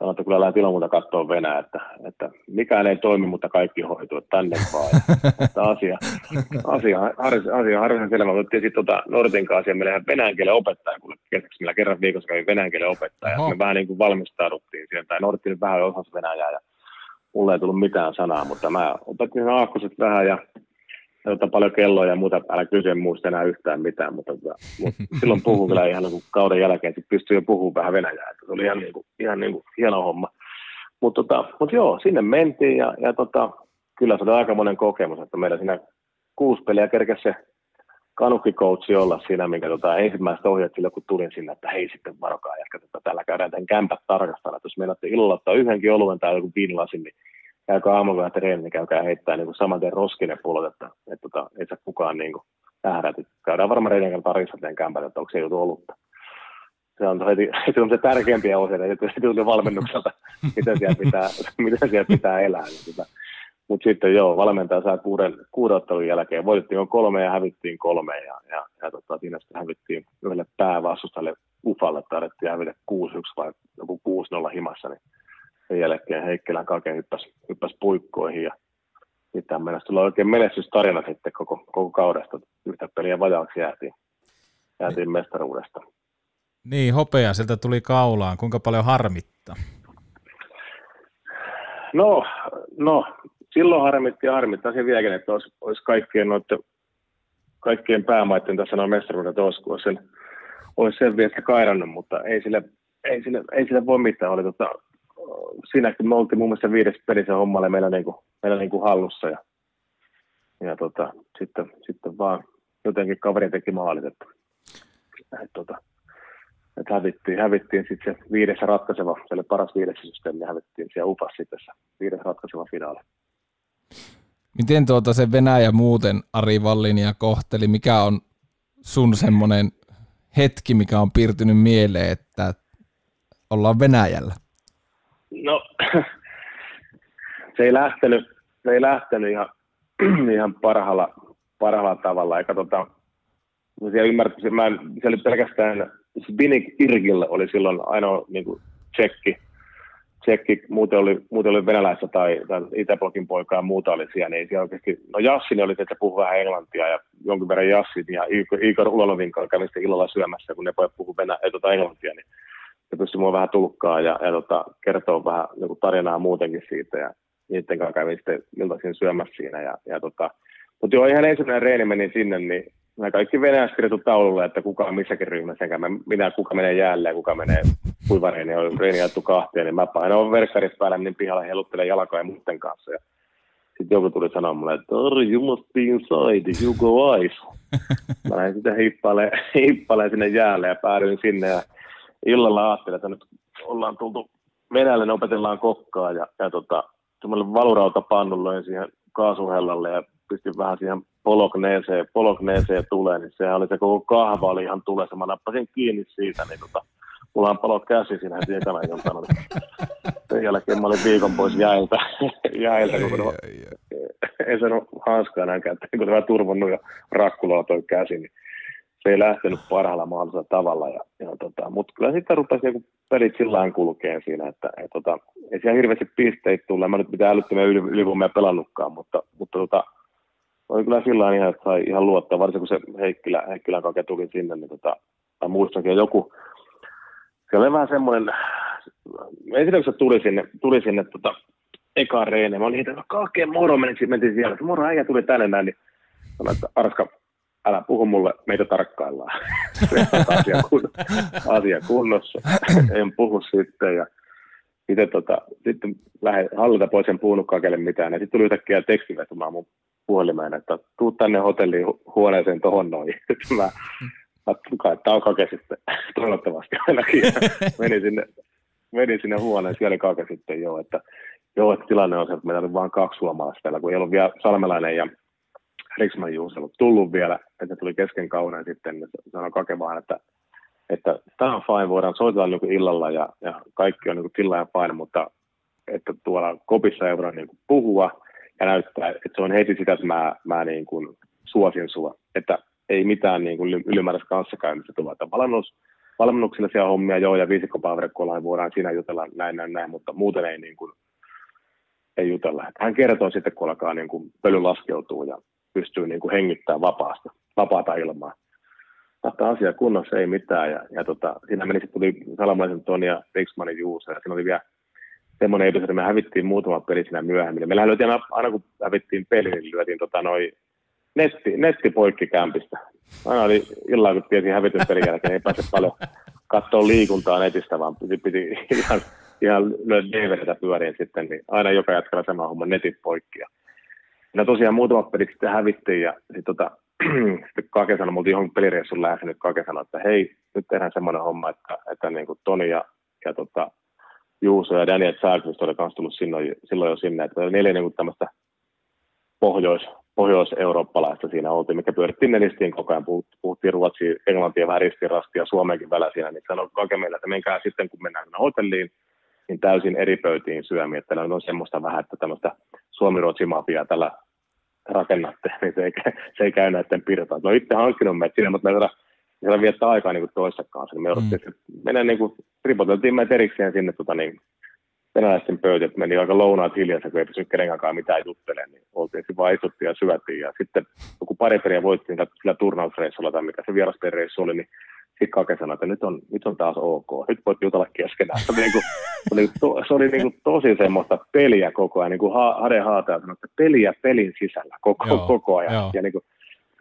sanoin, että kyllä lähdet ilman muuta katsoa Venäjä, että, että mikään ei toimi, mutta kaikki hoituu, että tänne vaan. Ja, että asia, asia, asia, asia harvinaisen selvä. Me otettiin sitten tota Nortin kanssa ja meillä venäjän kielen opettaja, kun kesäksi meillä kerran viikossa kävi venäjän kielen opettaja. Oho. Me vähän niin kuin valmistauduttiin siihen, tai Nortti nyt vähän osasi venäjää ja mulle ei tullut mitään sanaa, mutta mä opetin aakkoset vähän ja tota, paljon kelloja ja muuta, älä kysy, en muista enää yhtään mitään, mutta, tota, mutta silloin puhuu kyllä ihan niin kuin kauden jälkeen, että pystyy jo puhumaan vähän venäjää, että se oli ihan, niin kuin, ihan niin kuin hieno homma. Mutta tota, mut joo, sinne mentiin ja, ja tota, kyllä se oli aika monen kokemus, että meillä siinä kuusi peliä kerkesi se kanukkikoutsi olla siinä, minkä tota, ensimmäiset ohjeet sille, kun tulin sinne, että hei sitten varokaa jätkä, että täällä käydään tämän kämpät tarkastella, että jos meinatte illalla ottaa yhdenkin oluen tai joku viinilasin, niin käykää aamulla treeni, niin käykää heittää niin saman tien roskinen pullot, että, että, että ei saa kukaan niin kuin nähdä, käydään varmaan reiden kanssa tarissa teidän kämpät, että onko se joutu olutta. Se on heti, heti on se tärkeimpiä osia, että heti tuli valmennukselta, miten siellä pitää, miten siellä pitää elää. Niin tota. Mutta sitten joo, valmentaja saa kuuden, kuuden ottelun jälkeen. Voitettiin kolme ja hävittiin kolme ja, ja, ja tota, siinä sitten hävittiin yhdelle päävastustajalle Ufalle, taidettiin hävitä 6-1 vai joku 6-0 himassa, niin sen jälkeen Heikkilän kake hyppäsi, hyppäsi puikkoihin ja sitten mennessä tuli oikein menestystarina sitten koko, koko kaudesta. Yhtä peliä vajaaksi jäätiin, jäätiin mestaruudesta. Niin, hopea sieltä tuli kaulaan. Kuinka paljon harmittaa? No, no, silloin harmitti ja harmittaa se vieläkin, että olisi, olisi kaikkien, noiden, kaikkien päämaiden tässä noin mestaruudet olisi, kun olisi sen, olisi sen vielä kairannut, mutta ei sille, ei sille, ei sille voi mitään. Oli tota, siinäkin me oltiin mun mielestä viides pelissä hommalle meillä, niinku, meillä niinku hallussa ja, ja tota, sitten, sitten vaan jotenkin kaveri teki maalit, että, että, tota, että hävittiin, hävittiin sitten se viides ratkaiseva, se oli paras viides systeemi, ja hävittiin siellä upas sitten se viides ratkaiseva finaali. Miten tuota se Venäjä muuten Ari Vallinia kohteli? Mikä on sun semmoinen hetki, mikä on piirtynyt mieleen, että ollaan Venäjällä? No, se ei lähtenyt, se ei lähtenyt ihan, ihan parhaalla, parhaalla tavalla. Eikä tota, siellä ymmärtäisin, mä, en- siellä oli pelkästään Zbinik Irgil oli silloin ainoa niin kuin, tsekki, tsekki, muuten oli, muuten oli venäläistä tai, tai Itäblokin poikaa ja muuta oli siellä, niin siellä oikeasti, no Jassin oli, että puhui vähän englantia ja jonkin verran Jassin ja Igor, Ulolovin kanssa kävin sitten illalla syömässä, kun ne pojat puhui venä, ei, tota, englantia, niin se pystyi mua vähän tulkkaa ja, ja tota, kertoo vähän niin tarinaa muutenkin siitä ja niiden kanssa kävin sitten iltaisin syömässä siinä ja, ja tota, mutta joo, ihan ensimmäinen reeni meni sinne, niin nämä kaikki venäjäksi kirjoitu taululle, että kuka on missäkin ryhmässä, enkä minä kuka menee jäälle ja kuka menee kuivareeni, on reeni jaettu kahteen, niin mä painoin verkkarit päälle, niin pihalle heiluttelen jalkoja ja muiden kanssa. Ja sitten joku tuli sanoa mulle, että Ori, you must be inside, you go ice. Mä lähdin sitten hippailemaan, hippailemaan sinne jäälle ja päädyin sinne ja illalla ajattelin, että nyt ollaan tultu Venäjälle, ne opetellaan kokkaa ja, ja tota, semmoinen valurautapannu löin siihen kaasuhellalle ja pistin vähän siihen polokneeseen, polokneeseen tulee, niin sehän oli se koko kahva oli ihan tulessa. Mä nappasin kiinni siitä, niin tota, mulla on palo käsi siinä heti ekana iltana. Sen jälkeen mä olin viikon pois jäiltä, jäiltä kun no, ei saanut hanskaa enää käteen, kun tämä turvonnut ja rakkulalla toi käsi, niin se ei lähtenyt parhaalla mahdollisella tavalla. Ja, ja tota, Mutta kyllä sitten rupesi niinku pelit sillä lailla kulkeen siinä, että et, tota, ei siellä hirveästi pisteitä tule. Mä nyt mitään älyttömiä yli, ylivoimia pelannutkaan, mutta, mutta tota, oli kyllä sillä ihan, että sai ihan luottaa, varsinkin kun se Heikkilä, Heikkilän kake tuli sinne, niin tota, mä muistankin, joku, se oli vähän semmoinen, ensin kun se tuli sinne, tuli sinne tota, eka reene, mä olin että kake moro, mentiin, mentiin siellä, moro äijä tuli tänne näin, niin sanoin, että Arska, älä puhu mulle, meitä tarkkaillaan. asia, kun, asia kunnossa. en puhu sitten. Ja sitten, tota, sitten lähden hallita pois, en puhunut kakelle mitään. Ja sitten tuli yhtäkkiä tekstivetumaan mun puhelimeen, että tuu tänne hotelliin huoneeseen tohon noin. Mä, mä kai, tää on kake sitten, toivottavasti ainakin. Menin sinne, menin sinne huoneen, siellä oli kake sitten joo, että joo, että tilanne on se, että meillä oli vain kaksi suomalaista kun ei ollut vielä Salmelainen ja Riksman Juus ollut tullut vielä, että tuli kesken kauden sitten, niin sanoi kakevaan, että että tämä on fine, voidaan soitella niin illalla ja, ja kaikki on niin tila ja fine, mutta että tuolla kopissa ei voida niin puhua ja näyttää, että se on heti sitä, että mä, mä niin kuin suosin sua, että ei mitään niin kuin ylimääräistä kanssakäymistä tule, että valmennus, valmennuksellisia hommia joo ja viisikkopaverkkoilla voidaan siinä jutella näin, näin, näin, mutta muuten ei, niin kuin, ei jutella. Hän kertoo sitten, kun alkaa niin kuin pöly laskeutuu ja pystyy niin kuin hengittämään vapaasta, vapaata ilmaa. Tämä asia kunnossa ei mitään. Ja, ja tota, siinä meni sitten Salamaisen Toni ja Riksmanin Juuso. Ja siinä oli vielä semmoinen episodi, että me hävittiin muutama peli siinä myöhemmin. Meillä lyötiin aina, aina kun hävittiin peli, niin lyötiin tota noi netti, netti poikki kämpistä. Aina oli illalla, kun tiesi hävityn pelin jälkeen, ei pääse paljon katsoa liikuntaa netistä, vaan piti, piti ihan, ihan lyödä DVDtä pyöriin sitten, niin aina joka jatkalla sama homma netit poikki. Ja No tosiaan muutamat pelit sitten hävittiin ja sitten tota, sitten Kake sanoi, mutta johonkin pelireissun lähdössä nyt Kake sanoi, että hei, nyt tehdään semmoinen homma, että, että niin kuin Toni ja, ja tota, Juuso ja Daniel Sarkvist oli myös tullut silloin, silloin jo sinne, että neljä niin kuin tämmöistä pohjois, pohjois-eurooppalaista siinä oltiin, mikä pyörittiin nelistiin koko ajan, puhuttiin ruotsia, englantia vähän ristirastia ja suomeenkin välillä siinä, niin sanoi Kake meille, että menkää sitten, kun mennään hotelliin, niin täysin eri pöytiin syömiä, että on semmoista vähän, että tämmöistä suomi-ruotsi-mafiaa tällä rakennatte, niin se ei, se ei käy näiden pirtaan. No itse hankkinut meitä sinne, mutta meillä siellä viettää aikaa niin toissa kanssa. Niin me mm. mennä niin kuin, ripoteltiin meitä erikseen sinne tota, niin, venäläisten pöytä, että meni aika lounaat hiljaisesti, kun ei pysy kenenkään mitään juttelemaan, niin oltiin sitten vaan istuttiin ja syötiin. Ja sitten joku pari periä voittiin sillä turnausreissulla tai mikä se vierasperireissu oli, niin Kake sanoi, että nyt on, nyt on taas ok, nyt voit jutella keskenään. Se oli, niin kuin, se oli, to, se oli niin kuin tosi semmoista peliä koko ajan, niin kuin Hade Haataja sanoi, että peliä pelin sisällä koko, joo, koko ajan. Joo. Ja niin kuin,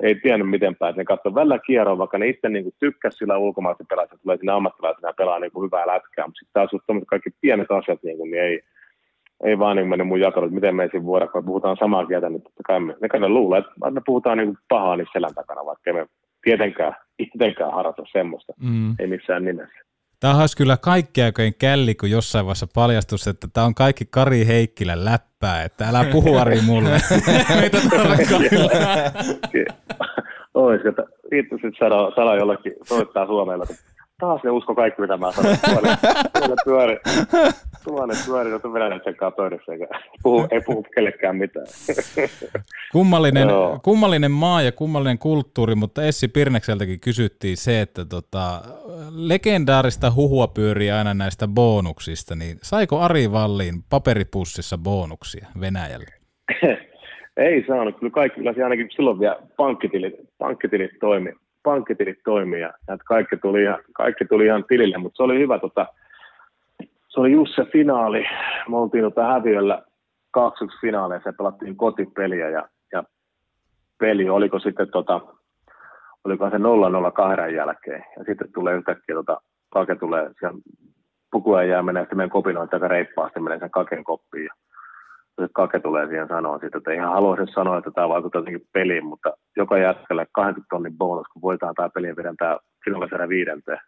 ei tiennyt miten päin. Ne katsoi välillä kierroa, vaikka ne itse niin tykkäsi sillä ulkomaalaisen pelaajat, tulee sinne ammattilaisena ja pelaa niin kuin hyvää lätkää, mutta sitten taas kaikki pienet asiat, niin, kuin, niin ei, ei vaan niin mene mun jakelu, että miten me ei voida, kun puhutaan samaa kieltä, niin totta kai me, ne kai luulee, että me puhutaan niin pahaa niin selän takana, vaikka me tietenkään, itsenkään harrasta semmoista, mm. ei missään nimessä. Tämä olisi kyllä kaikki aikojen källi, kun jossain vaiheessa paljastus, että tämä on kaikki Kari Heikkilän läppää, että älä puhu Ari mulle. Meitä Ois, että itse sitten saada, saada jollakin soittaa Suomella, taas ne usko kaikki, mitä mä sanon. Tuolle pyöri, tuonne pyöri, että venäläisen kanssa pöydässä, eikä puhu, ei puhu kellekään mitään. Kummallinen, kummallinen maa ja kummallinen kulttuuri, mutta Essi Pirnekseltäkin kysyttiin se, että tota, legendaarista huhua pyörii aina näistä bonuksista, niin saiko Ari Valliin paperipussissa bonuksia Venäjälle? ei saanut, kyllä kaikki, kyllä ainakin silloin vielä pankkitilit, pankkitilit toimi, pankkitilit toimii ja kaikki tuli, ihan, kaikki tuli ihan tilille, mutta se oli hyvä, tota, se oli just se finaali, me oltiin tota häviöllä 2 finaaleissa ja pelattiin kotipeliä ja, ja peli, oliko sitten tota, oliko se 0-0 jälkeen. Ja sitten tulee yhtäkkiä tota, kake tulee siellä pukujen jää menee sitten meidän kopinoin aika reippaasti menee sen kaken koppiin ja Kake tulee siihen sanoa siitä, että ihan haluaisin sanoa, että tämä vaikuttaa jotenkin peliin, mutta joka jätkälle 20 tonnin bonus, kun voitetaan tämä peli ja viedään tämä finalisera viidenteen,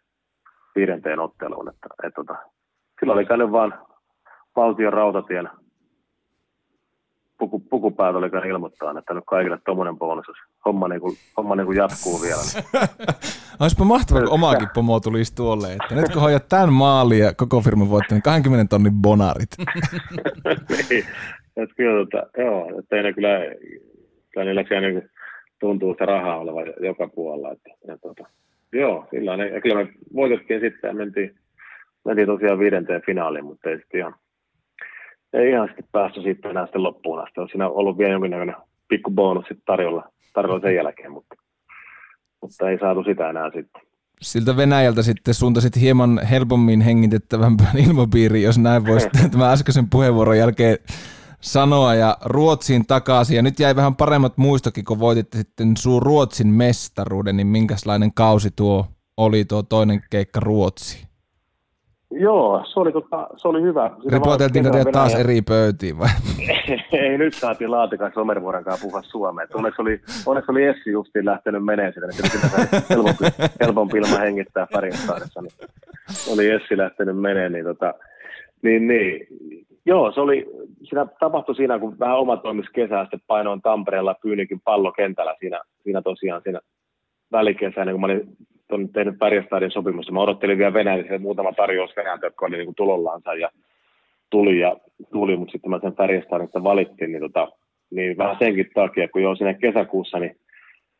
viidenteen otteluun. Että, että, tota, silloin oli käynyt vaan valtion rautatien puku, pukupäät oli käynyt ilmoittaa, että nyt kaikille tuommoinen bonus. Homma, niin kuin, homma niin kuin jatkuu vielä. Olisipa mahtavaa, kun omaakin pomo tulisi tuolle, että nyt kun hoidat tämän maalin ja koko firma voittaa, niin 20 tonnin bonarit. niin, että kyllä, tota, joo, että ne kyllä, kyllä niillä siellä niin tuntuu sitä rahaa olevan joka puolella. Että, ja tota, joo, sillä ja kyllä me voitettiin sitten ja mentiin, mentiin tosiaan viidenteen finaaliin, mutta ei sitten ihan, ei ihan sitten päästy sitten enää sitten loppuun asti. On siinä ollut vielä jonkinnäköinen pikku bonus sitten tarjolla, tarjolla sen jälkeen, mutta, mutta ei saatu sitä enää sitten. Siltä Venäjältä sitten suuntasit hieman helpommin hengitettävämpään ilmapiiriin, jos näin voisi tämän äskeisen puheenvuoron jälkeen sanoa, ja Ruotsiin takaisin. Ja nyt jäi vähän paremmat muistokin, kun voititte sitten sun Ruotsin mestaruuden, niin minkälainen kausi tuo oli tuo toinen keikka Ruotsi? Joo, se oli, tota, se oli hyvä. Ripoteltiinko teidät taas eri pöytiin vai? ei, nyt saatiin Laatikan Somervuoren kanssa puhua suomea. Onneksi oli, onneksi oli Essi justiin lähtenyt menee sitä, niin sitä helpompi, helpompi ilman hengittää Färjestadissa. Niin oli Essi lähtenyt menee, niin, tota, niin, niin Joo, se oli, siinä tapahtui siinä, kun vähän oma toimis kesää, sitten painoin Tampereella Pyynikin pallokentällä siinä, siinä tosiaan siinä välikesänä, kun mä olin tehnyt Pärjästadin sopimusta. Mä odottelin vielä Venäjällä muutama tarjous Venäjältä, jotka oli niin tulollaansa ja tuli, ja tuli mutta sitten mä sen Pärjästadin valittiin, niin, tota, niin vähän senkin takia, kun jo siinä kesäkuussa, niin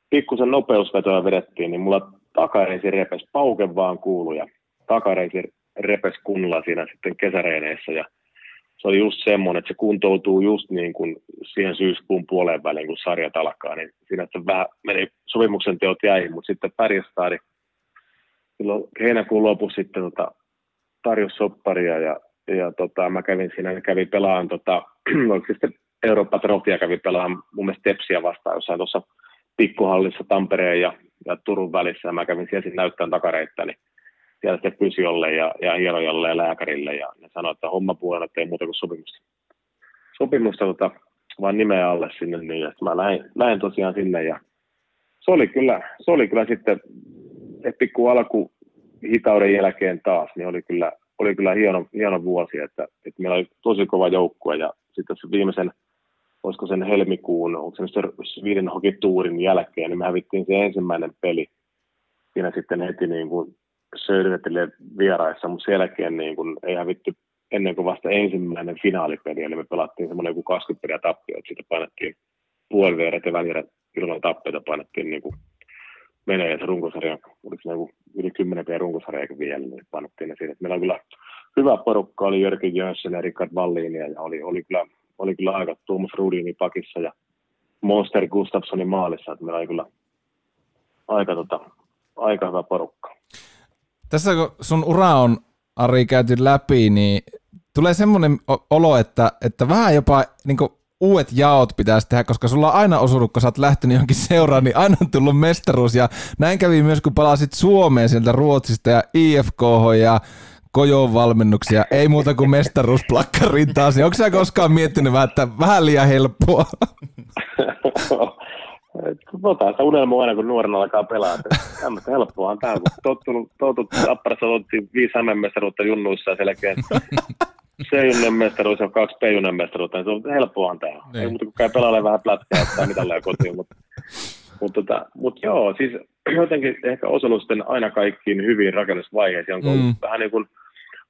pikkusen nopeusvetoja vedettiin, niin mulla takareisi repes, pauke vaan kuulu ja takareisi repes kunnolla siinä sitten kesäreineissä ja se oli just semmoinen, että se kuntoutuu just niin kuin siihen syyskuun puoleen väliin, kun sarjat alkaa, niin siinä että vähän meni sopimuksen teot jäihin, mutta sitten Pärjestadi silloin heinäkuun lopussa sitten tota, tarjosi sopparia ja, ja tota, mä kävin siinä, kävin pelaan, tota, oliko sitten Eurooppa Trofia kävin pelaan mun mielestä Tepsiä vastaan jossain tuossa pikkuhallissa Tampereen ja, ja Turun välissä, ja mä kävin siellä sitten näyttämään takareittä, niin siellä sitten fysiolle ja, ja hierojalle ja lääkärille ja ne sanoi, että homma puolella ei muuta kuin sopimusta. Sopimusta tota, vaan nimeä alle sinne, niin ja mä lähdin, lähdin, tosiaan sinne ja se oli kyllä, se oli kyllä sitten, että pikku alku hitauden jälkeen taas, niin oli kyllä, oli kyllä hieno, hieno vuosi, että, että meillä oli tosi kova joukkue ja sitten se viimeisen, olisiko sen helmikuun, onko se Sweden Hockey Tourin jälkeen, niin me hävittiin se ensimmäinen peli siinä sitten heti niin kuin Södervetille vieraissa, mutta sen jälkeen niin kun ei hävitty ennen kuin vasta ensimmäinen finaalipeli, eli me pelattiin semmoinen joku 20 peliä tappio, että sitten painettiin puoliveeret ja välierät ilman tappeita painettiin niin kuin menee, se runkosarja, oliko se joku yli 10 peliä runkosarja vielä, niin painettiin ne siinä. Meillä on kyllä hyvä porukka, oli Jörki Jönsson ja Rickard Valliinia, ja oli, oli, kyllä, oli kyllä aika Tuomas Rudini pakissa ja Monster Gustafssonin maalissa, että meillä oli kyllä aika, tota, aika hyvä porukka. Tässä kun sun ura on, Ari, käyty läpi, niin tulee semmoinen olo, että, että vähän jopa niin uudet jaot pitäisi tehdä, koska sulla on aina osunut, kun sä oot lähtenyt johonkin seuraan, niin aina on tullut mestaruus. Ja näin kävi myös, kun palasit Suomeen sieltä Ruotsista ja IFK ja Kojon valmennuksia. Ei muuta kuin mestaruusplakkariin taas. Onko sä koskaan miettinyt vähän, että vähän liian helppoa? Otan sitä unelmoa aina, kun nuorena alkaa pelaa. Tämmöistä helppoahan tämä, kun tottunut, totuttu Apparassa otettiin viisi mestaruutta junnuissa ja selkeä C-junnan mestaruus ja kaksi P-junnan mestaruutta, niin se on helppoahan tämä. Niin. Ei muuta kuin käy pelaamaan vähän plätkää ottaa mitalleja kotiin, mutta mutta tota, mut joo, siis jotenkin ehkä osunut sitten aina kaikkiin hyviin rakennusvaiheisiin, onko mm. vähän niin kuin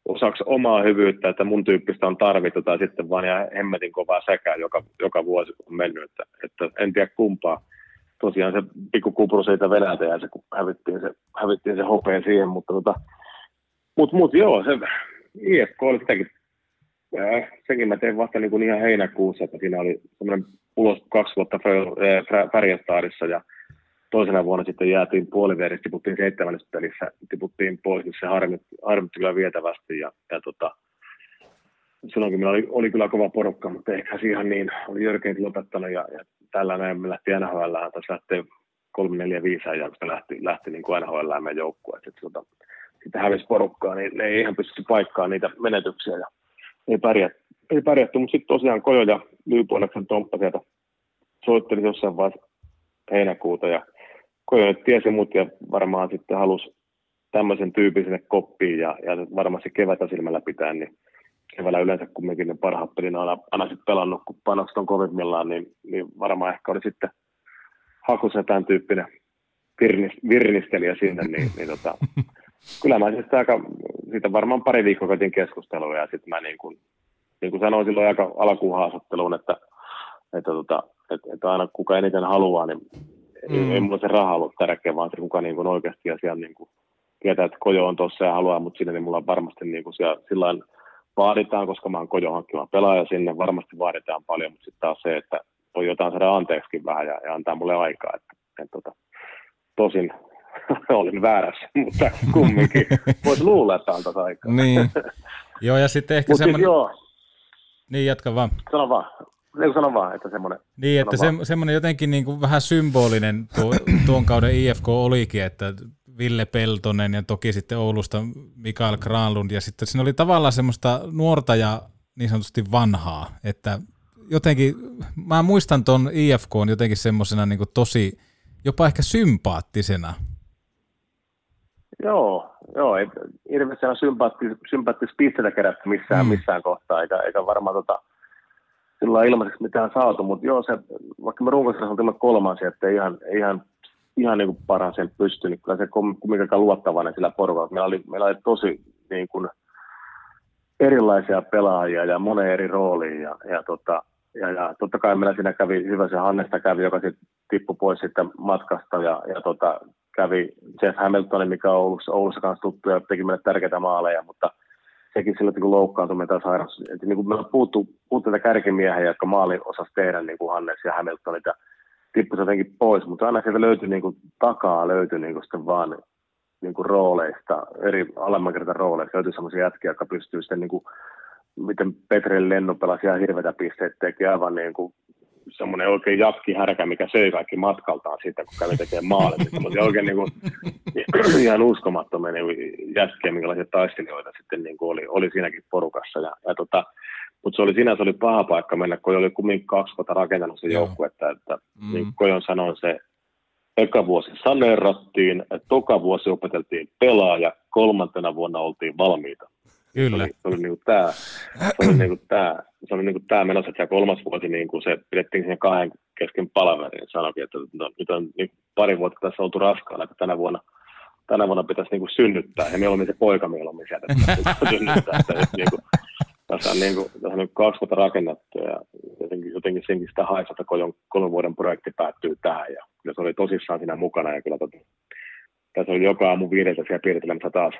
osaksi omaa hyvyyttä, että mun tyyppistä on tarvittu, tai sitten vaan ja hemmetin kovaa säkää joka, joka vuosi on mennyt, että, että en tiedä kumpaa tosiaan se pikku kupru siitä Venäjältä ja se, kun hävittiin se, hävittiin se hopea siihen, mutta tota, mut, mut joo, se IFK oli sitäkin, senkin mä tein vasta niin kuin ihan heinäkuussa, että siinä oli semmoinen ulos kaksi vuotta Färjestadissa ja toisena vuonna sitten jäätiin puoliveristä, tiputtiin seitsemännessä pelissä, tiputtiin pois, niin se harmitti, kyllä vietävästi ja, ja tota, silloinkin meillä oli, oli, kyllä kova porukka, mutta ehkä siihen niin, oli Jörgeit lopettanut ja, ja tällä näin me lähti NHL, tässä lähtee 3, 4, 5 ajalta lähti, lähti niin kuin NHL meidän joukkue. Sitten, tota, sitten hävisi porukkaa, niin ne ei ihan pysty paikkaamaan niitä menetyksiä ja ei pärjätty. Ei pärjätty, mutta sitten tosiaan Kojo ja Lyypuoleksen Tomppa sieltä soitteli jossain vaiheessa heinäkuuta ja Kojo tiesi mut ja varmaan sitten halusi tämmöisen tyypin sinne koppiin ja, ja varmasti kevätä silmällä pitää, niin keväällä yleensä kumminkin ne parhaat pelin aina, aina sitten pelannut, kun panokset on kovimmillaan, niin, niin varmaan ehkä oli sitten hakussa tämän tyyppinen virnistelijä sinne, niin, niin tota, kyllä mä sitten aika, siitä varmaan pari viikkoa käytiin keskustelua ja sitten mä niin kuin, niin kuin sanoin silloin aika alkuun haastatteluun, että, että, tota, että, että aina kuka eniten haluaa, niin mm. ei, ei mulla se raha ollut tärkeä, vaan se kuka niin kuin oikeasti siellä niin kuin tietää, että Kojo on tuossa ja haluaa mut sinne, niin mulla on varmasti niin kuin siellä, sillain vaaditaan, koska mä oon Kojo hankkima pelaaja sinne, varmasti vaaditaan paljon, mutta sitten taas se, että voi jotain saada anteeksi vähän ja, ja antaa mulle aikaa, että, että tota, tosin olin väärässä, mutta kumminkin voisi luulla, että antaisi aikaa. Niin. Joo, ja sitten ehkä Mutta siis semmoinen... joo, Niin, jatka vaan. sano vaan. Niin sano vaan, että semmoinen. Niin, että se, semmoinen jotenkin niin kuin vähän symbolinen tuo, tuon kauden IFK olikin, että Ville Peltonen ja toki sitten Oulusta Mikael Granlund ja sitten siinä oli tavallaan semmoista nuorta ja niin sanotusti vanhaa, että jotenkin, mä muistan tuon IFK on jotenkin semmoisena niin tosi, jopa ehkä sympaattisena. Joo, joo, ei hirveästi sympaattis, sympaattis pisteitä kerätty missään, Mm. missään kohtaa, eikä, eikä varmaan tota, sillä ilmaiseksi mitään saatu, mutta joo, se, vaikka me runkosarjassa oltiin kolmansia, että ihan, ihan, ihan niin sen pysty, niin kyllä se kum- kumminkaan luottavainen sillä porukalla. Meillä oli, meillä oli tosi niin kuin, erilaisia pelaajia ja moneen eri rooliin ja, ja, tota, ja, ja totta kai meillä siinä kävi hyvä se Hannesta kävi, joka sitten tippui pois sitten matkasta ja, ja tota, kävi Jeff Hamilton, mikä on Oulussa, Oulussa kanssa tuttu ja teki meille tärkeitä maaleja, mutta sekin silloin kun loukkaantui tai sairaus. Niin kuin meillä puuttuu, puuttuu näitä kärkimiehiä, jotka maalin osasi tehdä, niin kuin Hannes ja Hamiltonit ja tippui se jotenkin pois, mutta aina sieltä löytyi niin kuin, takaa löytyi niin kuin sitten vaan niin kuin rooleista, eri alemman kertan rooleista löytyi sellaisia jätkiä, jotka pystyy sitten niin kuin, miten Petri Lennu pelasi ihan hirveitä pisteitä, teki aivan niin kuin semmoinen oikein jakki härkä, mikä söi kaikki matkaltaan siitä, kun kävi tekemään maalin. Semmoisia oikein niin kuin, ihan uskomattomia niin jätkiä, minkälaisia taistelijoita sitten niin kuin oli, oli siinäkin porukassa. Ja, ja tota, mutta se oli sinänsä oli paha paikka mennä, kun oli kumminkin kaksi vuotta rakentanut se joukkue, että, että mm. niin kuin Kojon sanoi, se eka vuosi saneerattiin, toka vuosi opeteltiin pelaaja, kolmantena vuonna oltiin valmiita. Kyllä. Se oli, se oli niinku tää, se oli niinku tää, se oli niinku tää menossa, että kolmas vuosi niinku se pidettiin siihen kahden kesken palaverin. Sanoikin, että no, nyt on niin pari vuotta tässä oltu raskaana, että tänä vuonna, tänä vuonna pitäisi niinku synnyttää, ja mieluummin se poika mieluummin sieltä pitäisi synnyttää. Että, että niinku, tässä on, niinku, tässä on niinku kaksi vuotta rakennettu, ja jotenkin, jotenkin senkin sitä haisi, että kolmen, kolmen vuoden projekti päättyy tähän, ja kyllä se oli tosissaan siinä mukana, ja kyllä tota, tässä oli joka aamu viideltä siellä piirtelemässä taas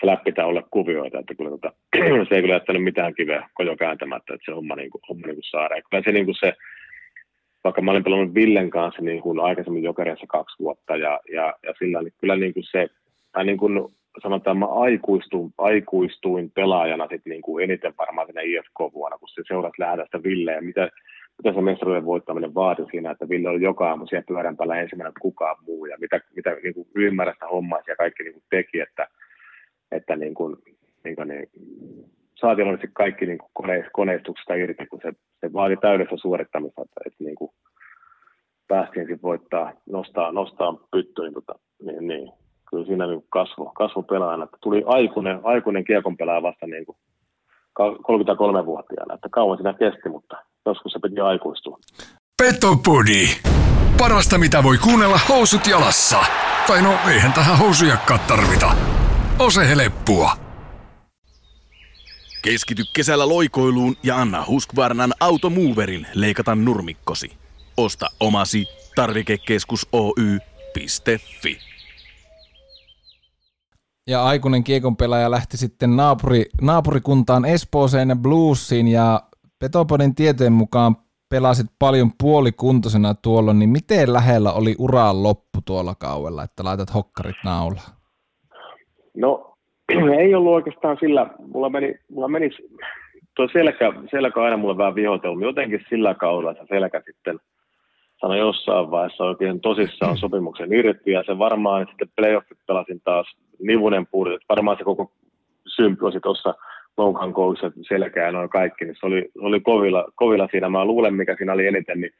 flap pitää olla kuvioita, että kyllä tota, se ei kyllä jättänyt mitään kiveä kojo kääntämättä, että se homma, niin kuin, homma niin kuin saadaan. Kyllä se, niin kuin se, vaikka mä olin pelannut Villen kanssa niin kuin aikaisemmin Jokerissa kaksi vuotta ja, ja, ja sillä niin kyllä niin kuin se, tai niin kuin sanotaan, mä aikuistuin, aikuistuin pelaajana sit niin kuin eniten varmaan siinä IFK-vuonna, kun se seurasi lähdä sitä Villeä, mitä, mitä se mestaruuden voittaminen vaati siinä, että Ville oli joka aamu siellä pyörän päällä ensimmäinen kukaan muu, ja mitä, mitä niin kuin ylimääräistä hommaa ja kaikki niin kuin teki, että, että niin kuin, niin kuin niin, saatiin onneksi kaikki niin kuin kone, koneistuksesta irti, kun se, se vaati täydessä suorittamista, että, että niin kuin päästiin sitten voittaa, nostaa, nostaa pyttyyn, niin, tota, niin, niin, kyllä siinä niin kasvo, kasvo pelaajana, että tuli aikuinen, aikuinen kiekon pelaaja vasta niin kuin 33-vuotiaana, että kauan siinä kesti, mutta joskus se piti aikuistua. Petopodi. Parasta mitä voi kuunnella housut jalassa. Tai no eihän tähän housujakkaa tarvita. Ose heleppua. Keskity kesällä loikoiluun ja anna Husqvarnan Automoverin leikata nurmikkosi. Osta omasi tarvikekeskus Oy.fi. Ja aikuinen kiekon pelaaja lähti sitten naapuri, naapurikuntaan Espooseen ja Bluesiin ja Petopodin tietojen mukaan pelasit paljon puolikuntoisena tuolla, niin miten lähellä oli uraan loppu tuolla kaudella, että laitat hokkarit naulaan? No ei ollut oikeastaan sillä, mulla meni, mulla meni tuo selkä, selkä aina mulle vähän vihoitellut, jotenkin sillä kaudella että selkä sitten sanoi jossain vaiheessa oikein tosissaan sopimuksen irti, ja se varmaan että sitten playoffit pelasin taas nivunen puuri, varmaan se koko sympi oli tuossa loukan koulussa selkää noin kaikki, niin se oli, se oli kovilla, kovilla siinä. Mä luulen, mikä siinä oli eniten, niin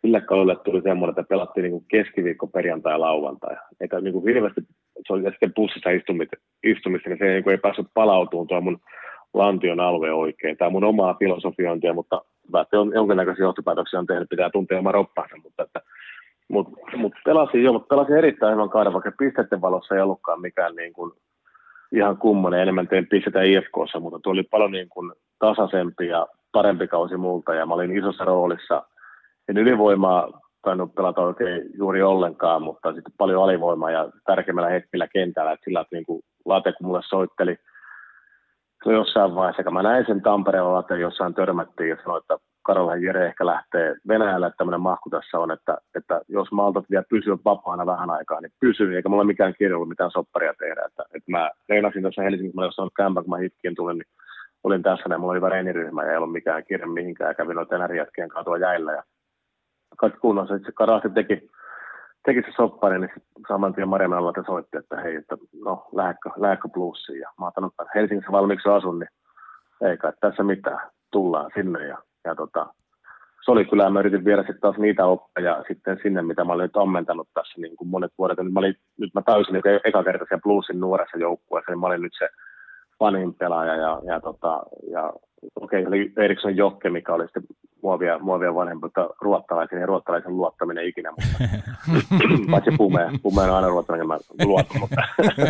sillä kaudella tuli semmoinen, että pelattiin niin keskiviikko, perjantai ja lauantai. Eikä niin kuin hirveästi, se oli sitten bussissa istumista, istumista niin se niin kuin ei päässyt palautumaan tuo mun lantion alue oikein. Tämä on mun omaa filosofiointia, mutta että on, jonkinnäköisiä johtopäätöksiä on tehnyt, pitää tuntea oma roppansa, mutta että mutta mut pelasin jo, mutta pelasin erittäin hyvän kauden, vaikka pisteiden valossa ei ollutkaan mikään niin kuin ihan kummonen. Enemmän tein pisteitä IFKssa, mutta tuo oli paljon niin kuin tasaisempi ja parempi kausi multa ja mä olin isossa roolissa. En ylivoimaa tainnut pelata oikein juuri ollenkaan, mutta sitten paljon alivoimaa ja tärkeimmällä hetkellä kentällä, että sillä että niin kuin Late, kun mulle soitteli jossain vaiheessa, kun mä näin sen Tampereella Late, jossain törmättiin ja sanoi, että Karola Jere ehkä lähtee Venäjälle, että tämmöinen mahku tässä on, että, että jos maltat vielä pysyä vapaana vähän aikaa, niin pysy, eikä mulla mikään kirja ollut mitään sopparia tehdä. Että, että mä reinasin tuossa Helsingissä, mä jossain kämpä, kun mä hitkin tulin, niin olin tässä, ja mulla oli hyvä ja ei ollut mikään kirja mihinkään, ja kävin noita Tenärijätkien katua jäillä, ja kaikki kunnossa. Sitten se Karahti teki, teki se soppari, niin saman tien Mariamen alla soitti, että hei, että no, lähdekö, lähdekö plussiin. Ja mä oon että Helsingissä valmiiksi asun, niin ei kai tässä mitään, tullaan sinne. Ja, ja tota, se oli kyllä, mä yritin viedä sitten taas niitä oppeja sitten sinne, mitä mä olin nyt ammentanut tässä niin kuin monet vuodet. Nyt mä, olin, nyt mä täysin niin eka kerta siellä plussin nuoressa joukkueessa, niin mä olin nyt se panin pelaaja ja, ja, tota, ja okei, okay, oli Eriksson Jokke, mikä oli sitten muovia, muovia vanhempi, mutta ruottalaisen ja ruottalaisen luottaminen ikinä, mutta paitsi Pumeen, Pumeen on aina ruottalainen, mä luotan, mutta,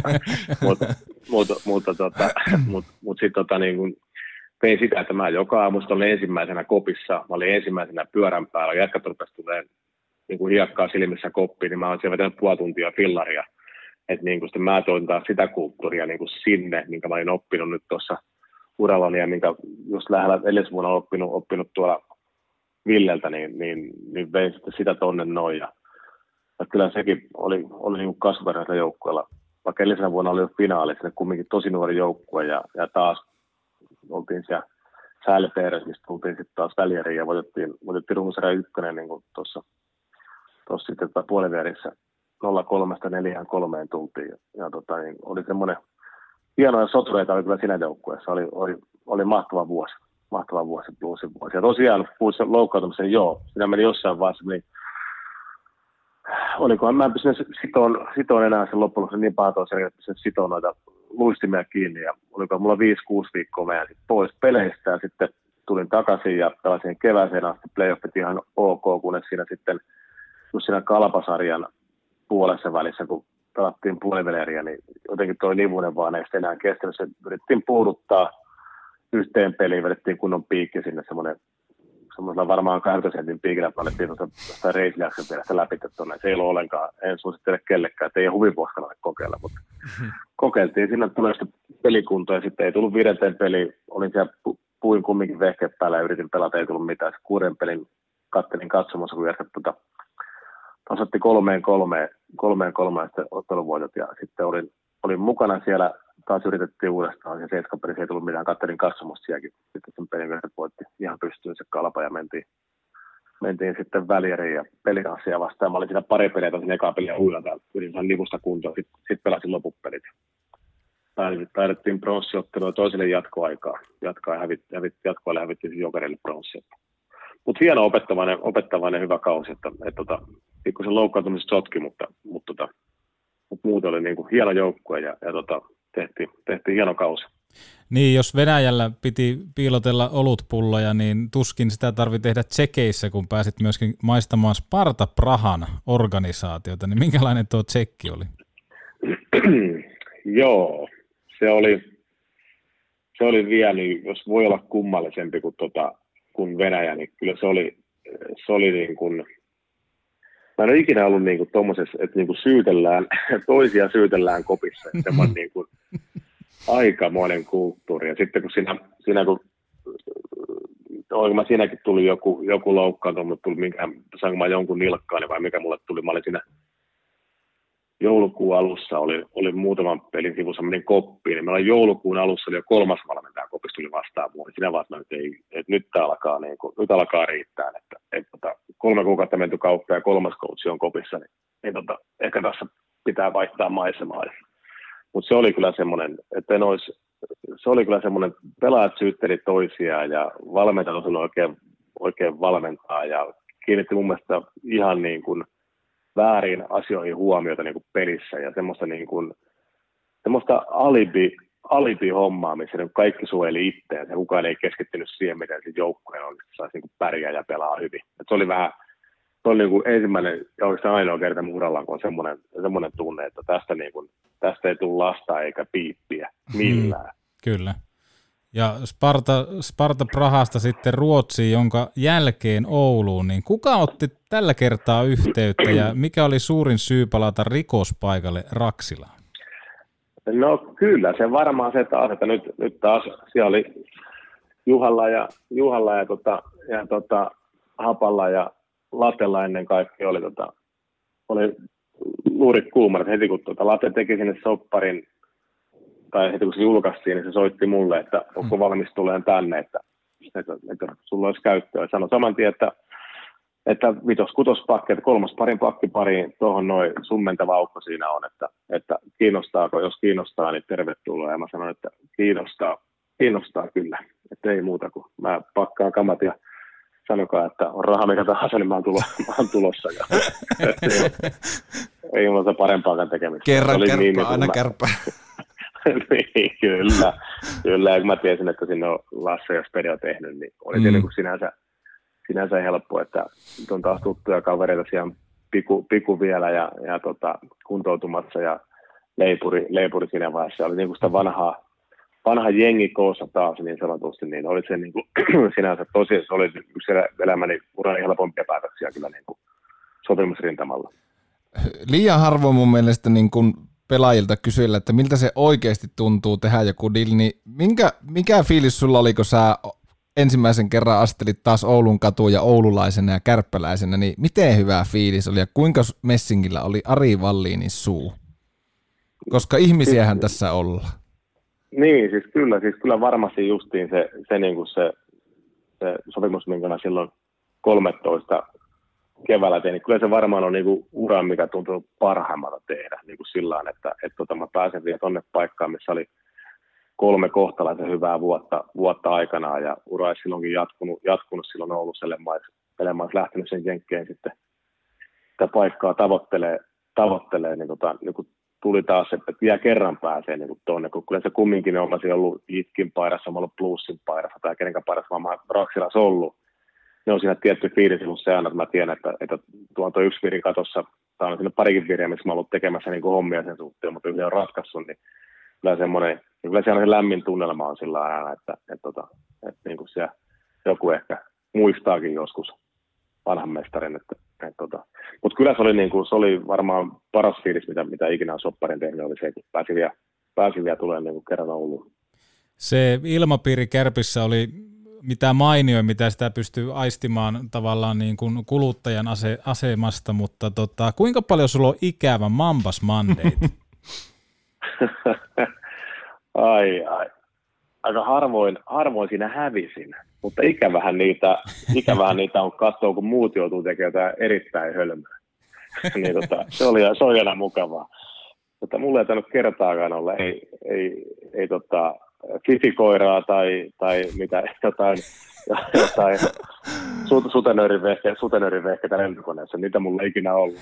mutta, mutta, mutta, tota, mutta, mutta sitten tota, niin kuin, tein sitä, että mä joka aamu olin ensimmäisenä kopissa, mä olin ensimmäisenä pyörän päällä, jätkät rupesivat tulee niin kuin hiekkaa silmissä koppiin, niin mä olen siellä vetänyt puoli tuntia fillaria, että niin kuin mä toin taas sitä kulttuuria niin kuin sinne, minkä mä olin oppinut nyt tuossa urallani ja minkä just lähellä edellisvuonna oppinut, oppinut tuolla Villeltä, niin, niin, niin vein sitten sitä tonne noin. Ja, ja kyllä sekin oli, oli niin kasvuperäisellä joukkueella. Vaikka edellisenä vuonna oli jo finaali, sinne kumminkin tosi nuori joukkue ja, ja taas oltiin siellä Säälpeeres, mistä tultiin sitten taas välieriin ja voitettiin, voitettiin runsarja ykkönen niin tuossa sitten tota puolivärissä 0-3 4 kolmeen tultiin. Ja, ja tota, niin oli semmoinen hienoja sotureita oli kyllä siinä joukkueessa. Oli, oli, oli mahtava vuosi. Mahtava vuosi, bluesin vuosi. Ja tosiaan puhuin loukkaantumisen, joo, siinä meni jossain vaiheessa, niin olikohan mä en pystynyt sitoon, sitoon enää sen loppujen lopuksi niin paha tosiaan, että pystynyt sitoon noita luistimia kiinni. Ja oliko mulla 5-6 viikkoa meidän sit pois peleistä ja sitten tulin takaisin ja pelasin kevääseen asti playoffit ihan ok, kunnes siinä sitten just siinä kalpasarjan puolessa välissä, kun pelattiin puoliväleriä, niin jotenkin toi nivunen vaan ei enää kestänyt. Se yritettiin puuduttaa yhteen peliin, vedettiin kunnon piikki sinne semmoinen semmoisella varmaan 20 sentin piikillä palettiin tuosta reisiliaksen perästä läpi tuonne. Se ei ollut ollenkaan, en suosittele kellekään, että ei ole huvipuoskanalle kokeilla, mutta kokeiltiin. Sinne tulee sitten pelikunto ja sitten ei tullut viidenteen peli. Olin siellä puin kumminkin vehkeet päällä ja yritin pelata, ei tullut mitään. Kuuden pelin kattelin katsomassa, kun jätkät tuota tasoitti kolmeen kolmeen, kolmeen kolmeen sitten otteluvoitot ja sitten olin, olin mukana siellä, taas yritettiin uudestaan ja seiskapeli, ei tullut mitään, kattelin katsomusta sielläkin, sitten sen pelin yhdessä voitti ihan pystyyn se kalpa ja mentiin, mentiin sitten välieriin ja pelikanssia vastaan. Mä olin siinä pari peliä tosin ekaa peliä uudella, yritin saada nivusta kuntoon, sitten sit pelasin lopuppelit. Taidettiin pronssiottelua toiselle jatkoaikaa. Jatkaa hävit, hävit, jatkoalle hävittiin jokerille pronssia mutta hieno opettavainen, opettavainen hyvä kausi, että, että, että pikkusen loukkaantumiset sotki, mutta, mutta, mutta, mutta muuten oli niin kuin hieno joukkue ja, ja tota, tehtiin, tehtiin hieno kausi. Niin, jos Venäjällä piti piilotella olutpulloja, niin tuskin sitä tarvi tehdä tsekeissä, kun pääsit myöskin maistamaan Sparta Prahan organisaatiota, niin minkälainen tuo tsekki oli? Joo, se oli, se oli vielä, niin jos voi olla kummallisempi kuin tota, kuin Venäjä, niin kyllä se oli, se oli niin kuin, mä en ole ikinä ollut niin kuin tommosessa, että niin kuin syytellään, toisia syytellään kopissa, että se on niin kuin aikamoinen kulttuuri. Ja sitten kun siinä, siinä kun oliko mä siinäkin tuli joku, joku loukkaantunut, tuli minkä, saanko mä jonkun nilkkaan vai mikä mulle tuli, mä olin siinä joulukuun alussa oli, oli muutaman pelin sivussa menin koppiin, niin meillä joulukuun alussa oli jo kolmas valmentaja kopissa tuli vastaan mua, niin sinä vaan että, ei, että nyt alkaa, niin kuin, nyt alkaa riittää, että, että, että kolme kuukautta menty kautta ja kolmas coach on kopissa, niin, niin tota, ehkä tässä pitää vaihtaa maisemaa. Mutta se oli kyllä semmoinen, että en olisi, se oli kyllä semmoinen, pelaajat syytteli toisiaan ja valmentajat oikein, oikein valmentaa ja kiinnitti mun mielestä ihan niin kuin – väärin asioihin huomiota niin kuin pelissä ja semmoista, niin kuin, semmoista alibi, alibi-hommaa, missä niin kaikki suojeli itseään ja kukaan ei keskittynyt siihen, miten se joukkue on, että saisi niin pärjää ja pelaa hyvin. Et se oli vähän, se oli niin kuin ensimmäinen ja oikeastaan ainoa kerta muralla, kun on semmoinen, semmoinen tunne, että tästä, niin kuin, tästä ei tule lasta eikä piippiä millään. Hmm, kyllä. Ja Sparta, Sparta Prahasta sitten Ruotsiin, jonka jälkeen Ouluun, niin kuka otti tällä kertaa yhteyttä ja mikä oli suurin syy palata rikospaikalle Raksilaan? No kyllä, se varmaan se taas, että nyt, nyt taas siellä oli Juhalla ja, Juhalla ja, tota, ja tota, Hapalla ja Latella ennen kaikkea oli, tota, oli luurit kuumat. Heti kun tota, Late teki sinne sopparin, tai heti kun se julkaistiin, niin se soitti mulle, että onko valmis tuleen tänne, että, että, että sulla olisi käyttöä. Sano saman tien, että, että vitos kutos pakki, että kolmas parin pakki pariin, tuohon noin summentava aukko siinä on, että, että kiinnostaako, jos kiinnostaa, niin tervetuloa. Ja mä sanoin, että kiinnostaa, kiinnostaa kyllä, että ei muuta kuin mä pakkaan kamat ja sanokaa, että on raha mikä tahansa, niin mä oon, tulo, mä oon tulossa. Ja, ei, ei mulla parempaakaan tekemistä. Kerran Se kärppä, niin, aina kärppä. niin, kyllä, kyllä. Ja kun mä tiesin, että sinne on Lasse ja Spede on tehnyt, niin oli Mm. niin kuin sinänsä, sinänsä helppo, että nyt on taas tuttuja kavereita siellä piku, piku vielä ja, ja tota, kuntoutumassa ja leipuri, leipuri siinä vaiheessa. Oli niin kuin sitä vanhaa, vanha jengi koossa taas niin sanotusti, niin oli se niin kuin, sinänsä tosi, se oli yksi elä- elämäni uran helpompia päätöksiä kyllä niin kuin sopimusrintamalla. Liian harvoin mun mielestä niin kun pelaajilta kysellä, että miltä se oikeasti tuntuu tehdä joku deal, niin minkä, mikä fiilis sulla oli, kun sä ensimmäisen kerran astelit taas Oulun katuun ja oululaisena ja kärppäläisenä, niin miten hyvä fiilis oli ja kuinka Messingillä oli Ari Valliinin suu? Koska ihmisiähän tässä ollaan. Niin, siis kyllä, siis kyllä varmasti justiin se, se, niin kuin se, se sopimus, minkä mä silloin 13 keväällä tein, niin kyllä se varmaan on niin kuin ura, mikä tuntuu parhaimmalta tehdä niin kuin sillä että, että tota, mä pääsen vielä tonne paikkaan, missä oli kolme kohtalaisen hyvää vuotta, vuotta aikanaan ja ura ei silloinkin jatkunut, jatkunut silloin Oulussa, olisi lähtenyt sen jenkkeen sitten sitä paikkaa tavoittelee, tavoittelee niin, tota, niin kuin tuli taas, että vielä kerran pääsee niin tuonne, kun kyllä se kumminkin on ollut Itkin paidassa, mä ollut Plussin paidassa tai kenenkä paidassa mä oon ollut. Ne on siinä tietty fiilis ollut se aina, että mä tiedän, että, että tuo on tuo yksi viri katossa, tai on siinä parikin viriä, missä mä ollut tekemässä niin kuin hommia sen suhteen, mutta yhden on ratkaissut, niin kyllä semmoinen, niin kyllä siellä on se lämmin tunnelma on sillä aina, että, että, että, että niin kuin siellä joku ehkä muistaakin joskus vanhan mestarin. Että, että, tota. Mutta kyllä se oli, niin kuin, se oli varmaan paras fiilis, mitä, mitä ikinä on sopparin tehnyt, oli se, kun pääsi vielä, pääsi vielä tulemaan niin kuin kerran Ouluun. Se ilmapiiri Kärpissä oli mitä mainio, mitä sitä pystyy aistimaan tavallaan niin kuin kuluttajan ase- asemasta, mutta tota, kuinka paljon sulla on ikävä Mambas Monday? ai, ai. Aika harvoin, harvoin siinä hävisin, mutta ikävähän niitä, ikävähän niitä on katsoa, kun muut joutuu tekemään jotain erittäin hölmöä. niin, tota, se, oli, se oli aina mukavaa. Mutta mulla ei tainnut kertaakaan olla, ei, ei, ei tota, fifikoiraa tai, tai mitä, jotain, jotain sut- sutenöörivehkeä, sutenöörivehkeitä lentokoneessa, niitä mulla ei ikinä ollut.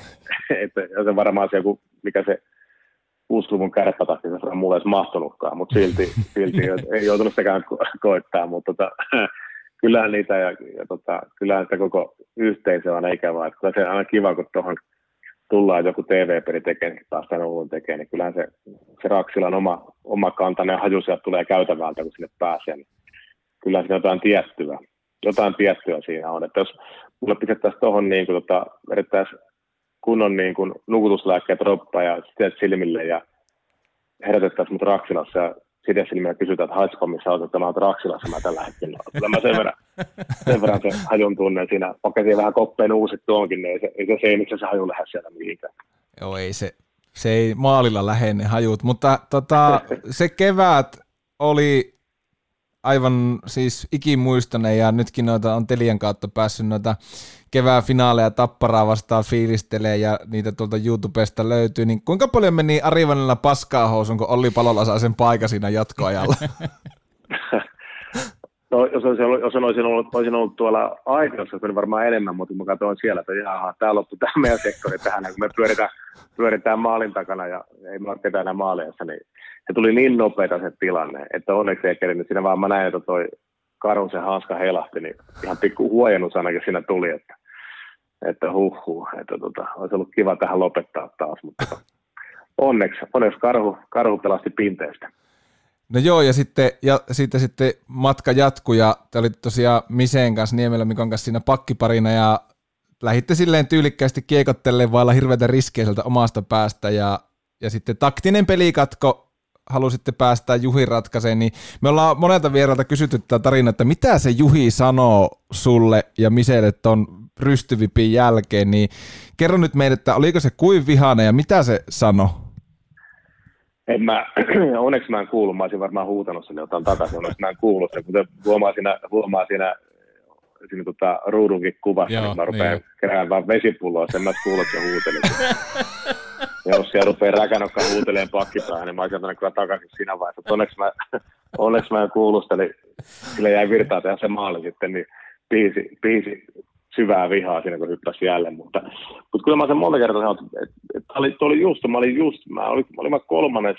Että, se varmaan se joku, mikä se 60-luvun kärppätakki, se on mulle edes mahtunutkaan, mutta silti, silti ei joutunut sekään ko- koittaa, mutta tota, kyllähän niitä ja, ja tota, kyllähän sitä koko yhteisö on ikävää, että se on aina kiva, kun tuohon tullaan joku TV-peli tekee, niin taas tämän Oulun tekee, niin kyllähän se, se Raksilan oma, oma kantainen haju sieltä tulee käytävältä, kun sinne pääsee, niin kyllähän siinä jotain tiettyä, jotain tiettyä siinä on, että jos mulle pistettäisiin tuohon niin kuin, tota, vedettäisiin kunnon niin kuin, nukutuslääkkeet roppaa ja sitten silmille ja herätettäisiin mut Raksilassa ja sitten silmiä kysytään, että haisiko missä olet, että mä oon Raksilassa mä tällä hetkellä. Kyllä mä sen verran, sen verran se hajun tunnen siinä, vaikka vähän koppeen uusit tuonkin, niin ei se, ei se, se, ei miksi se haju lähde sieltä mihinkään. Joo, ei se, se ei maalilla lähde ne hajut, mutta tota, se kevät oli aivan siis ikimuistoinen ja nytkin noita on Telian kautta päässyt noita kevään finaaleja tapparaa vastaan fiilistelee ja niitä tuolta YouTubesta löytyy, niin kuinka paljon meni Ari Vanilla paskaa housuun, kun Olli Palola sai sen paikan siinä jatkoajalla? No, jos olisin ollut, jos olisin ollut, olisin ollut tuolla se oli varmaan enemmän, mutta kun mä katsoin siellä, että jaha, tämä loppui tämä meidän sektori tähän, kun me pyöritään, pyöritään maalin takana ja ei me ole ketään enää maaliassa, niin se tuli niin nopeita se tilanne, että onneksi ei kerinyt. Siinä vaan mä näin, että toi karun se hanska heilahti, niin ihan pikku huojennus ainakin siinä tuli, että, että huh, huh että tota, olisi ollut kiva tähän lopettaa taas, mutta onneksi, onneksi karhu, karhu pelasti pinteestä. No joo, ja sitten, ja sitten, sitten matka jatkui, ja te olitte tosiaan Miseen kanssa, Niemelä Mikon kanssa siinä pakkiparina, ja lähitte silleen tyylikkäästi kiekotteleen vailla hirveätä riskejä sieltä omasta päästä, ja, ja sitten taktinen pelikatko halusitte päästä Juhin ratkaiseen, niin me ollaan monelta vieralta kysytty tätä tarinaa, että mitä se Juhi sanoo sulle ja Miselle ton rystyvipin jälkeen, niin kerro nyt meille, että oliko se kuin vihane ja mitä se sanoi? En mä, onneksi mä en kuulu, mä olisin varmaan huutanut sen otan takaisin, onneksi mä en kuulu sen, kuten huomaa siinä, huomaa siinä, siinä tota, ruudunkin kuvassa, Joo, Joo, mä rupean niin. niin. keräämään vesipulloa, sen mä kuulen, että se huutelee. ja jos siellä rupeaa räkänokka huuteleen pakkipäähän, niin mä olisin kyllä takaisin siinä vaiheessa. Mutta Onneksi mä, onneksi mä en kuulu sitä, niin sillä jäi virtaa tehdä se maali sitten, niin piisi, piisi syvää vihaa siinä, kun hyppäsi jälleen. Mutta, mutta kyllä mä sen monta kertaa sanoin, että, että, että oli, tuo oli just, mä olin just, mä olin, mä olin mä kolmannes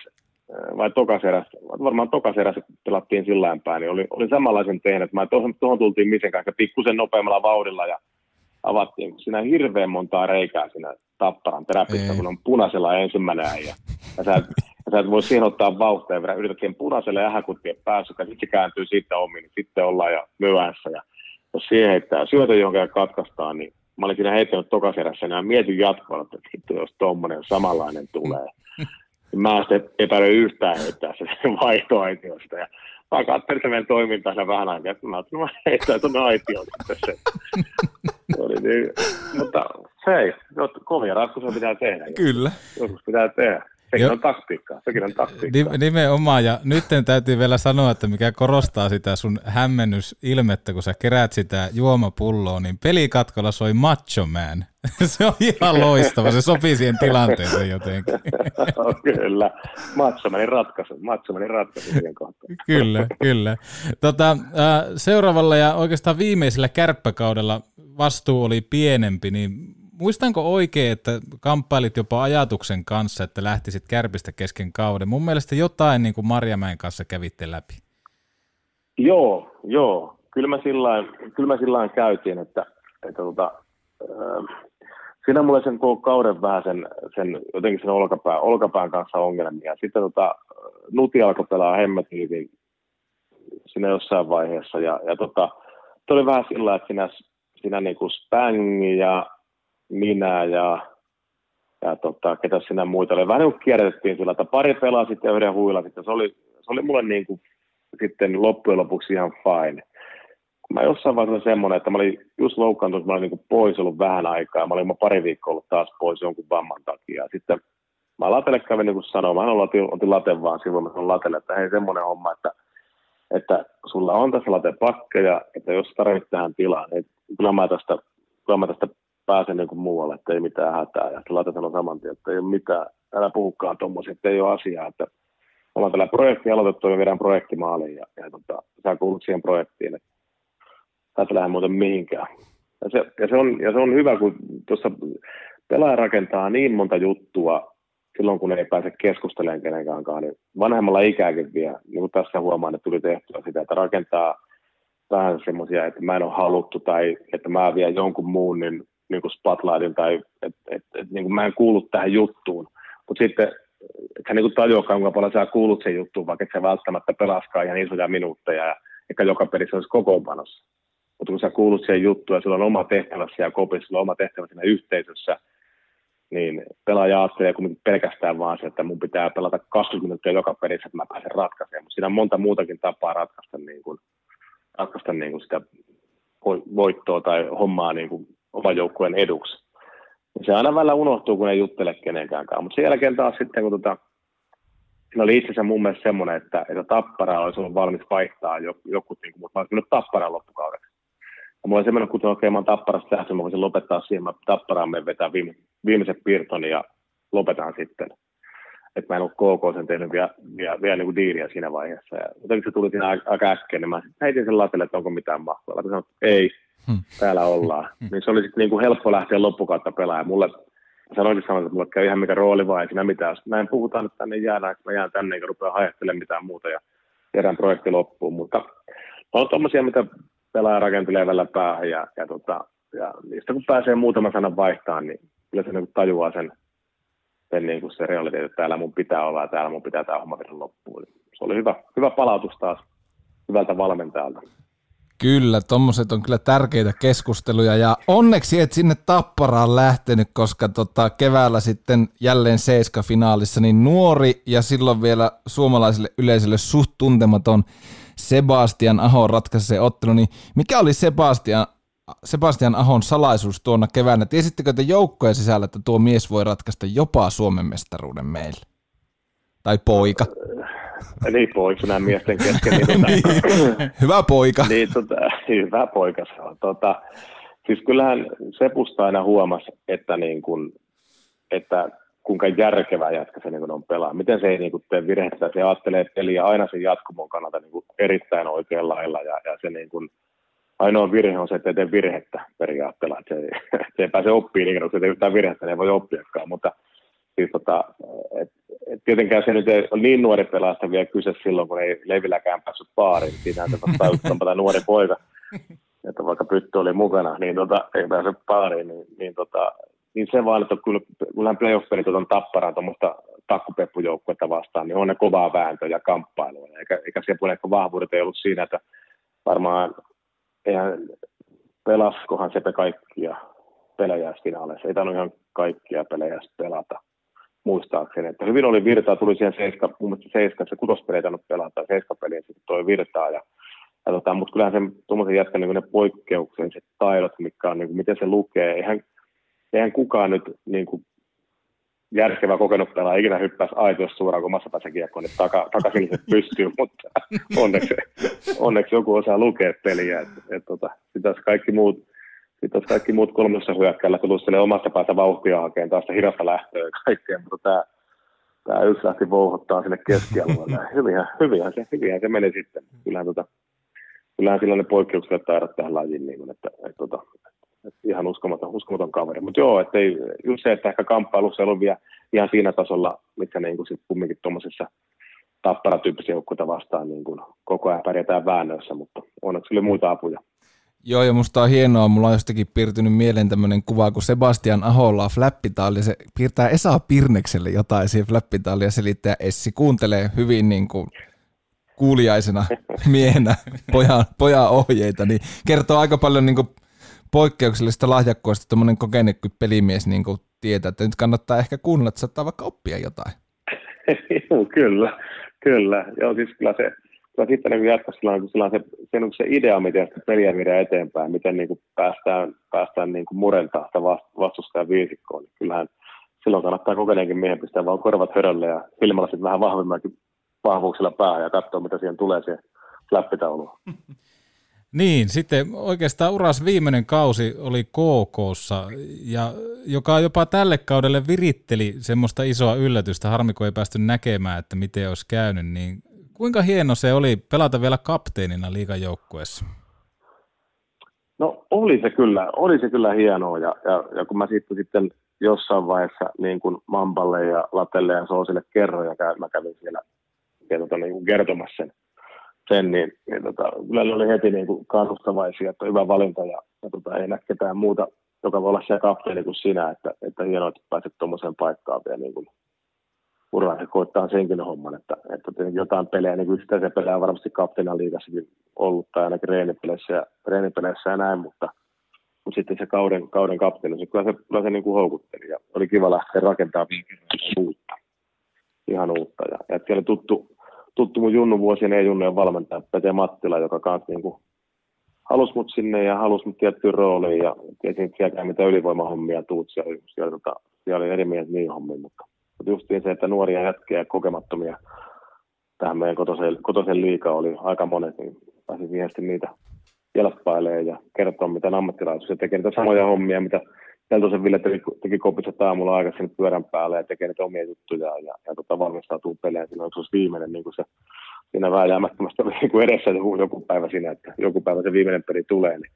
äh, vai tokaserässä, varmaan tokaserässä kun pelattiin sillä päin, niin olin, olin samanlaisen tehnyt, että mä tuohon, tuohon tultiin Misen kanssa pikkusen nopeammalla vauhdilla ja avattiin, siinä hirveän montaa reikää siinä tapparan teräpissä, Ei. kun on punaisella ensimmäinen äijä. Ja sä, ja sä et voi siihen ottaa vauhtia, ja yrität siihen punaiselle ähäkuttien päässä, kun sitten se kääntyy siitä omiin, niin sitten ollaan ja myöhässä. Ja jos siihen heittää syötä, jonka ja katkaistaan, niin mä olin siinä heittänyt tokaserässä, ja mietin jatkoa, että vittu, jos tommonen samanlainen tulee. Niin mä en sitten epäile yhtään heittää sen vaihtoaitiosta. Ja mä katselin meidän toimintaa siinä vähän aikaa, että mä ajattelin, että mä heittää tuonne aitioon sitten. Se oli niin, mutta se ei, jot- kovia ratkaisuja pitää tehdä. Kyllä. Joskus pitää tehdä. Sekin Joo. on taktiikkaa, sekin on taktiikkaa. Ni- Nimenomaan, ja nyt täytyy vielä sanoa, että mikä korostaa sitä sun hämmennysilmettä, kun sä keräät sitä juomapulloa, niin pelikatkolla soi Macho Man. se on ihan loistava, se sopii siihen tilanteeseen jotenkin. Kyllä. Matsomanin ratkaisu, Matsomanin ratkaisu siihen kohtaan. kyllä, kyllä. Tota, seuraavalla ja oikeastaan viimeisellä kärppäkaudella vastuu oli pienempi, niin muistanko oikein, että kamppailit jopa ajatuksen kanssa, että lähtisit kärpistä kesken kauden? Mun mielestä jotain niin kuin Marjamäen kanssa kävitte läpi. Joo, joo. Kyllä mä sillain, kyllä mä käytiin, että, että tota, äh, siinä mulla sen koko kauden vähän sen, sen jotenkin sen olkapään, olkapään kanssa ongelmia. Sitten tota, Nuti alkoi pelaa hemmetin hyvin siinä jossain vaiheessa. Ja, ja tota, oli vähän sillä, että siinä, siinä niinku Spang ja minä ja, ja tota, ketä sinä muita oli. Vähän kuin kierrätettiin sillä, että pari pelaa sitten ja yhden huilla. Sitten se oli, se oli mulle niin kuin sitten loppujen lopuksi ihan fine. Mä jossain vaiheessa semmoinen, että mä olin just loukkaantunut, mä olin niin kuin pois ollut vähän aikaa. Mä olin mä pari viikkoa ollut taas pois jonkun vamman takia. Sitten mä Latelle kävin niin kuin sanomaan, mä otin, otin Laten vaan silloin, mä sanoin Latelle, että hei semmoinen homma, että, että sulla on tässä Late pakkeja, että jos tarvitset tähän tilaan, niin kyllä mä tästä, kyllä mä tästä pääsen niin muualle, että ei mitään hätää. Ja sitten Late sanoi saman tien, että ei ole mitään, älä puhukaan tuommoisia, että ei ole asiaa, että ollaan tällä projekti aloitettu ja viedään projekti maaliin ja, ja tota, sä kuulut siihen projektiin, että et lähde muuten mihinkään. Ja se, ja, se on, ja se on hyvä, kun tuossa pelaaja rakentaa niin monta juttua silloin, kun ei pääse keskustelemaan kenenkään niin vanhemmalla ikääkin vielä, niin kuin tässä huomaan, että tuli tehtyä sitä, että rakentaa vähän semmoisia, että mä en ole haluttu tai että mä vien jonkun muun niin, niin kuin spotlightin tai että et, et, niin kuin mä en kuulu tähän juttuun. Mutta sitten et sä niin kuin tajuakaan, kuinka paljon sä kuulut sen juttuun, vaikka et sä välttämättä pelaskaan ihan isoja minuutteja ja eikä joka pelissä olisi kokoonpanossa. Mutta kun sä kuulut siihen juttuun ja sulla on oma tehtävässä ja kopissa, sulla on oma tehtävä siinä yhteisössä, niin pelaaja ajattelee kuitenkin pelkästään vaan se, että mun pitää pelata 20 minuuttia joka pelissä, että mä pääsen ratkaisemaan. Mutta siinä on monta muutakin tapaa ratkaista, niin kuin, ratkaista niin kuin sitä vo- voittoa tai hommaa niin kuin oman joukkueen eduksi. Ja se aina välillä unohtuu, kun ei juttele kenenkään Mutta sen jälkeen taas sitten, kun tota, siinä oli itse asiassa mun mielestä semmoinen, että, että tappara olisi ollut valmis vaihtaa joku, joku niin mutta mä olisin mennyt tapparan loppukaudeksi. Ja mulla oli semmoinen, kun okei, mä oon tapparasta lähtenyt, mä voisin lopettaa siihen, mä tapparaan me vetää viime, viimeiset piirtoni ja lopetan sitten. Että mä en ole KK sen tehnyt vielä, vielä, vielä niin kuin diiliä siinä vaiheessa. Ja jotenkin se tuli siinä aika- äkkiä, niin mä heitin sen latelle, että onko mitään mahtua. Latin sanoi, että ei, täällä ollaan. Niin se oli sitten niin kuin helppo lähteä loppukautta pelaamaan. Mulle sanoin sanoin, että mulle käy ihan mikä rooli vaan, ei siinä mitään. Näin puhutaan, että tänne jäädään, että mä jään tänne eikä rupea hajattelemaan mitään muuta ja viedään projekti loppuun. Mutta on tuommoisia, mitä pelaaja rakentelee välillä päähän ja, ja, tota, ja niistä kun pääsee muutaman sanan vaihtaa, niin kyllä se niin kuin tajuaa sen, sen, niin kuin se realiteetti, että täällä mun pitää olla ja täällä mun pitää tämä homma viedä loppuun. Niin oli hyvä, hyvä palautus taas hyvältä valmentajalta. Kyllä, tommoset on kyllä tärkeitä keskusteluja ja onneksi et sinne Tapparaan lähtenyt, koska tota, keväällä sitten jälleen seiska finaalissa, niin nuori ja silloin vielä suomalaiselle yleisölle suht tuntematon Sebastian Aho ratkaisi se ottelu, niin mikä oli Sebastian, Sebastian Ahon salaisuus tuona keväänä? Tiesittekö te joukkojen sisällä, että tuo mies voi ratkaista jopa Suomen mestaruuden meille? Tai poika? Niin, nämä miesten kesken. Niin, tota, niin. Hyvä poika. niin, tota, hyvä poika se on. Tota, siis kyllähän Sepusta aina huomasi, että, niin kun, että kuinka järkevä jätkä se niin on pelaa. Miten se ei niin kuin, tee virhettä, se ajattelee peliä aina sen jatkumon kannalta niin kuin, erittäin oikein lailla ja, ja se niin kuin, ainoa virhe on se, että ei tee virhettä periaatteella, että se, se ei pääse oppiin niin, kun se ei yhtään virhettä, niin ei voi oppiakaan, mutta siis tota, et, et tietenkään se nyt ei ole niin nuori pelasta vielä kyse silloin, kun ei Leivilläkään päässyt baariin. Siinä se vasta nuori poika, että vaikka Pytty oli mukana, niin tota, ei pääse baariin, niin, niin, tota, niin se vaan, että kyllä, kyllähän playoff-pelit on tapparaan tuommoista takkupeppujoukkuetta vastaan, niin on ne kovaa vääntöä ja kamppailua. Eikä, eikä siellä ehkä vahvuudet ei ollut siinä, että varmaan eihän pelaskohan Sepe kaikkia pelejä finaaleissa. Ei tainnut ihan kaikkia pelejä pelata muistaakseni. Että hyvin oli virtaa, tuli siihen seiska, mun mielestä seiska, se kutospeli ei tainnut pelata, seiskapeli ja sitten toi virtaa. Ja, ja tota, mutta kyllähän sen tuommoisen jätkän niin ne poikkeukselliset taidot, mikä on, niin kuin, miten se lukee, eihän, eihän kukaan nyt niin kuin, järkevä kokenut pelaa ikinä hyppäisi aitoissa suoraan, kun massapäässä kiekko, niin taka, takaisin se pystyy, mutta onneksi, onneksi joku osaa lukea peliä. Et, et, tota, sitä kaikki muut, sitten olisi kaikki muut kolmessa hyökkäillä tullut sille omasta päästä vauhtia hakemaan taas sitä hidasta lähtöä ja kaikkea, mutta tämä, tämä yksi lähti vouhottaa sinne keskialueelle. hyvinhän, hyvinhän, se, hyvinhän se meni sitten. Kyllähän, tota, kyllähän sillä ne poikkeukset taidot tähän lajiin, niin kuin, että, että, että, tota, että, ihan uskomaton, uskomaton kaveri. Mutta joo, että ei, just se, että ehkä kamppailussa ei ollut vielä ihan siinä tasolla, mitkä niin kuin sitten kumminkin tuommoisessa tapparatyyppisiä joukkueita vastaan niin kuin koko ajan pärjätään väännöissä, mutta onneksi oli muita apuja. Joo, ja musta on hienoa, mulla on jostakin piirtynyt mieleen tämmöinen kuva, kun Sebastian Aholla on flappitaali, se piirtää Esa Pirnekselle jotain siihen flappitaaliin ja selittää Essi kuuntelee hyvin niin kuin kuuliaisena miehenä pojan, pojan ohjeita, niin kertoo aika paljon niin kuin poikkeuksellisesta lahjakkuudesta tuommoinen kokenekky pelimies niin kuin tietää, että nyt kannattaa ehkä kuunnella, että saattaa vaikka oppia jotain. Joo, kyllä, kyllä. Joo, siis kyllä se, kyllä sitten niin jatkossa sillä on, sillä on se, se, niin se idea, miten sitä peliä viedään eteenpäin, miten niin kuin päästään, päästään niin kuin murentaa sitä vastustajan viisikkoon. Niin kyllähän silloin kannattaa kokeneenkin miehen pistää vaan korvat hörölle ja silmällä sitten vähän vahvemmakin vahvuuksilla päähän ja katsoa, mitä siihen tulee siihen läppitauluun. Niin, sitten oikeastaan uras viimeinen kausi oli KKssa, ja joka jopa tälle kaudelle viritteli semmoista isoa yllätystä, harmi kun ei päästy näkemään, että miten olisi käynyt, niin kuinka hieno se oli pelata vielä kapteenina liigajoukkueessa? No oli se kyllä, oli se kyllä hienoa, ja, ja, ja kun mä sitten, sitten jossain vaiheessa niin kuin Mampalle ja Latelle ja Soosille kerroin, ja mä kävin siellä, siellä tota, niin kertomassa sen, sen, niin, niin tota, kyllä ne oli heti niin kuin kannustavaisia, että hyvä valinta ja, ja tota, ei näe ketään muuta, joka voi olla siellä kapteeni kuin sinä, että, että hienoa, että pääset tuommoiseen paikkaan vielä niin kuin uraan ja koittaa senkin homman, että, että jotain pelejä, niin kuin yksittäisiä pelejä on varmasti kapteenan liigassakin ollut, tai ainakin reenipeleissä ja, reenipeleissä ja näin, mutta, mutta sitten se kauden, kauden kapteeni, se kyllä se, kyllä se niin kuin houkutteli, ja oli kiva lähteä rakentamaan uutta, ihan uutta, ja, ja siellä tuttu, tuttu mun junnu vuosien ei-junnujen valmentaja Pete Mattila, joka kanssa niin kuin halusi mut sinne ja halusi mut tiettyyn rooliin ja tiesin, että siellä mitä ylivoimahommia tuut siellä, siellä, tota, siellä oli eri mieltä niin hommiin, mutta, mutta justiin se, että nuoria jätkiä ja kokemattomia tähän meidän kotoisen, kotoisen liikaa oli aika monet, niin pääsin siihen niitä jalppailemaan ja kertoa, mitä ammattilaisuus tekee niitä samoja hommia, mitä Peltosen Ville teki, teki kopissa aamulla aikaisemmin pyörän päälle ja tekee niitä omia juttuja ja, ja tota, valmistautuu peleen. Silloin se olisi viimeinen niin kuin se, siinä vääjäämättömästi niin kuin edessä joku, joku, päivä siinä, että joku päivä se viimeinen peli tulee. Niin,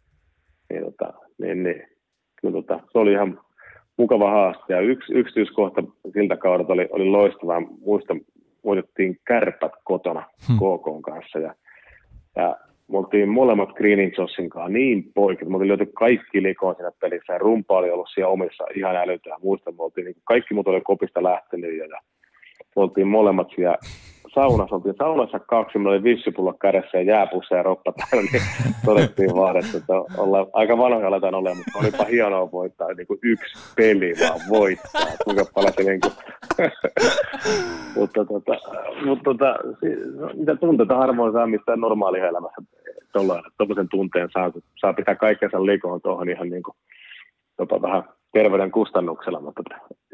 niin, tota, niin, niin kyllä tota, se oli ihan mukava haaste. Ja yksi yksityiskohta siltä kaudelta oli, oli loistava. Muista, voitettiin kärpät kotona hmm. KK kanssa ja, ja me oltiin molemmat Greening Jossin kanssa niin poikit, me oltiin löyty kaikki likoon siinä pelissä ja rumpa oli ollut siellä omissa ihan älytään. Muistan, me oltiin, niin kaikki muut oli kopista lähtenyt ja, ja me oltiin molemmat siellä saunassa, oltiin. Saunassa kaksi, meillä oli vissipullo kädessä ja jääpussa ja roppa täällä, niin todettiin vaan, että, että ollaan, aika vanhoja aletaan olemaan, mutta olipa hienoa voittaa niin kuin yksi peli vaan voittaa, kuinka paljon se niin kuin, mutta, tota, mutta tota, no, mitä tunteita harvoin saa mistään normaalielämässä tuollaisen tunteen saa, kun saa pitää kaikkensa likoon tuohon ihan niin kuin, jopa vähän terveyden kustannuksella, mutta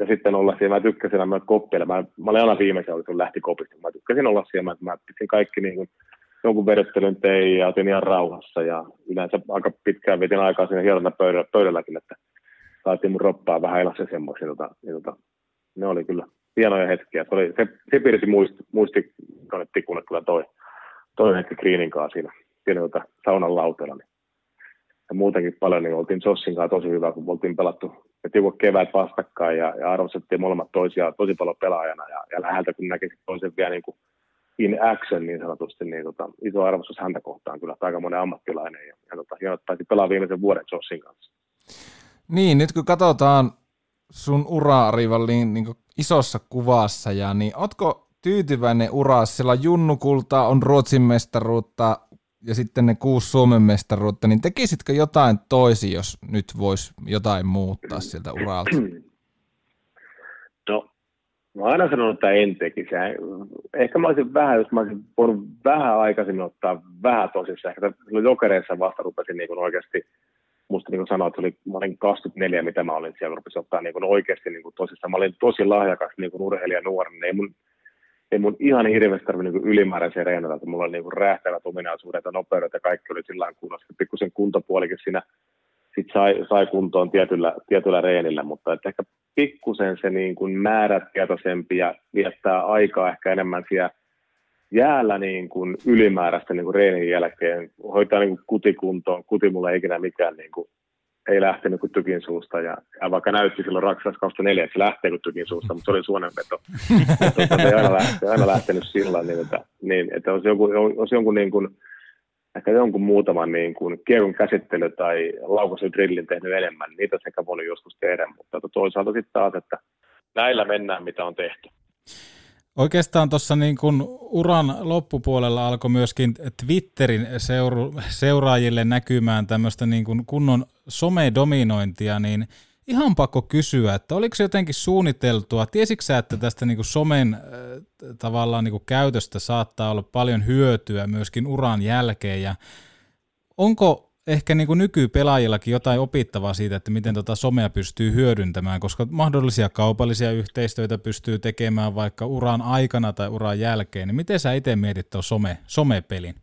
ja sitten olla siellä, mä tykkäsin aina koppeilla, mä, mä olin aina viimeisen, kun lähti kopista, mä tykkäsin olla siellä, mä, mä pistin kaikki niin kuin, jonkun vedettelyn tein ja otin ihan rauhassa ja yleensä aika pitkään vietin aikaa siinä hieronta pöydällä, pöydälläkin, että saatiin mun roppaa vähän elassa semmoisia, tota, niin, tota, ne oli kyllä hienoja hetkiä. Se, oli, se, se piirsi muisti, muisti tuonne tikulle kyllä toi, toi hetki Greenin kanssa siinä, siinä tota, saunan lauteella. Niin. Ja muutenkin paljon, niin oltiin Jossin kanssa tosi hyvä, kun oltiin pelattu ja tiukot kevät vastakkain ja, ja arvostettiin molemmat toisiaan tosi paljon pelaajana ja, ja läheltä kun näki toisen vielä niin kuin in action niin sanotusti, niin tota, iso arvostus häntä kohtaan kyllä, aika monen ammattilainen ja, ja tota, hieno, taisi pelaa viimeisen vuoden Jossin kanssa. Niin, nyt kun katsotaan sun uraa Rivalliin niin isossa kuvassa, ja niin ootko tyytyväinen uraa? Siellä Junnukulta on Ruotsin mestaruutta ja sitten ne kuusi Suomen mestaruutta, niin tekisitkö jotain toisi, jos nyt voisi jotain muuttaa sieltä uralta? No, mä aina sanonut, että en tekisi. Ehkä mä olisin vähän, jos mä olisin voinut vähän aikaisemmin ottaa vähän tosissaan. Ehkä jokereissa vasta rupesin niin oikeasti musta niin sanoa, että oli, mä olin 24, mitä mä olin siellä, rupesin ottaa niin oikeasti niin kuin tosissaan. Mä olin tosi lahjakas niin kuin urheilija nuorena. Ei mun, ei mun ihan hirveästi tarvinnut niin ylimääräisiä reenata, että mulla oli niin räjähtävät ominaisuudet ja nopeudet ja kaikki oli sillä kunnossa. Pikkusen kuntopuolikin siinä sit sai, sai kuntoon tietyllä, tietyllä reenillä, mutta että ehkä pikkusen se niin kuin määrätietoisempi ja viettää aikaa ehkä enemmän siellä jäällä niin kuin ylimääräistä niin kuin reenin jälkeen, hoitaa niin kuin kutikuntoon, kuti mulla ei ikinä mikään niin kuin, ei lähtenyt kuin tykin suusta, ja, ja vaikka näytti silloin Raksas 2004, että se lähtee kuin tykin suusta, mutta se oli suonenveto. se ei aina, lähtenyt, aina lähtenyt sillä niin että, niin, että olisi jonkun, olisi jonkun niin kuin, ehkä jonkun muutaman niin kuin kiekon käsittely tai laukaisen drillin tehnyt enemmän, niitä sekä voinut joskus tehdä, mutta toisaalta sitten taas, että näillä mennään, mitä on tehty. Oikeastaan tuossa niin kun uran loppupuolella alkoi myöskin Twitterin seuru, seuraajille näkymään tämmöistä niin kun kunnon somedominointia, niin ihan pakko kysyä, että oliko se jotenkin suunniteltua, tiesitkö sä, että tästä niin somen äh, tavallaan niin käytöstä saattaa olla paljon hyötyä myöskin uran jälkeen, ja onko ehkä niin kuin nykypelaajillakin jotain opittavaa siitä, että miten tota somea pystyy hyödyntämään, koska mahdollisia kaupallisia yhteistyötä pystyy tekemään vaikka uran aikana tai uran jälkeen, niin miten sä itse mietit tuon some, somepelin?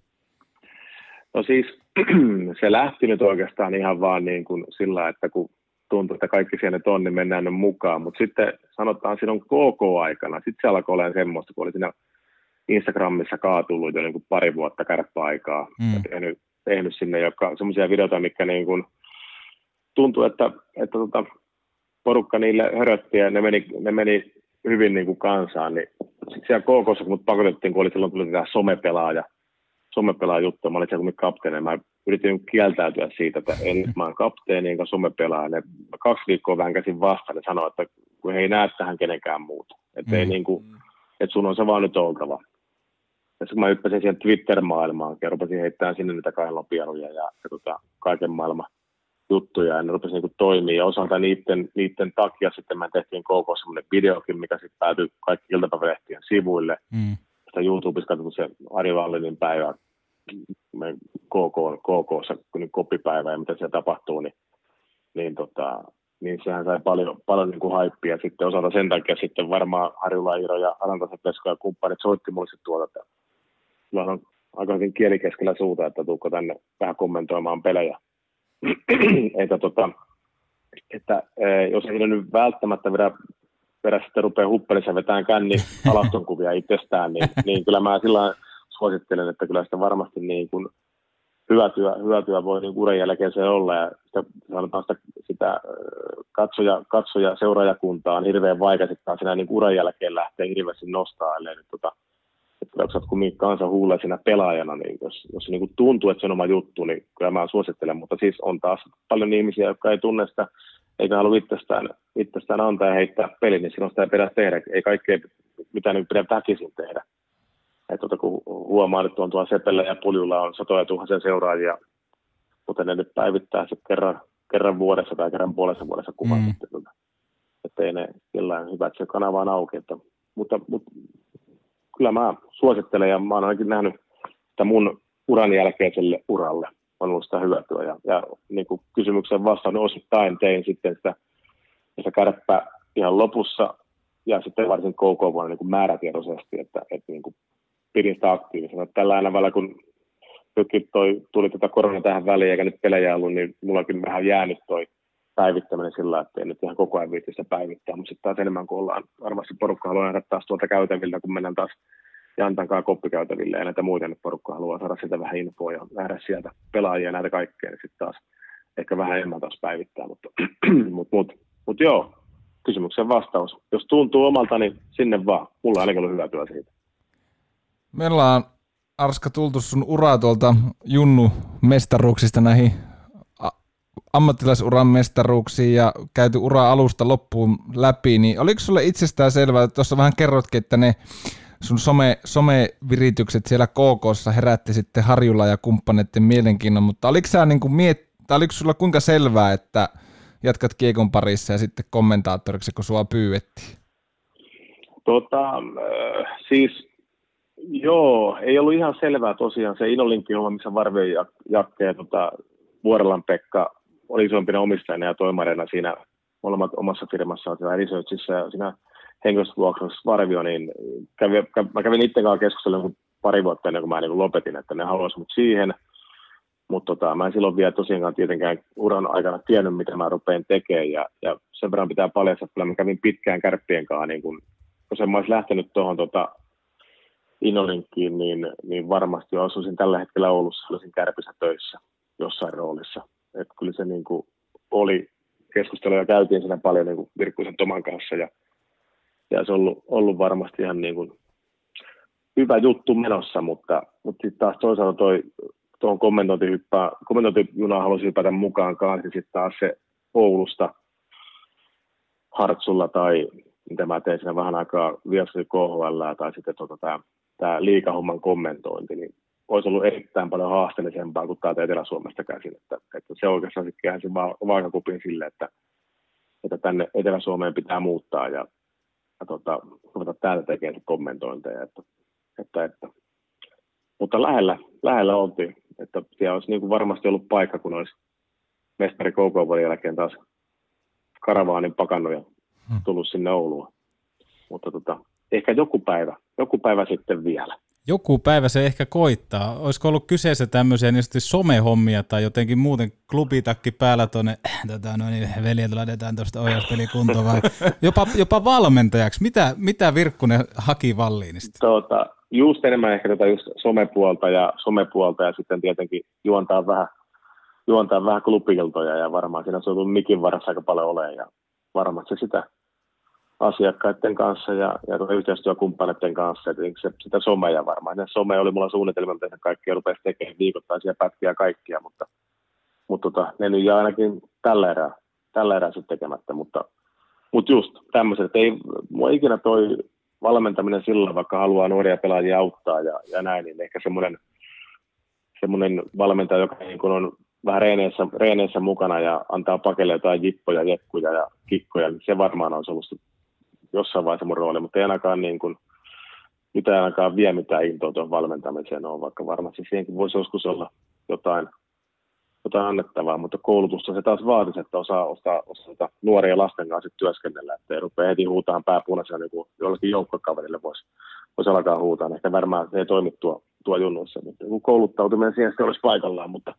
No siis se lähti nyt oikeastaan ihan vaan niin kuin sillä, että kun tuntuu, että kaikki siellä on, niin mennään nyt mukaan, mutta sitten sanotaan silloin KK-aikana, sitten se alkoi olemaan semmoista, kun oli siinä Instagramissa kaatullut jo niin kuin pari vuotta kärppäaikaa mm. ja tehnyt tehnyt sinne, joka semmoisia videoita, mikä niin kuin tuntui, että, että tota, porukka niille hörötti ja ne meni, ne meni hyvin niin kuin kansaan, niin sitten siellä KKssa, kun mut pakotettiin, kun oli silloin tuli tämä somepelaaja, somepelaaja juttu, mä olin siellä kapteeni, mä yritin kieltäytyä siitä, että en, mä oon kapteeni enkä somepelaaja. Ne kaksi viikkoa vänkäsin vastaan ja sanoi, että kun he ei näe tähän kenenkään muuta. Että, mm. ei niin kuin, että sun on se vaan nyt oltava ja sitten mä hyppäsin siihen Twitter-maailmaan ja rupesin heittämään sinne niitä kainlopieluja ja, ja tota, kaiken maailman juttuja ja ne rupesi niin toimia ja osalta niiden, niiden takia sitten mä tehtiin koko semmoinen videokin, mikä sitten päätyi kaikki iltapäivälehtien sivuille. Mm. Sitä YouTubessa katsottu se Ari Vallinin päivä KK, KKssa, kun niin kopipäivä ja mitä siellä tapahtuu, niin, niin, tota, niin sehän sai paljon, paljon niin kuin haippia sitten osalta sen takia sitten varmaan Harjula Iiro ja Alantasen Pesko ja kumppanit soitti mulle sitten tuolta, että sulla on aika hyvin kieli keskellä suuta, että tuukko tänne vähän kommentoimaan pelejä. että, tota, että e, jos ei nyt välttämättä vedä, vedä sitten rupeaa huppelissa vetämään känni alastonkuvia itsestään, niin, niin kyllä mä sillä suosittelen, että kyllä sitä varmasti niin kuin hyötyä, hyötyä voi niin uran jälkeen se olla ja sitä, sanotaan sitä, sitä katsoja, katsoja seuraajakuntaa on hirveän vaikea sitten siinä niin uran jälkeen lähteä hirveästi nostaa, ellei nyt tota, että jos olet kumminkin kanssa huulesina pelaajana, niin jos, jos niin kuin tuntuu, että se on oma juttu, niin kyllä mä suosittelen, mutta siis on taas paljon ihmisiä, jotka ei tunne sitä, eikä halua itsestään, itsestään antaa ja heittää peli, niin silloin sitä ei pidä tehdä. Ei kaikkea, mitä nyt pidä väkisin tehdä. että tota, kun huomaa nyt on tuolla Sepellä ja Puljulla on satoja tuhansia seuraajia, mutta ne nyt päivittää se kerran, kerran vuodessa tai kerran puolessa vuodessa kuvan, mm. että, että ei ne jollain hyvä, että se kanava on auki. Että, mutta, mutta kyllä mä suosittelen ja mä oon ainakin nähnyt että mun uran jälkeiselle uralle on ollut sitä hyötyä. Ja, ja niin kuin kysymyksen vastaan niin osittain tein sitten sitä, sitä kärppä ihan lopussa ja sitten varsin KK vuonna niin kuin määrätietoisesti, että, että niin kuin pidin sitä aktiivisena. Tällä välillä, kun nytkin toi, tuli tätä korona tähän väliin eikä nyt pelejä ollut, niin mullakin vähän jäänyt toi päivittäminen sillä, että ei nyt ihan koko ajan viitti päivittää, mutta sitten taas enemmän kuin ollaan, varmasti porukka haluaa nähdä taas tuolta käytäviltä, kun mennään taas Jantankaan koppikäytäville ja näitä muita, nyt porukka haluaa saada sitä vähän infoa ja nähdä sieltä pelaajia ja näitä kaikkea, niin sitten taas ehkä vähän enemmän taas päivittää, mutta mut, mut, mut joo, kysymyksen vastaus. Jos tuntuu omalta, niin sinne vaan. Mulla on ainakin ollut hyvä työ siitä. Me ollaan, Arska, tultu sun uraa tuolta Junnu mestaruuksista näihin ammattilaisuran mestaruuksiin ja käyty ura alusta loppuun läpi, niin oliko sulle itsestään selvää, että tuossa vähän kerrotkin, että ne sun some, someviritykset siellä KKssa herätti sitten Harjulla ja kumppaneiden mielenkiinnon, mutta oliko, sä niin kuin miet, tai oliko sulla kuinka selvää, että jatkat kiekon parissa ja sitten kommentaattoriksi, kun sua pyydettiin? Tota, äh, siis joo, ei ollut ihan selvää tosiaan se Inolinkin homma, missä Varvio Jakke ja tota, Vuorelan Pekka oli isompina omistajana ja toimarina siinä molemmat omassa firmassaan siinä researchissa ja siinä henkilöstövuokrauksessa Varvio, niin kävi, mä kävin itse kanssa keskustelun pari vuotta ennen kuin mä niin lopetin, että ne haluaisivat mut siihen. Mutta tota, mä en silloin vielä tosiaankaan tietenkään uran aikana tiennyt, mitä mä rupean tekemään. Ja, ja sen verran pitää paljastaa, että mä kävin pitkään kärppien kanssa, niin kun, kun mä olisi lähtenyt tuohon tota, Inolinkkiin, niin, niin varmasti asuisin tällä hetkellä Oulussa, olisin kärpissä töissä jossain roolissa. Että kyllä se niin kuin oli keskusteluja käytiin siinä paljon niin Virkkuisen Toman kanssa ja ja se on ollut, ollut varmasti ihan niin kuin hyvä juttu menossa, mutta, mutta sitten taas toisaalta toi, tuohon kommentointihyppään, kommentointijunaan halusi hypätä mukaan kanssa, ja sitten taas se Oulusta Hartsulla tai mitä mä tein siinä vähän aikaa Viassi KHL tai sitten tota, tämä liikahomman kommentointi, niin olisi ollut erittäin paljon haasteellisempaa kuin täältä Etelä-Suomesta käsin. Että, että se oikeastaan sitten käänsi vaakakupin sille, että, että tänne Etelä-Suomeen pitää muuttaa ja ja tota, ruveta täältä tekemään kommentointeja. Että, että, että. Mutta lähellä, lähellä oltiin, että siellä olisi niin kuin varmasti ollut paikka, kun olisi mestari KK jälkeen taas karavaanin pakannut ja hmm. tullut sinne Ouluun. Mutta tota, ehkä joku päivä, joku päivä sitten vielä joku päivä se ehkä koittaa. Olisiko ollut kyseessä tämmöisiä niin somehommia tai jotenkin muuten klubitakki päällä tuonne, tota, no niin, veljet laitetaan tuosta ohjauspelikuntoon vai jopa, jopa valmentajaksi. Mitä, mitä Virkkunen haki Valliinista? Tuota, just enemmän ehkä tätä just somepuolta ja somepuolta ja sitten tietenkin juontaa vähän, juontaa vähän klubikiltoja ja varmaan siinä on ollut mikin varassa aika paljon olemaan ja varmasti sitä asiakkaiden kanssa ja, ja yhteistyökumppaneiden kanssa, että se, sitä somea varmaan. Ja some oli mulla suunnitelma, mitä kaikkea rupesi tekemään viikoittaisia pätkiä kaikkia, mutta, mutta tota, ne nyt jää ainakin tällä erää, tällä erää sitten tekemättä, mutta, mutta just tämmöiset, ei mua ikinä toi valmentaminen sillä, vaikka haluaa nuoria pelaajia auttaa ja, ja näin, niin ehkä semmoinen, semmoinen valmentaja, joka niin kun on vähän reeneissä, reeneissä mukana ja antaa pakelle jotain jippoja, jekkuja ja kikkoja, niin se varmaan on ollut jossain vaiheessa mun rooli, mutta ei ainakaan niin kuin, mitä ainakaan vie mitään intoa tuon valmentamiseen on, vaikka varmasti siihenkin voisi joskus olla jotain, jotain annettavaa, mutta koulutusta se taas vaatisi, että osaa, osaa, osaa nuoria lasten kanssa työskennellä, että ei rupea heti huutamaan pääpunaisena niin kuin jollakin joukkokaverille voisi, voisi alkaa huutaa. Ehkä varmaan se ei toimi tuo, tuo junnuissa, mutta kouluttautuminen siihen sitten olisi paikallaan, mutta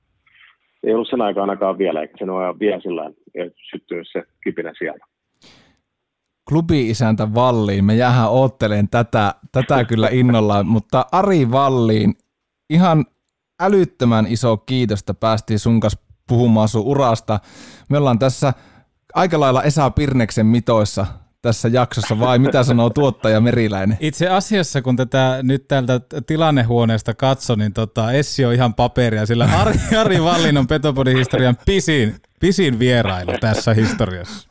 ei ollut sen aikaa ainakaan vielä, eikä sen ole vielä sillä syttynyt se kipinä siellä klubi-isäntä Valliin. Me jäähän ootteleen tätä, tätä kyllä innolla, mutta Ari Valliin, ihan älyttömän iso kiitosta päästiin sun kanssa puhumaan sun urasta. Me ollaan tässä aika lailla Esa Pirneksen mitoissa tässä jaksossa, vai mitä sanoo tuottaja Meriläinen? Itse asiassa, kun tätä nyt täältä tilannehuoneesta katso, niin tota, Essi on ihan paperia, sillä Ari, Ari Vallin on Petopodin historian pisin, pisin vierailu tässä historiassa.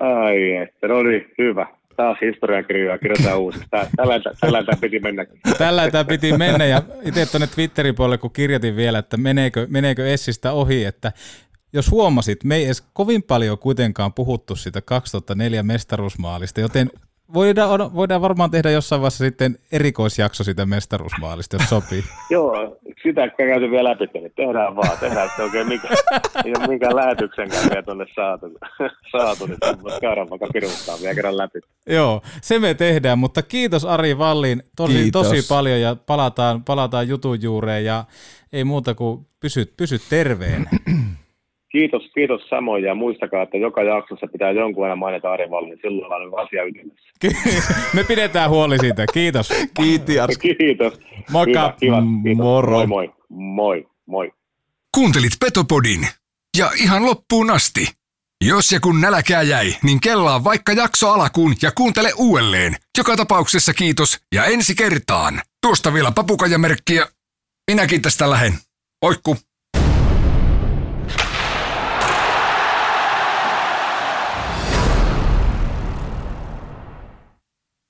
Ai että, no niin, hyvä. taas historiankirjoja kirjoitetaan. Tää- Tällä, tällä tämä piti mennä. Tällä tämä piti mennä ja itse tuonne Twitterin puolelle, kun kirjoitin vielä, että meneekö, meneekö Essistä ohi, että jos huomasit, me ei edes kovin paljon kuitenkaan puhuttu sitä 2004 mestaruusmaalista, joten voidaan, voidaan varmaan tehdä jossain vaiheessa sitten erikoisjakso sitä mestaruusmaalista, jos sopii. Joo, sitä käyty vielä läpi, niin tehdään vaan, tehdään se oikein mikä, ei ole minkään lähetyksenkään vielä tuonne saatu, saatu niin voisi käydä vaikka piruttaa vielä kerran läpi. Joo, se me tehdään, mutta kiitos Ari Vallin tosi, Kiitos. tosi paljon ja palataan, palataan jutun juureen ja ei muuta kuin pysy, pysy terveen. Kiitos, kiitos samoin ja muistakaa, että joka jaksossa pitää jonkun ajan mainita Ari Vallin, silloin on asia ytimessä. me pidetään huoli siitä, kiitos. Arska. Kiitos. Moikka. Hyvä, kiva, kiitos. Moro. Moi moi. Moi, moi. Kuuntelit Petopodin. Ja ihan loppuun asti. Jos ja kun nälkää jäi, niin kellaa vaikka jakso alakuun ja kuuntele uudelleen. Joka tapauksessa kiitos ja ensi kertaan. Tuosta vielä papukajamerkkiä. Minäkin tästä lähen. Oikku.